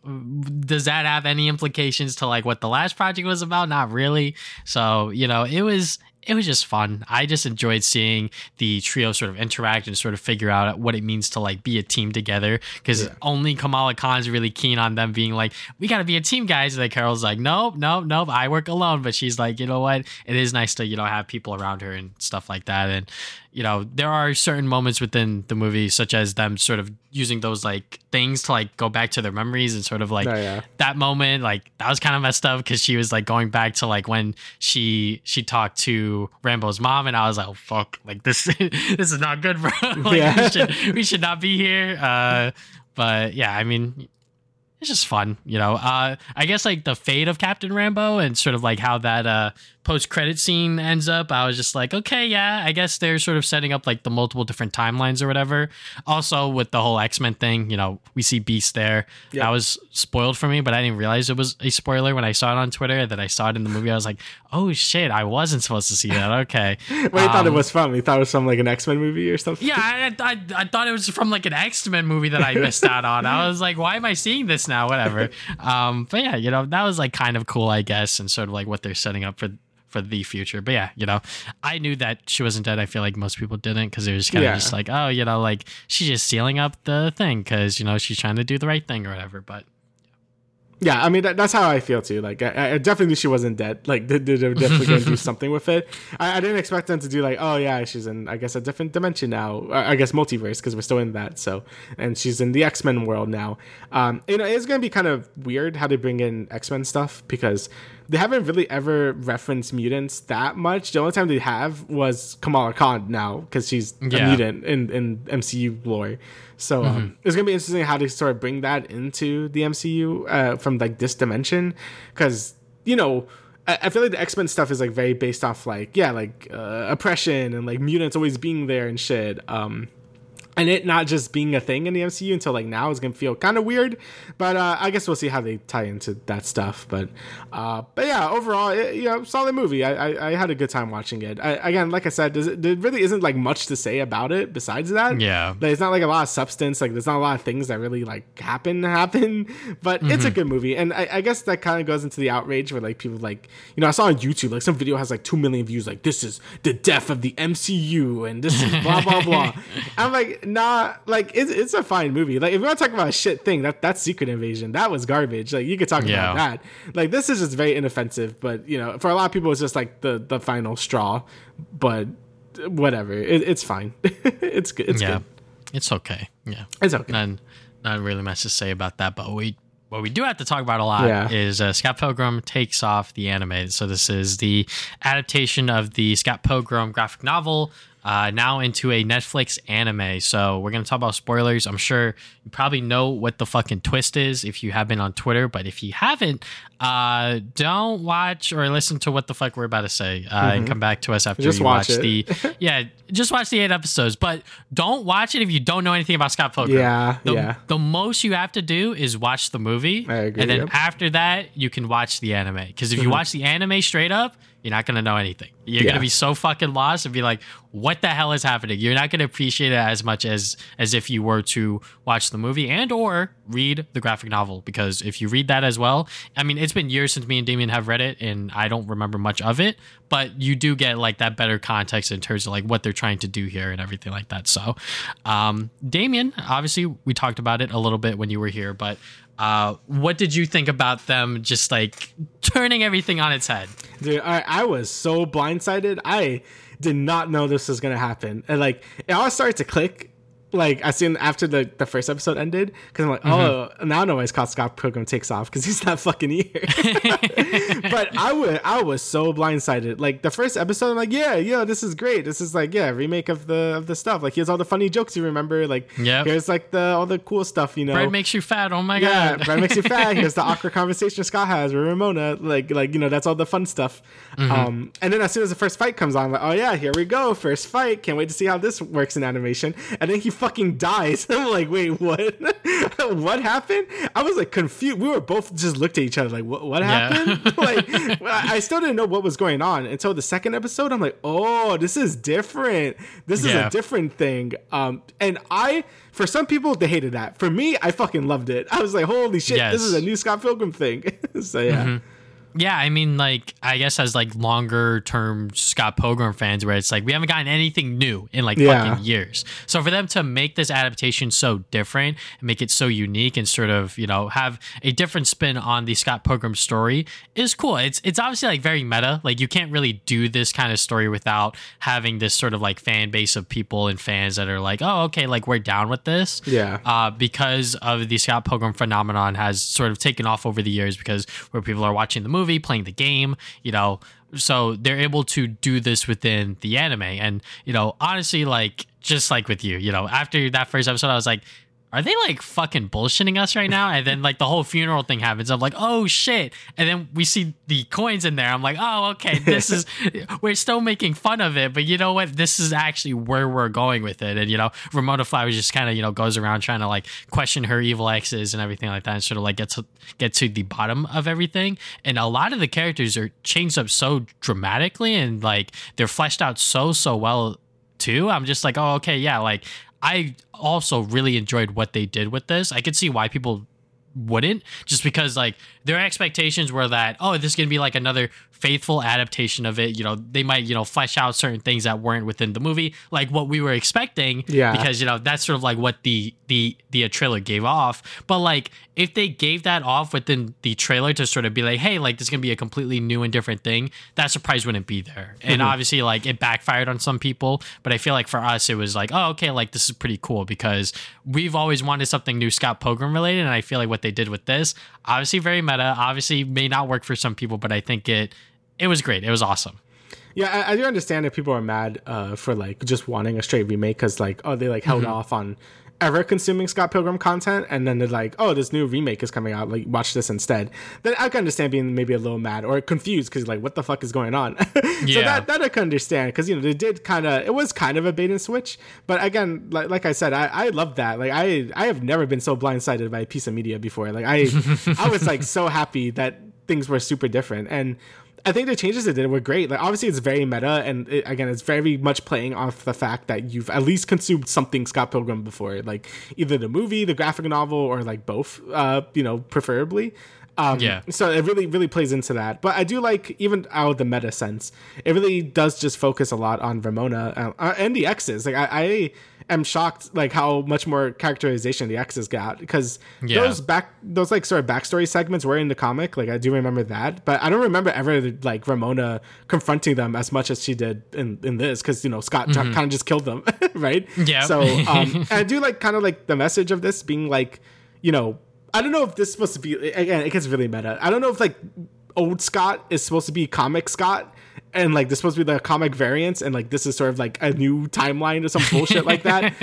does that have any implications to like what the last project was about? Not really. So you know, it was it was just fun. I just enjoyed seeing the trio sort of interact and sort of figure out what it means to like be a team together. Because only Kamala Khan's really keen on them being like, we got to be a team, guys. And then Carol's like, nope, nope, nope. I work alone. But she's like, you know what? It is nice to you know have people around her and stuff like that. And you know, there are certain moments within the movie, such as them sort of using those like things to like go back to their memories and sort of like Oh, yeah. that moment, like that was kind of messed up because she was like going back to like when she she talked to Rambeau's mom, and I was like, oh fuck, like this this is not good, bro. like Yeah. we should we should not be here. Uh, but yeah, I mean. It's just fun, you know. Uh, I guess like the fate of Captain Rambo and sort of like how that uh, post credit scene ends up. I was just like, okay, yeah, I guess they're sort of setting up like the multiple different timelines or whatever. Also, with the whole X Men thing, you know, we see Beast there. Yeah. That was spoiled for me, but I didn't realize it was a spoiler when I saw it on Twitter. And then I saw it in the movie. I was like, oh shit, I wasn't supposed to see that. Okay. What you thought it Um, was from? You thought it was from like an X Men movie or something? Yeah, I, I, I thought it was from like an X Men movie that I missed out on. I was like, why am I seeing this now? Whatever. Um, but yeah, you know, that was like kind of cool, I guess, and sort of like what they're setting up for for the future. But yeah, you know, I knew that she wasn't dead. I feel like most people didn't because it was kind of Yeah. just like, oh, you know, like she's just sealing up the thing because you know she's trying to do the right thing or whatever. But Yeah, I mean that, that's how I feel too. Like I, I definitely knew she wasn't dead. Like they, they- they're definitely gonna do something with it. I, I didn't expect them to do like, oh yeah, she's in I guess a different dimension now. I guess multiverse because we're still in that. So and she's in the X Men world now. Um, you know, it's gonna be kind of weird how they bring in X Men stuff because they haven't really ever referenced mutants that much. The only time they have was Kamala Khan now because she's Yeah. a mutant in in MCU lore. So um, it's gonna be interesting how they sort of bring that into the MCU uh, from like this dimension, because you know I, I feel like the X Men stuff is like very based off like yeah like uh, oppression and like mutants always being there and shit. Um, and it not just being a thing in the MCU until like now is gonna feel kind of weird, but uh, I guess we'll see how they tie into that stuff. But uh, but yeah, overall, it, you know, solid movie. I, I, I had a good time watching it. I, again, like I said, there really isn't like much to say about it besides that. Yeah. like, it's not like a lot of substance. Like there's not a lot of things that really like happen happen. But it's a good movie, and I, I guess that kind of goes into the outrage where like people like you know I saw on YouTube like some video has like two million views. Like this is the death of the MCU, and this is blah blah blah. I'm like, nah, like it's, it's a fine movie. Like if you want to talk about a shit thing, that that's Secret Invasion. That was garbage. Like you could talk Yeah. about that. Like this is just very inoffensive, but you know, for a lot of people, it's just like the the final straw. But whatever, it, it's fine. it's good. It's yeah, good. it's okay. Yeah. It's okay. Not, not really much to say about that, but we what we do have to talk about a lot Yeah. is uh, Scott Pilgrim takes off the anime. So this is the adaptation of the Scott Pilgrim graphic novel. Uh, now into a Netflix anime. So we're gonna talk about spoilers. I'm sure you probably know what the fucking twist is if you have been on Twitter, but if you haven't, uh, don't watch or listen to what the fuck we're about to say, uh, and come back to us after Mm-hmm. Just you watch watch, the yeah, just watch the eight episodes. But don't watch it if you don't know anything about Scott Pilgrim. Yeah, the, yeah. the most you have to do is watch the movie, I agree, and then yep. Mm-hmm. after that, you can watch the anime. Because if you watch the anime straight up, you're not gonna know anything. You're Yeah. gonna be so fucking lost and be like, "What the hell is happening?" You're not gonna appreciate it as much as as if you were to watch the movie and or read the graphic novel. Because if you read that as well, I mean, it's been years since me and Damian have read it, and I don't remember much of it. But you do get like that better context in terms of like what they're trying to do here and everything like that. So, um, Damian, obviously, we talked about it a little bit when you were here, but. Uh, what did you think about them just like turning everything on its head? Dude, I, I was so blindsided. I did not know this was gonna happen, and like it all started to click. Like I seen after the, the first episode ended, because I'm like, oh, now I know why Scott Scott Pilgrim takes off because he's not fucking here. but I was I was so blindsided. Like the first episode, I'm like, yeah, yeah, this is great. This is like, yeah, remake of the of the stuff. Like here's all the funny jokes you remember. Like Yep. here's like the all the cool stuff, you know. Bread makes you fat. Oh my Yeah, god. Brad makes you fat. Here's the awkward conversation Scott has with Ramona. Like, like you know, that's all the fun stuff. Mm-hmm. Um, and then as soon as the first fight comes on, I'm like, oh yeah, here we go, first fight. Can't wait to see how this works in animation. And then he fucking dies. I'm like, wait, what? what happened? I was like confused. We were both just looked at each other like, what? What Yeah. happened? like, I still didn't know what was going on until the second episode. I'm like, oh, this is different. This is Yeah. a different thing. Um, and I, for some people, they hated that. For me, I fucking loved it. I was like, holy shit, Yes. this is a new Scott Pilgrim thing. so yeah, Yeah, I mean, like, I guess as like longer term Scott Pilgrim fans, where it's like we haven't gotten anything new in like Yeah. fucking years. So for them to make this adaptation so different and make it so unique and sort of you know have a different spin on the Scott Pilgrim story is cool. It's it's obviously like very meta. Like you can't really do this kind of story without having this sort of like fan base of people and fans that are like, oh, okay, like we're down with this. Yeah. Uh, because of the Scott Pilgrim phenomenon has sort of taken off over the years because where people are watching the movie, playing the game, you know, so they're able to do this within the anime. And, you know, honestly, like, just like with you, you know, after that first episode, I was like, are they like fucking bullshitting us right now? And then like the whole funeral thing happens. I'm like, oh shit. And then we see the coins in there. I'm like, oh, okay, this is, we're still making fun of it, but you know what? This is actually where we're going with it. And, you know, Ramona Flowers just kind of, you know, goes around trying to like question her evil exes and everything like that and sort of like get to get to the bottom of everything. And a lot of the characters are changed up so dramatically and like they're fleshed out so, so well too. I'm just like, oh, okay, yeah. Like, I also really enjoyed what they did with this. I could see why people wouldn't, just because like their expectations were that, oh, this is gonna be like another faithful adaptation of it. You know, they might, you know, flesh out certain things that weren't within the movie, like what we were expecting. Yeah. Because, you know, that's sort of like what the the the trailer gave off. But like if they gave that off within the trailer to sort of be like, hey, like this is gonna be a completely new and different thing, that surprise wouldn't be there. And obviously, like it backfired on some people, but I feel like for us, it was like, oh, okay, like this is pretty cool because we've always wanted something new Scott Pilgrim related, and I feel like what they did with this, obviously very meta, obviously may not work for some people, but I think it it was great. It was awesome. Yeah, I, I do understand if people are mad uh, for like just wanting a straight remake because like oh they like held off on ever consuming Scott Pilgrim content and then they're like oh this new remake is coming out like watch this instead. Then I can understand being maybe a little mad or confused because like what the fuck is going on. so Yeah. that that I can understand because you know they did kind of it was kind of a bait and switch. But again, like like I said, I I love that. Like I I have never been so blindsided by a piece of media before. Like I I was like so happy that things were super different and. I think the changes they did were great. Like obviously it's very meta, and it, again, it's very much playing off the fact that you've at least consumed something Scott Pilgrim before, like either the movie, the graphic novel, or like both. Uh, you know, preferably. Um, Yeah. So it really, really plays into that. But I do like even out of the meta sense, it really does just focus a lot on Ramona uh, and the X's. Like I, I am shocked like how much more characterization the X's got because Yeah. those back those like sort of backstory segments were in the comic. Like I do remember that, but I don't remember ever like Ramona confronting them as much as she did in in this because you know Scott kind of just killed them, right? Yeah. So um, I do like kind of like the message of this being like, you know, I don't know if this is supposed to be again. It gets really meta. I don't know if like old Scott is supposed to be comic Scott. And like this is supposed to be the comic variants, and like this is sort of like a new timeline or some bullshit like that.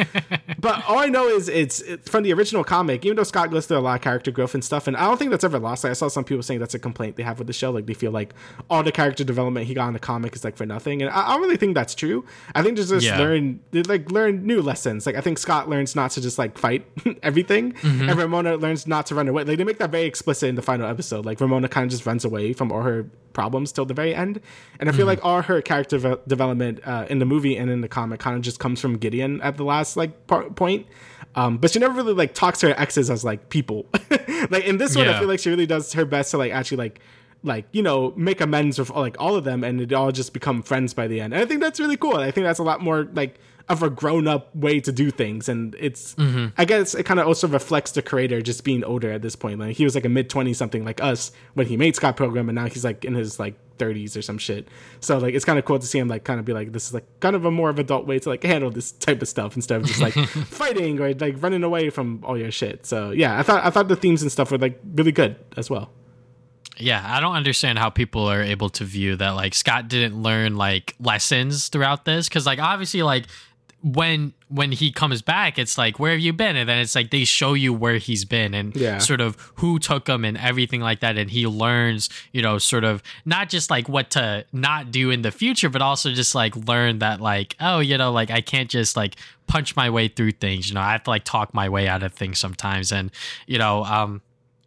but all I know is it's, from the original comic. Even though Scott goes through a lot of character growth and stuff, and I don't think that's ever lost. Like, I saw some people saying that's a complaint they have with the show. Like they feel like all the character development he got in the comic is like for nothing, and I, I don't really think that's true. I think just, just Yeah. learn they, like learn new lessons. Like I think Scott learns not to just like fight everything, Mm-hmm. and Ramona learns not to run away. Like they make that very explicit in the final episode. Like Ramona kind of just runs away from all her problems till the very end, and I feel Mm-hmm. like all her character ve- development uh, in the movie and in the comic kind of just comes from Gideon at the last like point. Um, but she never really like talks to her exes as like people. like in this one, I feel like she really does her best to like actually like like you know make amends with like all of them, and it all just become friends by the end. And I think that's really cool. I think that's a lot more like of a grown up way to do things, and it's mm-hmm. I guess it kind of also reflects the creator just being older at this point. Like he was like a mid twenty something like us when he made Scott Pilgrim, and now he's like in his like 30s or some shit. So like it's kind of cool to see him like kind of be like this is like kind of a more of adult way to like handle this type of stuff instead of just like fighting or like running away from all your shit. So yeah, I thought I thought the themes and stuff were like really good as well. Yeah, I don't understand how people are able to view that like Scott didn't learn like lessons throughout this cuz like obviously like when when he comes back it's like where have you been and then it's like they show you where he's been and Yeah. sort of who took him and everything like that and he learns you know sort of not just like what to not do in the future but also just like learn that like oh you know like I can't just like punch my way through things you know I have to like talk my way out of things sometimes and you know um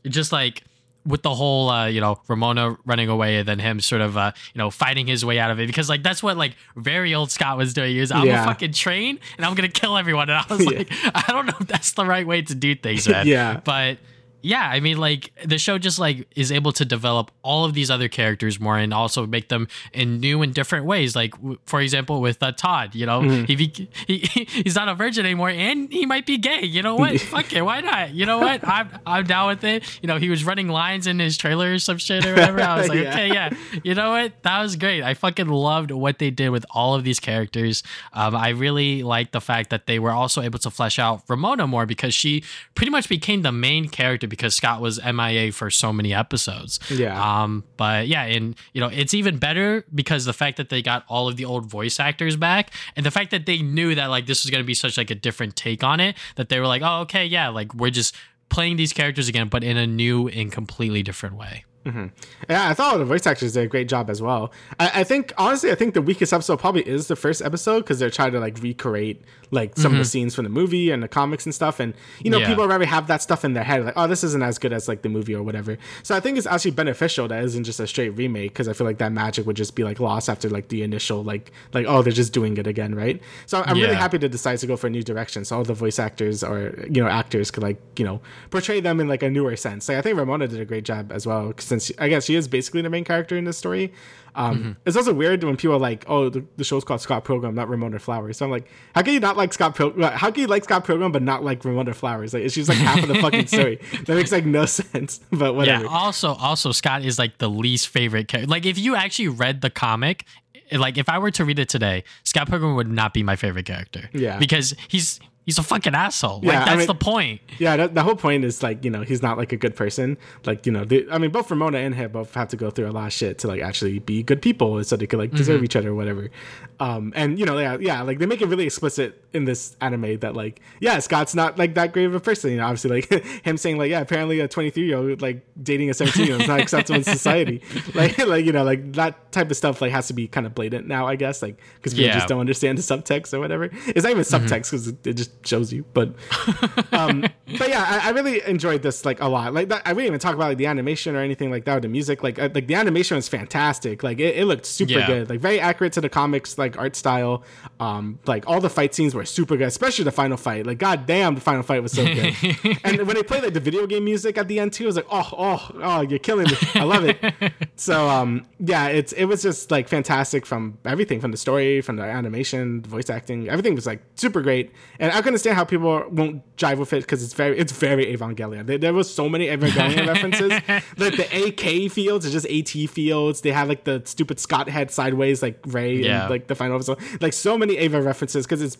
just like with the whole uh, you know Ramona running away and then him sort of uh, you know fighting his way out of it because like that's what like very old Scott was doing. He was I'm Yeah. a fucking train and I'm gonna kill everyone. And I was Yeah. like, I don't know if that's the right way to do things, man. Yeah. but. Yeah, I mean, like the show just like is able to develop all of these other characters more and also make them in new and different ways. Like, w- for example, with uh, Todd, you know, Mm-hmm. he, be- he he's not a virgin anymore, and he might be gay. You know what? Fuck it, why not? You know what? I'm I'm down with it. You know, he was running lines in his trailer or some shit or whatever. I was like, Yeah. okay, yeah. You know what? That was great. I fucking loved what they did with all of these characters. Um, I really liked the fact that they were also able to flesh out Ramona more because she pretty much became the main character because Scott was MIA for so many episodes. Yeah. Um, but yeah, and you know, it's even better because the fact that they got all of the old voice actors back and the fact that they knew that like this was gonna be such like a different take on it, that they were like, Oh, okay, yeah, like we're just playing these characters again, but in a new and completely different way. Mm-hmm. Yeah, I thought the voice actors did a great job as well. I, I think honestly, I think the weakest episode probably is the first episode because they're trying to like recreate like some of the mm-hmm. scenes from the movie and the comics and stuff. And you know, Yeah. people already have that stuff in their head, like, oh, this isn't as good as like the movie or whatever. So I think it's actually beneficial that isn't just a straight remake because I feel like that magic would just be like lost after like the initial like like oh they're just doing it again, right? So I'm really happy to decide to go for a new direction. So all the voice actors or you know actors could like you know portray them in like a newer sense. Like I think Ramona did a great job as well since I guess she is basically the main character in this story. Um, Mm-hmm. It's also weird when people are like, "Oh, the, the show's called Scott Pilgrim, not Ramona Flowers." So I'm like, how can you not like Scott Pilgrim? How can you like Scott Pilgrim but not like Ramona Flowers? Like she's like half of the fucking story. That makes like no sense. But whatever. Yeah. Also, also Scott is like the least favorite character. Like if you actually read the comic, like if I were to read it today, Scott Pilgrim would not be my favorite character. Yeah. Because he's he's a fucking asshole. Yeah, like I that's mean- the point. Yeah, that, the whole point is like you know he's not like a good person. Like you know, they, I mean, both Ramona and him both have to go through a lot of shit to like actually be good people, so they could like deserve Mm-hmm. each other or whatever. Um, and you know, yeah, yeah, like they make it really explicit in this anime that like yeah, Scott's not like that great of a person. You know, obviously like him saying like yeah, apparently a twenty three year old like dating a seventeen year old is not acceptable in society. Like like you know like that type of stuff like has to be kind of blatant now, I guess, like because people Yeah. Mm-hmm. just don't understand the subtext or whatever. It's not even subtext because it, it just shows you, but um, but yeah, I, I really enjoyed this like a lot. Like that, I wouldn't even talk about like the animation or anything like that or the music. Like uh, like the animation was fantastic. Like it, it looked super Yeah. good. Like very accurate to the comics like art style. Um, like all the fight scenes were super good, especially the final fight. Like god damn, the final fight was so good. and when they played like the video game music at the end too, I was like oh oh oh, you're killing me. I love it. so um yeah, it's it was just like fantastic from everything from the story, from the animation, the voice acting, everything was like super great. And I can understand how people won't jive with it because it's very it's very Evangelion. There, there was so many Evangelion references. Like the AK fields are just AT fields. They have like the stupid Scott head sideways like Rei Yeah. and like the final episode. Like so many Eva references because it's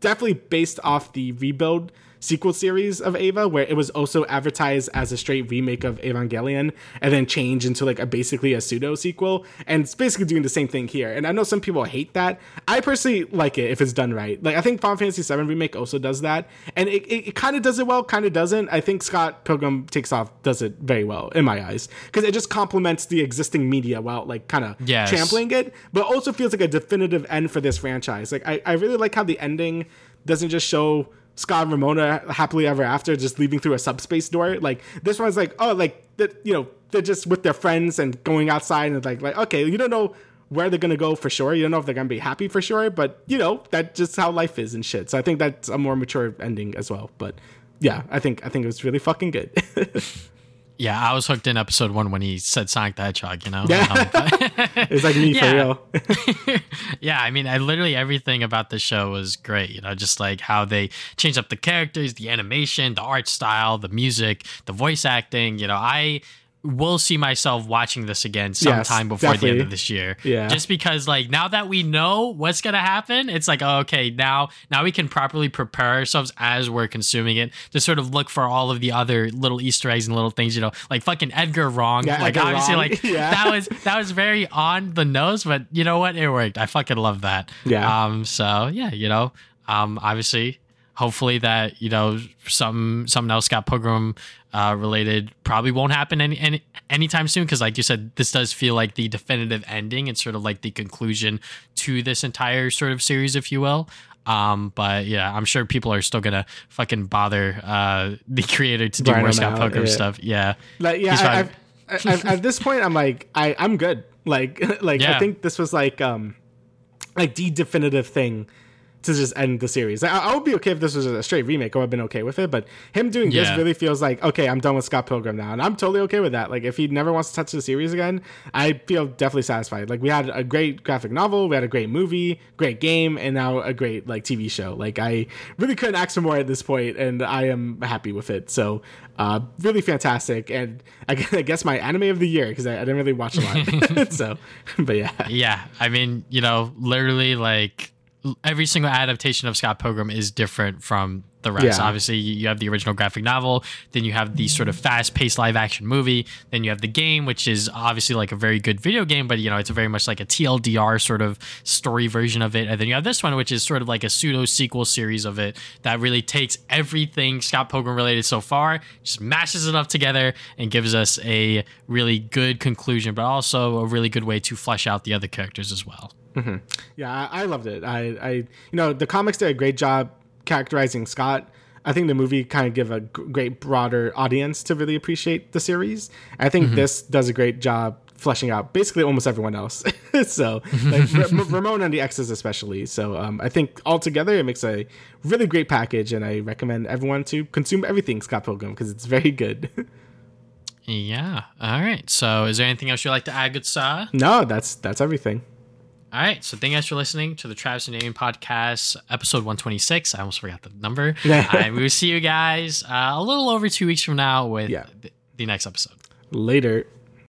definitely based off the rebuild sequel series of Eva, where it was also advertised as a straight remake of Evangelion, and then changed into like a basically a pseudo sequel, and it's basically doing the same thing here. And I know some people hate that. I personally like it if it's done right. Like I think Final Fantasy VII remake also does that, and it, it, it kind of does it well, kind of doesn't. I think Scott Pilgrim Takes Off does it very well in my eyes because it just complements the existing media while like kind of Yes. trampling it, but also feels like a definitive end for this franchise. Like I, I really like how the ending doesn't just show Scott and Ramona happily ever after, just leaving through a subspace door. Like this one's like, oh, like that, you know, they're just with their friends and going outside and like, like, okay, you don't know where they're gonna go for sure. You don't know if they're gonna be happy for sure, but you know, that's just how life is and shit. So I think that's a more mature ending as well. But yeah, I think I think it was really fucking good. Yeah, I was hooked in episode one when he said Sonic the Hedgehog. You know. Yeah. Um, it's like me for real. yeah, I mean, I literally everything about the show was great. You know, just like how they changed up the characters, the animation, the art style, the music, the voice acting. You know, I will see myself watching this again sometime before the end of this year. Yeah. Just because like now that we know what's gonna happen, it's like oh, okay, now now we can properly prepare ourselves as we're consuming it to sort of look for all of the other little Easter eggs and little things, you know, like fucking Edgar Wrong. Yeah, like Edgar obviously Wrong. like Yeah. that was that was very on the nose, but you know what? It worked. I fucking love that. Yeah. Um. So yeah, you know, um. Obviously, hopefully that you know some something else Scott Pilgrim uh related probably won't happen any, any anytime soon because like you said, this does feel like the definitive ending and sort of like the conclusion to this entire sort of series, if you will. Um, but yeah, I'm sure people are still gonna fucking bother uh the creator to do Grind more Scott out, Pilgrim yeah. stuff. Yeah. like yeah He's I, fine. I've, I, I've, at this point i'm like i i'm good like like i think this was like um like the definitive thing to just end the series. I, I would be okay if this was a straight remake. I would have been okay with it but him doing this really feels like okay i'm done with scott pilgrim now and i'm totally okay with that. Like if he never wants to touch the series again i feel definitely satisfied. Like we had a great graphic novel we had a great movie great game and now a great like tv show. Like i really couldn't ask for more at this point and i am happy with it. So uh really fantastic and i, I guess my anime of the year because I, I didn't really watch a lot. So but yeah. Yeah, I mean, you know, literally like every single adaptation of Scott Pilgrim is different from the rest. Yeah. Obviously, you have the original graphic novel, then you have the sort of fast-paced live-action movie, then you have the game, which is obviously like a very good video game, but you know, it's very much like a TLDR sort of story version of it, and then you have this one, which is sort of like a pseudo sequel series of it that really takes everything Scott Pilgrim related so far, just mashes it up together, and gives us a really good conclusion, but also a really good way to flesh out the other characters as well. Yeah, I, loved it. I, I, you know, the comics did a great job characterizing Scott. I think the movie kind of give a great broader audience to really appreciate the series. I think this does a great job fleshing out basically almost everyone else. so, like R- Ramona and the X's especially. So, um, I think altogether it makes a really great package, and I recommend everyone to consume everything Scott Pilgrim because it's very good. Yeah. All right. So, is there anything else you'd like to add, good Sa? no, that's that's everything. All right. So, thank you guys for listening to the Travis and Damian podcast, episode 126. I almost forgot the number. and we will see you guys uh, a little over two weeks from now with Yeah. the, the next episode. Later.